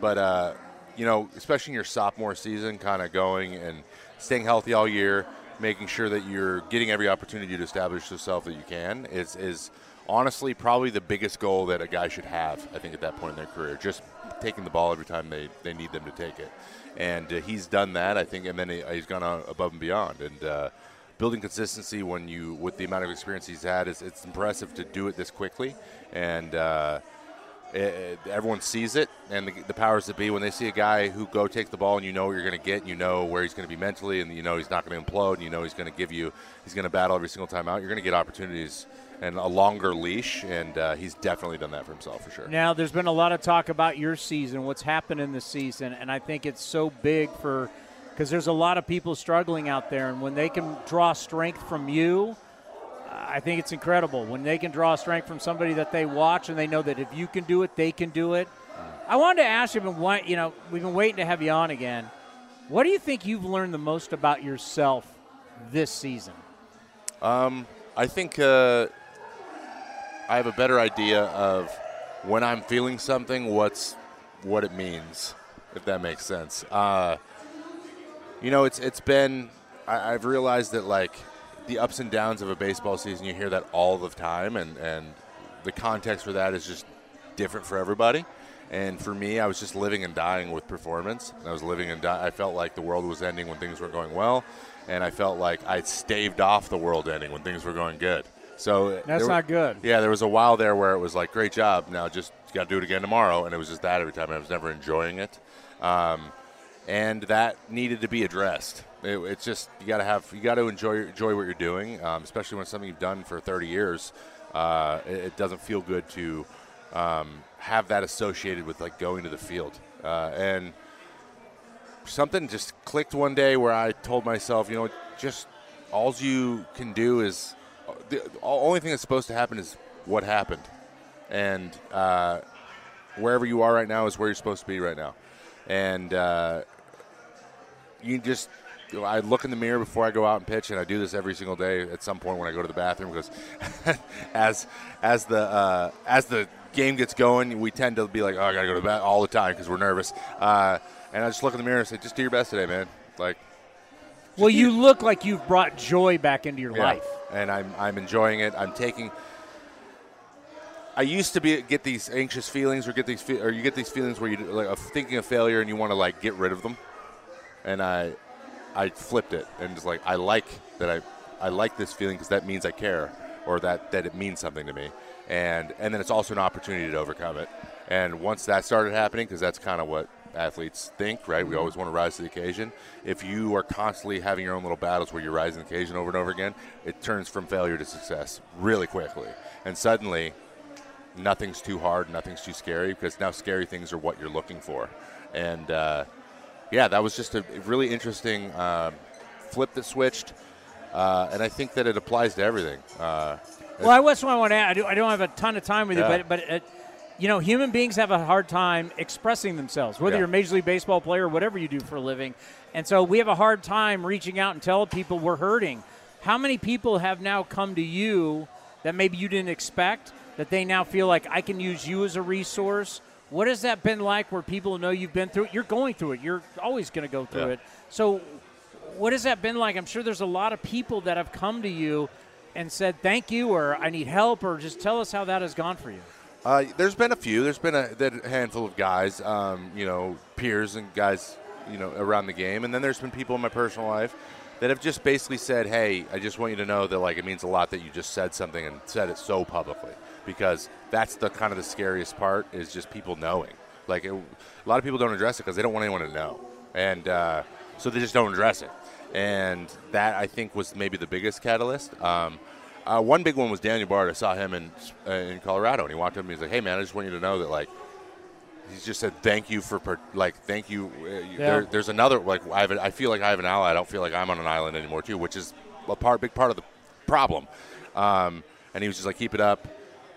but uh, you know, especially in your sophomore season, kind of going and staying healthy all year, making sure that you're getting every opportunity to establish yourself that you can is is honestly probably the biggest goal that a guy should have. I think at that point in their career, just taking the ball every time they, they need them to take it, and uh, he's done that. I think, and then he, has gone on above and beyond, and. Uh, building consistency when you with the amount of experience he's had is it's impressive to do it this quickly and uh, it, everyone sees it, and the, the, powers that be, when they see a guy who go take the ball and you know what you're going to get, and you know where he's going to be mentally, and you know he's not going to implode, and you know he's going to give you, he's going to battle every single time out. You're going to get opportunities and a longer leash, and uh, he's definitely done that for himself for sure. Now, there's been a lot of talk about your season, what's happened in the season, and I think it's so big for because there's a lot of people struggling out there, and when they can draw strength from you I think it's incredible when they can draw strength from somebody that they watch and they know that if you can do it, they can do it. I wanted to ask you, but you know, we've been waiting to have you on again. What do you think you've learned the most about yourself this season? Um, I think uh, I have a better idea of when I'm feeling something, what's what it means, if that makes sense. Uh, you know, it's it's been I, I've realized that like the ups and downs of a baseball season, you hear that all the time, and, and the context for that is just different for everybody. And for me, I was just living and dying with performance. I was living and I felt like the world was ending when things were going well, and I felt like I'd staved off the world ending when things were going good. So that's not good. Yeah, there was a while there where it was like, great job. Now just got to do it again tomorrow, and it was just that every time. I was never enjoying it, um, and that needed to be addressed. It, it's just you got to have you got to enjoy enjoy what you're doing, um, especially when it's something you've done for 30 years. Uh, it, it, doesn't feel good to um, have that associated with like going to the field. Uh, and something just clicked one day where I told myself, you know, just all you can do is the only thing that's supposed to happen is what happened. and uh, wherever you are right now is where you're supposed to be right now, and uh, you just. I look in the mirror before I go out and pitch, and I do this every single day. At some point, when I go to the bathroom, because as as the uh, as the game gets going, we tend to be like, "Oh, I gotta go to the bath all the time because we're nervous." Uh, and I just look in the mirror and say, "Just do your best today, man." Like, Well, you look like you've brought joy back into your yeah. life. and I'm I'm enjoying it. I'm taking. I used to be get these anxious feelings, or get these fe- or you get these feelings where you like of thinking of failure and you want to like get rid of them, and I I flipped it and just like I like that I I like this feeling because that means I care or that that it means something to me, and and then it's also an opportunity to overcome it. And once that started happening, because that's kind of what athletes think, right? We always want to rise to the occasion. If you are constantly having your own little battles where you're rising to the occasion over and over again, it turns from failure to success really quickly. And suddenly, nothing's too hard, nothing's too scary because now scary things are what you're looking for. And uh, yeah, that was just a really interesting um, flip that switched. Uh, and I think that it applies to everything. Uh, Well, I was what I want to add. I, do, I don't have a ton of time with Yeah. you, but but uh, you know, human beings have a hard time expressing themselves, whether Yeah. you're a major league baseball player or whatever you do for a living. And so we have a hard time reaching out and telling people we're hurting. How many people have now come to you that maybe you didn't expect that they now feel like I can use you as a resource? What has that been like where people know you've been through it? You're going through it. You're always going to go through Yeah. it. So what has that been like? I'm sure there's a lot of people that have come to you and said thank you or I need help or just tell us how that has gone for you. Uh, there's been a few. There's been a, handful of guys, um, you know, peers and guys, you know, around the game, and then there's been people in my personal life that have just basically said, "Hey, I just want you to know that like it means a lot that you just said something and said it so publicly," because that's the kind of the scariest part is just people knowing. Like it, a lot of people don't address it because they don't want anyone to know, and uh, so they just don't address it. And that I think was maybe the biggest catalyst. Um, uh, one big one was Daniel Bard. I saw him in uh, in Colorado, and he walked up to me. And he's like, "Hey, man, I just want you to know that like." He just said thank you for per- like thank you. Uh, you- Yeah. there, there's another like I have a, I feel like I have an ally. I don't feel like I'm on an island anymore too, which is a part big part of the problem. Um, and he was just like keep it up.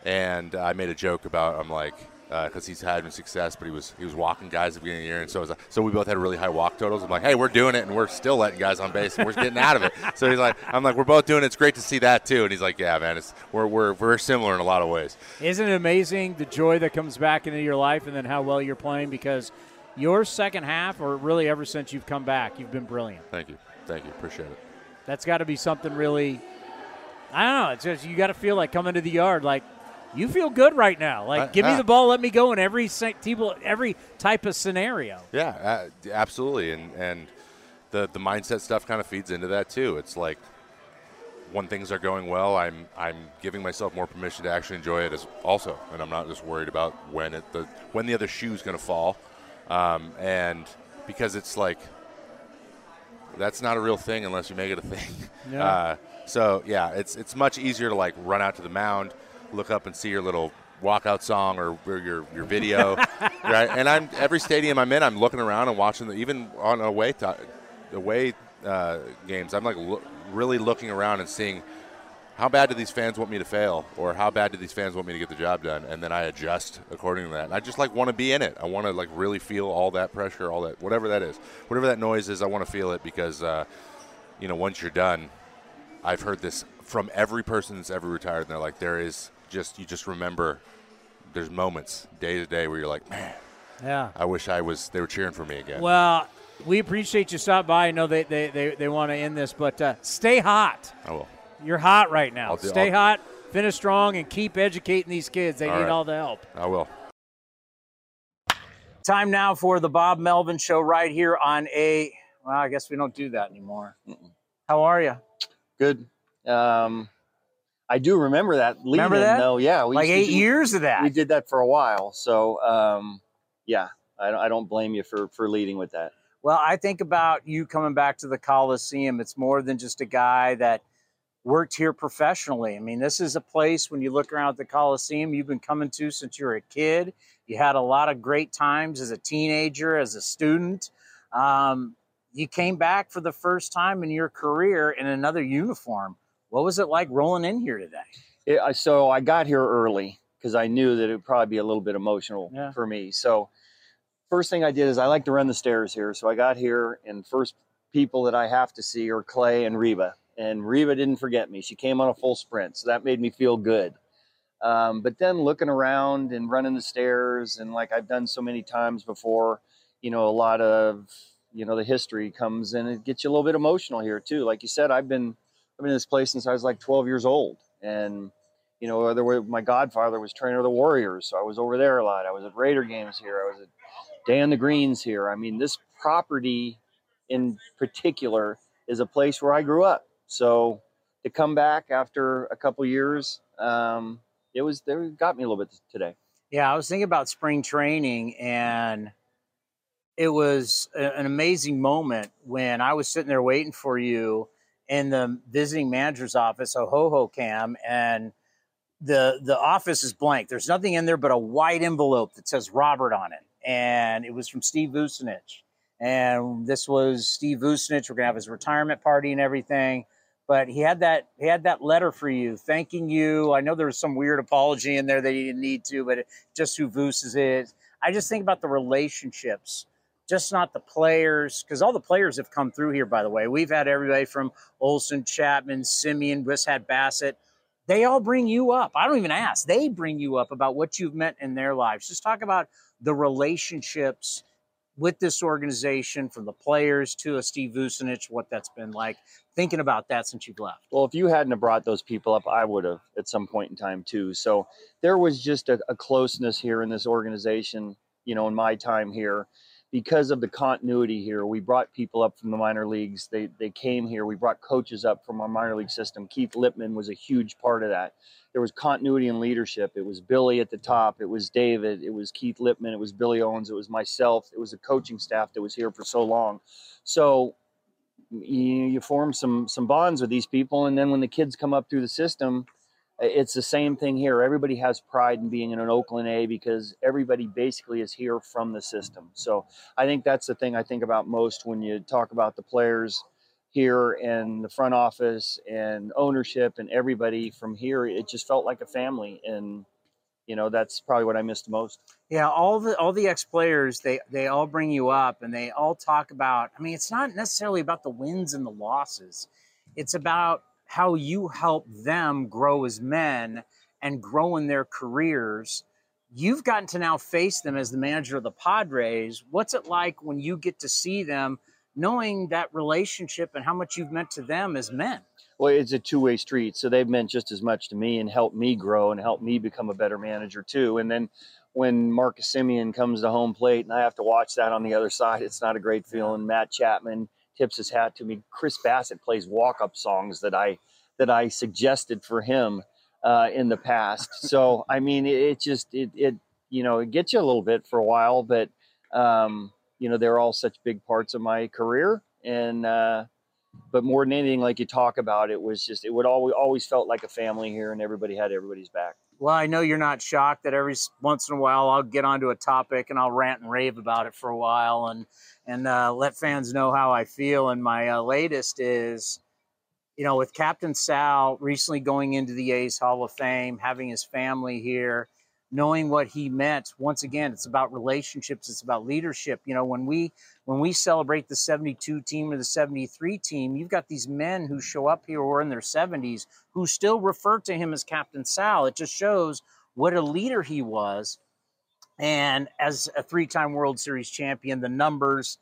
And I made a joke about I'm like uh, because he's having success, but he was he was walking guys at the beginning of the year, and so was so we both had really high walk totals. I'm like, hey, we're doing it, and we're still letting guys on base, and we're getting out of it. So he's like, I'm like, we're both doing it. It's great to see that too. And he's like, yeah, man, it's we're we're we're similar in a lot of ways. Isn't it amazing the joy that comes back into your life and then how well you're playing because your second half or really ever since you've come back, you've been brilliant. Thank you, thank you, appreciate it. That's got to be something really I don't know, it's just you got to feel like coming to the yard like you feel good right now. Like, Uh, give me yeah. the ball, let me go in every people, every type of scenario. Yeah, uh, absolutely, and and the the mindset stuff kind of feeds into that too. It's like when things are going well, I'm I'm giving myself more permission to actually enjoy it as also, and I'm not just worried about when it the when the other shoe's going to fall, um, and because it's like that's not a real thing unless you make it a thing. Yeah. Uh, so yeah, it's it's much easier to like run out to the mound, look up and see your little walkout song or, or your your video, right? And I'm every stadium I'm in, I'm looking around and watching the even on away away uh, games. I'm like lo- really looking around and seeing how bad do these fans want me to fail, or how bad do these fans want me to get the job done, and then I adjust according to that. And I just like want to be in it. I want to like really feel all that pressure, all that whatever that is, whatever that noise is. I want to feel it because uh, you know once you're done, I've heard this from every person that's ever retired, and they're like, there is just you just remember. There's moments day to day where you're like, man, Yeah. I wish I was. They were cheering for me again. Well, we appreciate you stopping by. I know they, they, they, they want to end this, but uh, stay hot. I will. You're hot right now. I'll do- stay I'll- hot, finish strong, and keep educating these kids. They All need right. all the help. I will. Time now for the Bob Melvin Show right here on a. Well, I guess we don't do that anymore. How are you? Good. Um, I do remember that. Lead Remember that? Though, yeah, Like used eight do- years of that. We did that for a while. So, um, yeah, I don't, I don't blame you for for leading with that. Well, I think about you coming back to the Coliseum. It's more than just a guy that worked here professionally. I mean, this is a place when you look around at the Coliseum you've been coming to since you were a kid. You had a lot of great times as a teenager, as a student. Um, you came back for the first time in your career in another uniform. What was it like rolling in here today? It, so I got here early, because I knew that it would probably be a little bit emotional Yeah. for me. So first thing I did is I like to run the stairs here. So I got here and first people that I have to see are Clay and Reba. And Reba didn't forget me. She came on a full sprint. So that made me feel good. Um, but then looking around and running the stairs and like I've done so many times before, you know, a lot of, you know, the history comes and it gets you a little bit emotional here too. Like you said, I've been, I've been in this place since I was like 12 years old. And, you know, there were, my godfather was trainer of the Warriors. So I was over there a lot. I was at Raider games here. I was at Day on the Greens here. I mean, this property in particular is a place where I grew up. So to come back after a couple years, um, it was there got me a little bit today. Yeah, I was thinking about spring training, and it was an amazing moment when I was sitting there waiting for you in the visiting manager's office, a Hohokam, and the the office is blank. There's nothing in there but a white envelope that says Robert on it, and it was from Steve Vucinich. And this was Steve Vucinich. We're gonna have his retirement party and everything. But he had that he had that letter for you, thanking you. I know there was some weird apology in there that he didn't need to, but it, just who Voos is. I just think about the relationships, just not the players, because all the players have come through here. By the way, we've had everybody from Olson, Chapman, Semien, just had Bassitt. They all bring you up. I don't even ask. They bring you up about what you've meant in their lives. Just talk about the relationships with this organization, from the players to a Steve Vucinich, what that's been like. Thinking about that since you've left. Well, if you hadn't have brought those people up, I would have at some point in time too. So there was just a, a closeness here in this organization, you know, in my time here, because of the continuity here. We brought people up from the minor leagues. They they came here. We brought coaches up from our minor league system. Keith Lieppman was a huge part of that. There was continuity in leadership. It was Billy at the top. It was David. It was Keith Lieppman. It was Billy Owens. It was myself. It was the coaching staff that was here for so long. So you, you form some some bonds with these people and then when the kids come up through the system it's the same thing here everybody has pride in being in an oakland a because everybody basically is here from the system so i think that's the thing i think about most when you talk about the players here and the front office and ownership and everybody from here it just felt like a family and you know that's probably what i missed most Yeah, all the all the ex players they they all bring you up and they all talk about. I mean, it's not necessarily about the wins and the losses. It's about how you help them grow as men and grow in their careers. You've gotten to now face them as the manager of the Padres. What's it like when you get to see them, knowing that relationship and how much you've meant to them as men? well, it's a two way street. So they've meant just as much to me and helped me grow and helped me become a better manager too. And then when Marcus Semien comes to home plate and I have to watch that on the other side, it's not a great feeling. Matt Chapman tips his hat to me. Chris Bassitt plays walk up songs that I that I suggested for him uh, in the past. So I mean, it, it just it it you know it gets you a little bit for a while, but um, you know they're all such big parts of my career and. Uh, but more than anything, like you talk about, it was just it would always always felt like a family here, and everybody had everybody's back. Well, I know you're not shocked that every once in a while I'll get onto a topic and I'll rant and rave about it for a while and and uh, let fans know how I feel. And my uh, latest is, you know, with Captain Sal recently going into the A's Hall of Fame, having his family here, knowing what he meant. Once again, it's about relationships. It's about leadership. You know, when we when we celebrate the 72 team or the 73 team, you've got these men who show up here are in their 70s who still refer to him as Captain Sal. It just shows what a leader he was. And as a three time World Series champion, the numbers.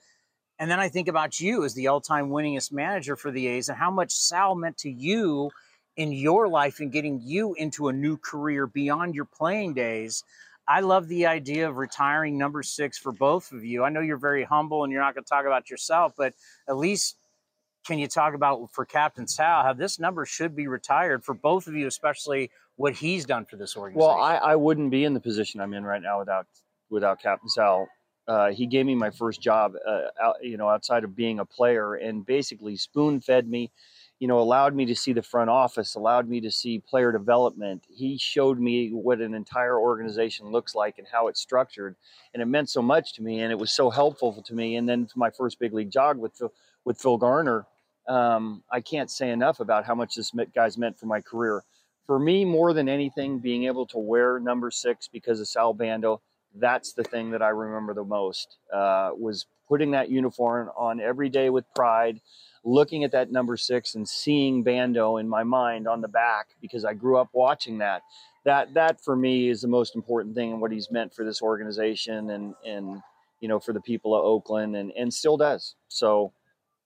And then I think about you as the all time winningest manager for the A's and how much Sal meant to you in your life and getting you into a new career beyond your playing days. I love the idea of retiring number six for both of you. I know you're very humble and you're not going to talk about yourself, but at least can you talk about for Captain Sal how this number should be retired for both of you, especially what he's done for this organization? Well, I, I wouldn't be in the position I'm in right now without without Captain Sal. Uh, he gave me my first job, uh, out, you know, outside of being a player, and basically spoon fed me. You know, allowed me to see the front office, allowed me to see player development. He showed me what an entire organization looks like and how it's structured, and it meant so much to me, and it was so helpful to me. And then my first big league job with Phil, with Phil Garner, um, I can't say enough about how much this guy's meant for my career for me, more than anything, being able to wear number six because of Sal Bando, that's the thing that I remember the most. Uh, was putting that uniform on every day with pride, looking at that number six and seeing Bando in my mind on the back because I grew up watching that. That that for me is the most important thing and what he's meant for this organization and and you know for the people of Oakland and and still does. So,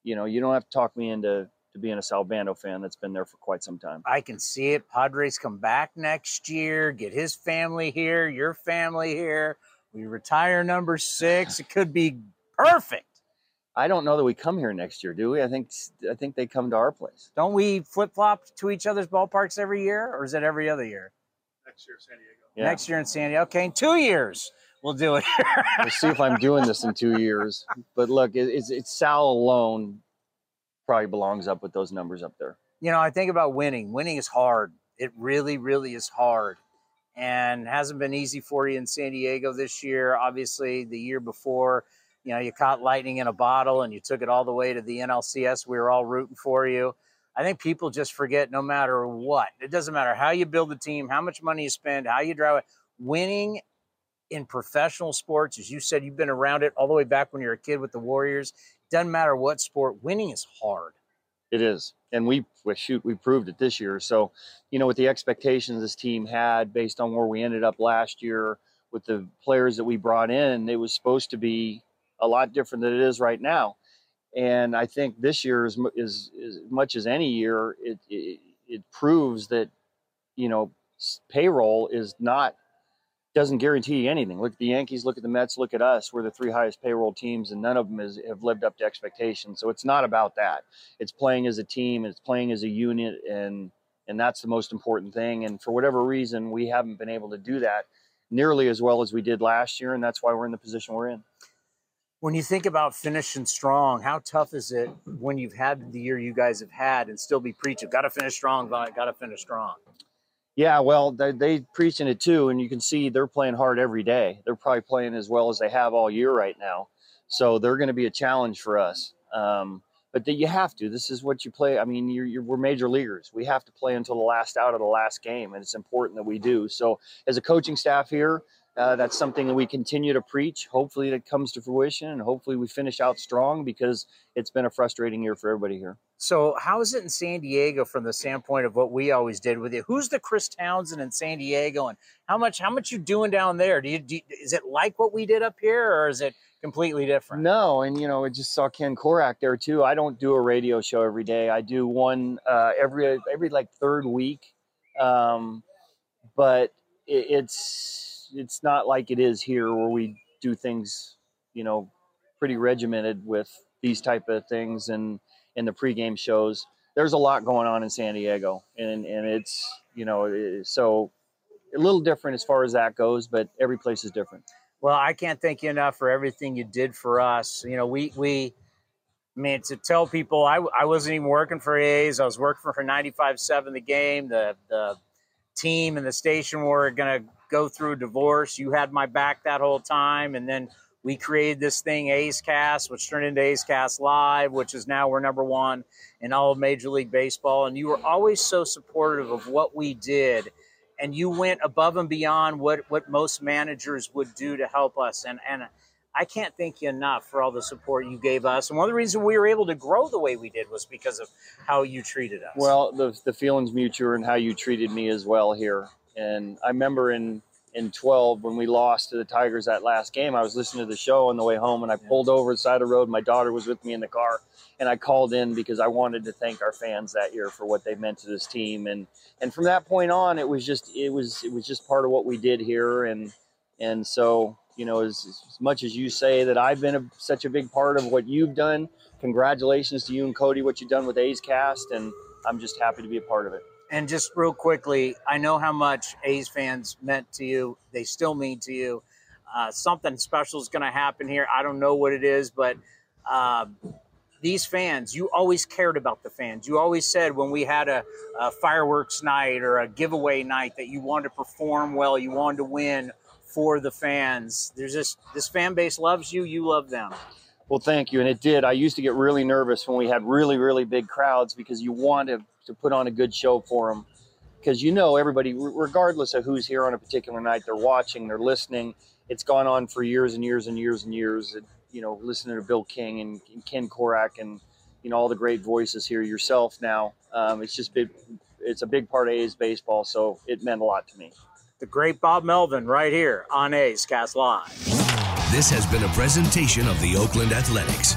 you know, you don't have to talk me into to being a Sal Bando fan that's been there for quite some time. I can see it. Padres come back next year, get his family here, your family here. We retire number six. It could be perfect. I don't know that we come here next year, do we? I think I think they come to our place. Don't we flip flop to each other's ballparks every year, or is it every other year? Next year, San Diego. Yeah. Next year in San Diego. Okay, in two years we'll do it. we'll see if I'm doing this in two years. But look, it, it's, it's Sal alone probably belongs up with those numbers up there. you know, I think about winning. Winning is hard. It really, really is hard. And hasn't been easy for you in San Diego this year. Obviously, the year before, you know, you caught lightning in a bottle and you took it all the way to the NLCS. We were all rooting for you. I think people just forget no matter what. It doesn't matter how you build a team, how much money you spend, how you drive it. Winning in professional sports, as you said, you've been around it all the way back when you were a kid with the Warriors. Doesn't matter what sport, winning is hard. It is. And we, well, shoot, we proved it this year. So, you know, with the expectations this team had based on where we ended up last year with the players that we brought in, it was supposed to be a lot different than it is right now. And I think this year is, as much as any year, it, it, it proves that, you know, payroll is not doesn't guarantee anything. Look at the Yankees, look at the Mets, look at us. We're the three highest payroll teams, and none of them is, have lived up to expectations. So it's not about that. It's playing as a team, it's playing as a unit, and and that's the most important thing. And for whatever reason, we haven't been able to do that nearly as well as we did last year, and that's why we're in the position we're in. When you think about finishing strong, how tough is it when you've had the year you guys have had and still be preaching, got to finish strong, got to finish strong? Yeah, well, they they preaching it too, and you can see they're playing hard every day. They're probably playing as well as they have all year right now, so they're going to be a challenge for us. Um, but you have to. This is what you play. I mean, you're, you're, we're major leaguers. We have to play until the last out of the last game, and it's important that we do. So, as a coaching staff here, uh, that's something that we continue to preach. Hopefully, it comes to fruition, and hopefully, we finish out strong because it's been a frustrating year for everybody here. So, how is it in San Diego from the standpoint of what we always did with you? Who's the Chris Townsend in San Diego, and how much how much you doing down there? Do you, do is it like what we did up here, or is it completely different? No, and you know, I just saw Ken Korach there too. I don't do a radio show every day. I do one uh, every every like third week, um, but it, it's it's not like it is here where we do things, you know, pretty regimented with these type of things and in the pregame shows. There's a lot going on in San Diego, and and it's you know so a little different as far as that goes, but every place is different. Well, I can't thank you enough for everything you did for us. You know, we we I mean to tell people I, I wasn't even working for A's. I was working for 95.7 the game. The the team and the station were gonna go through a divorce. You had my back that whole time and then we created this thing, A's Cast, which turned into A's Cast Live, which is now we're number one in all of Major League Baseball. And you were always so supportive of what we did and you went above and beyond what what most managers would do to help us and and I can't thank you enough for all the support you gave us. And one of the reasons we were able to grow the way we did was because of how you treated us. Well, the the feelings mutual and how you treated me as well here. And I remember in in 12 when we lost to the Tigers that last game, I was listening to the show on the way home and I pulled over the side of the road. My daughter was with me in the car and I called in because I wanted to thank our fans that year for what they meant to this team. And and from that point on, it was just it was it was just part of what we did here. And and so you know, as, as much as you say that I've been a, such a big part of what you've done, congratulations to you and Cody, what you've done with A's Cast, and I'm just happy to be a part of it. And just real quickly, I know how much A's fans meant to you. They still mean to you. Uh, something special is going to happen here. I don't know what it is, but um, these fans, you always cared about the fans. You always said when we had a, a fireworks night or a giveaway night that you wanted to perform well, you wanted to win for the fans. There's this this fan base loves you. You love them. Well, thank you. And it did. I used to get really nervous when we had really, really big crowds because you want to, to put on a good show for them. because you know everybody, regardless of who's here on a particular night, they're watching, they're listening. It's gone on for years and years and years and years. And, you know, listening to Bill King and, and Ken korach and you know all the great voices here. Yourself now, um, it's just been, it's a big part of A's baseball, so it meant a lot to me. The great Bob Melvin, right here on A's Cast Live. This has been a presentation of the Oakland Athletics.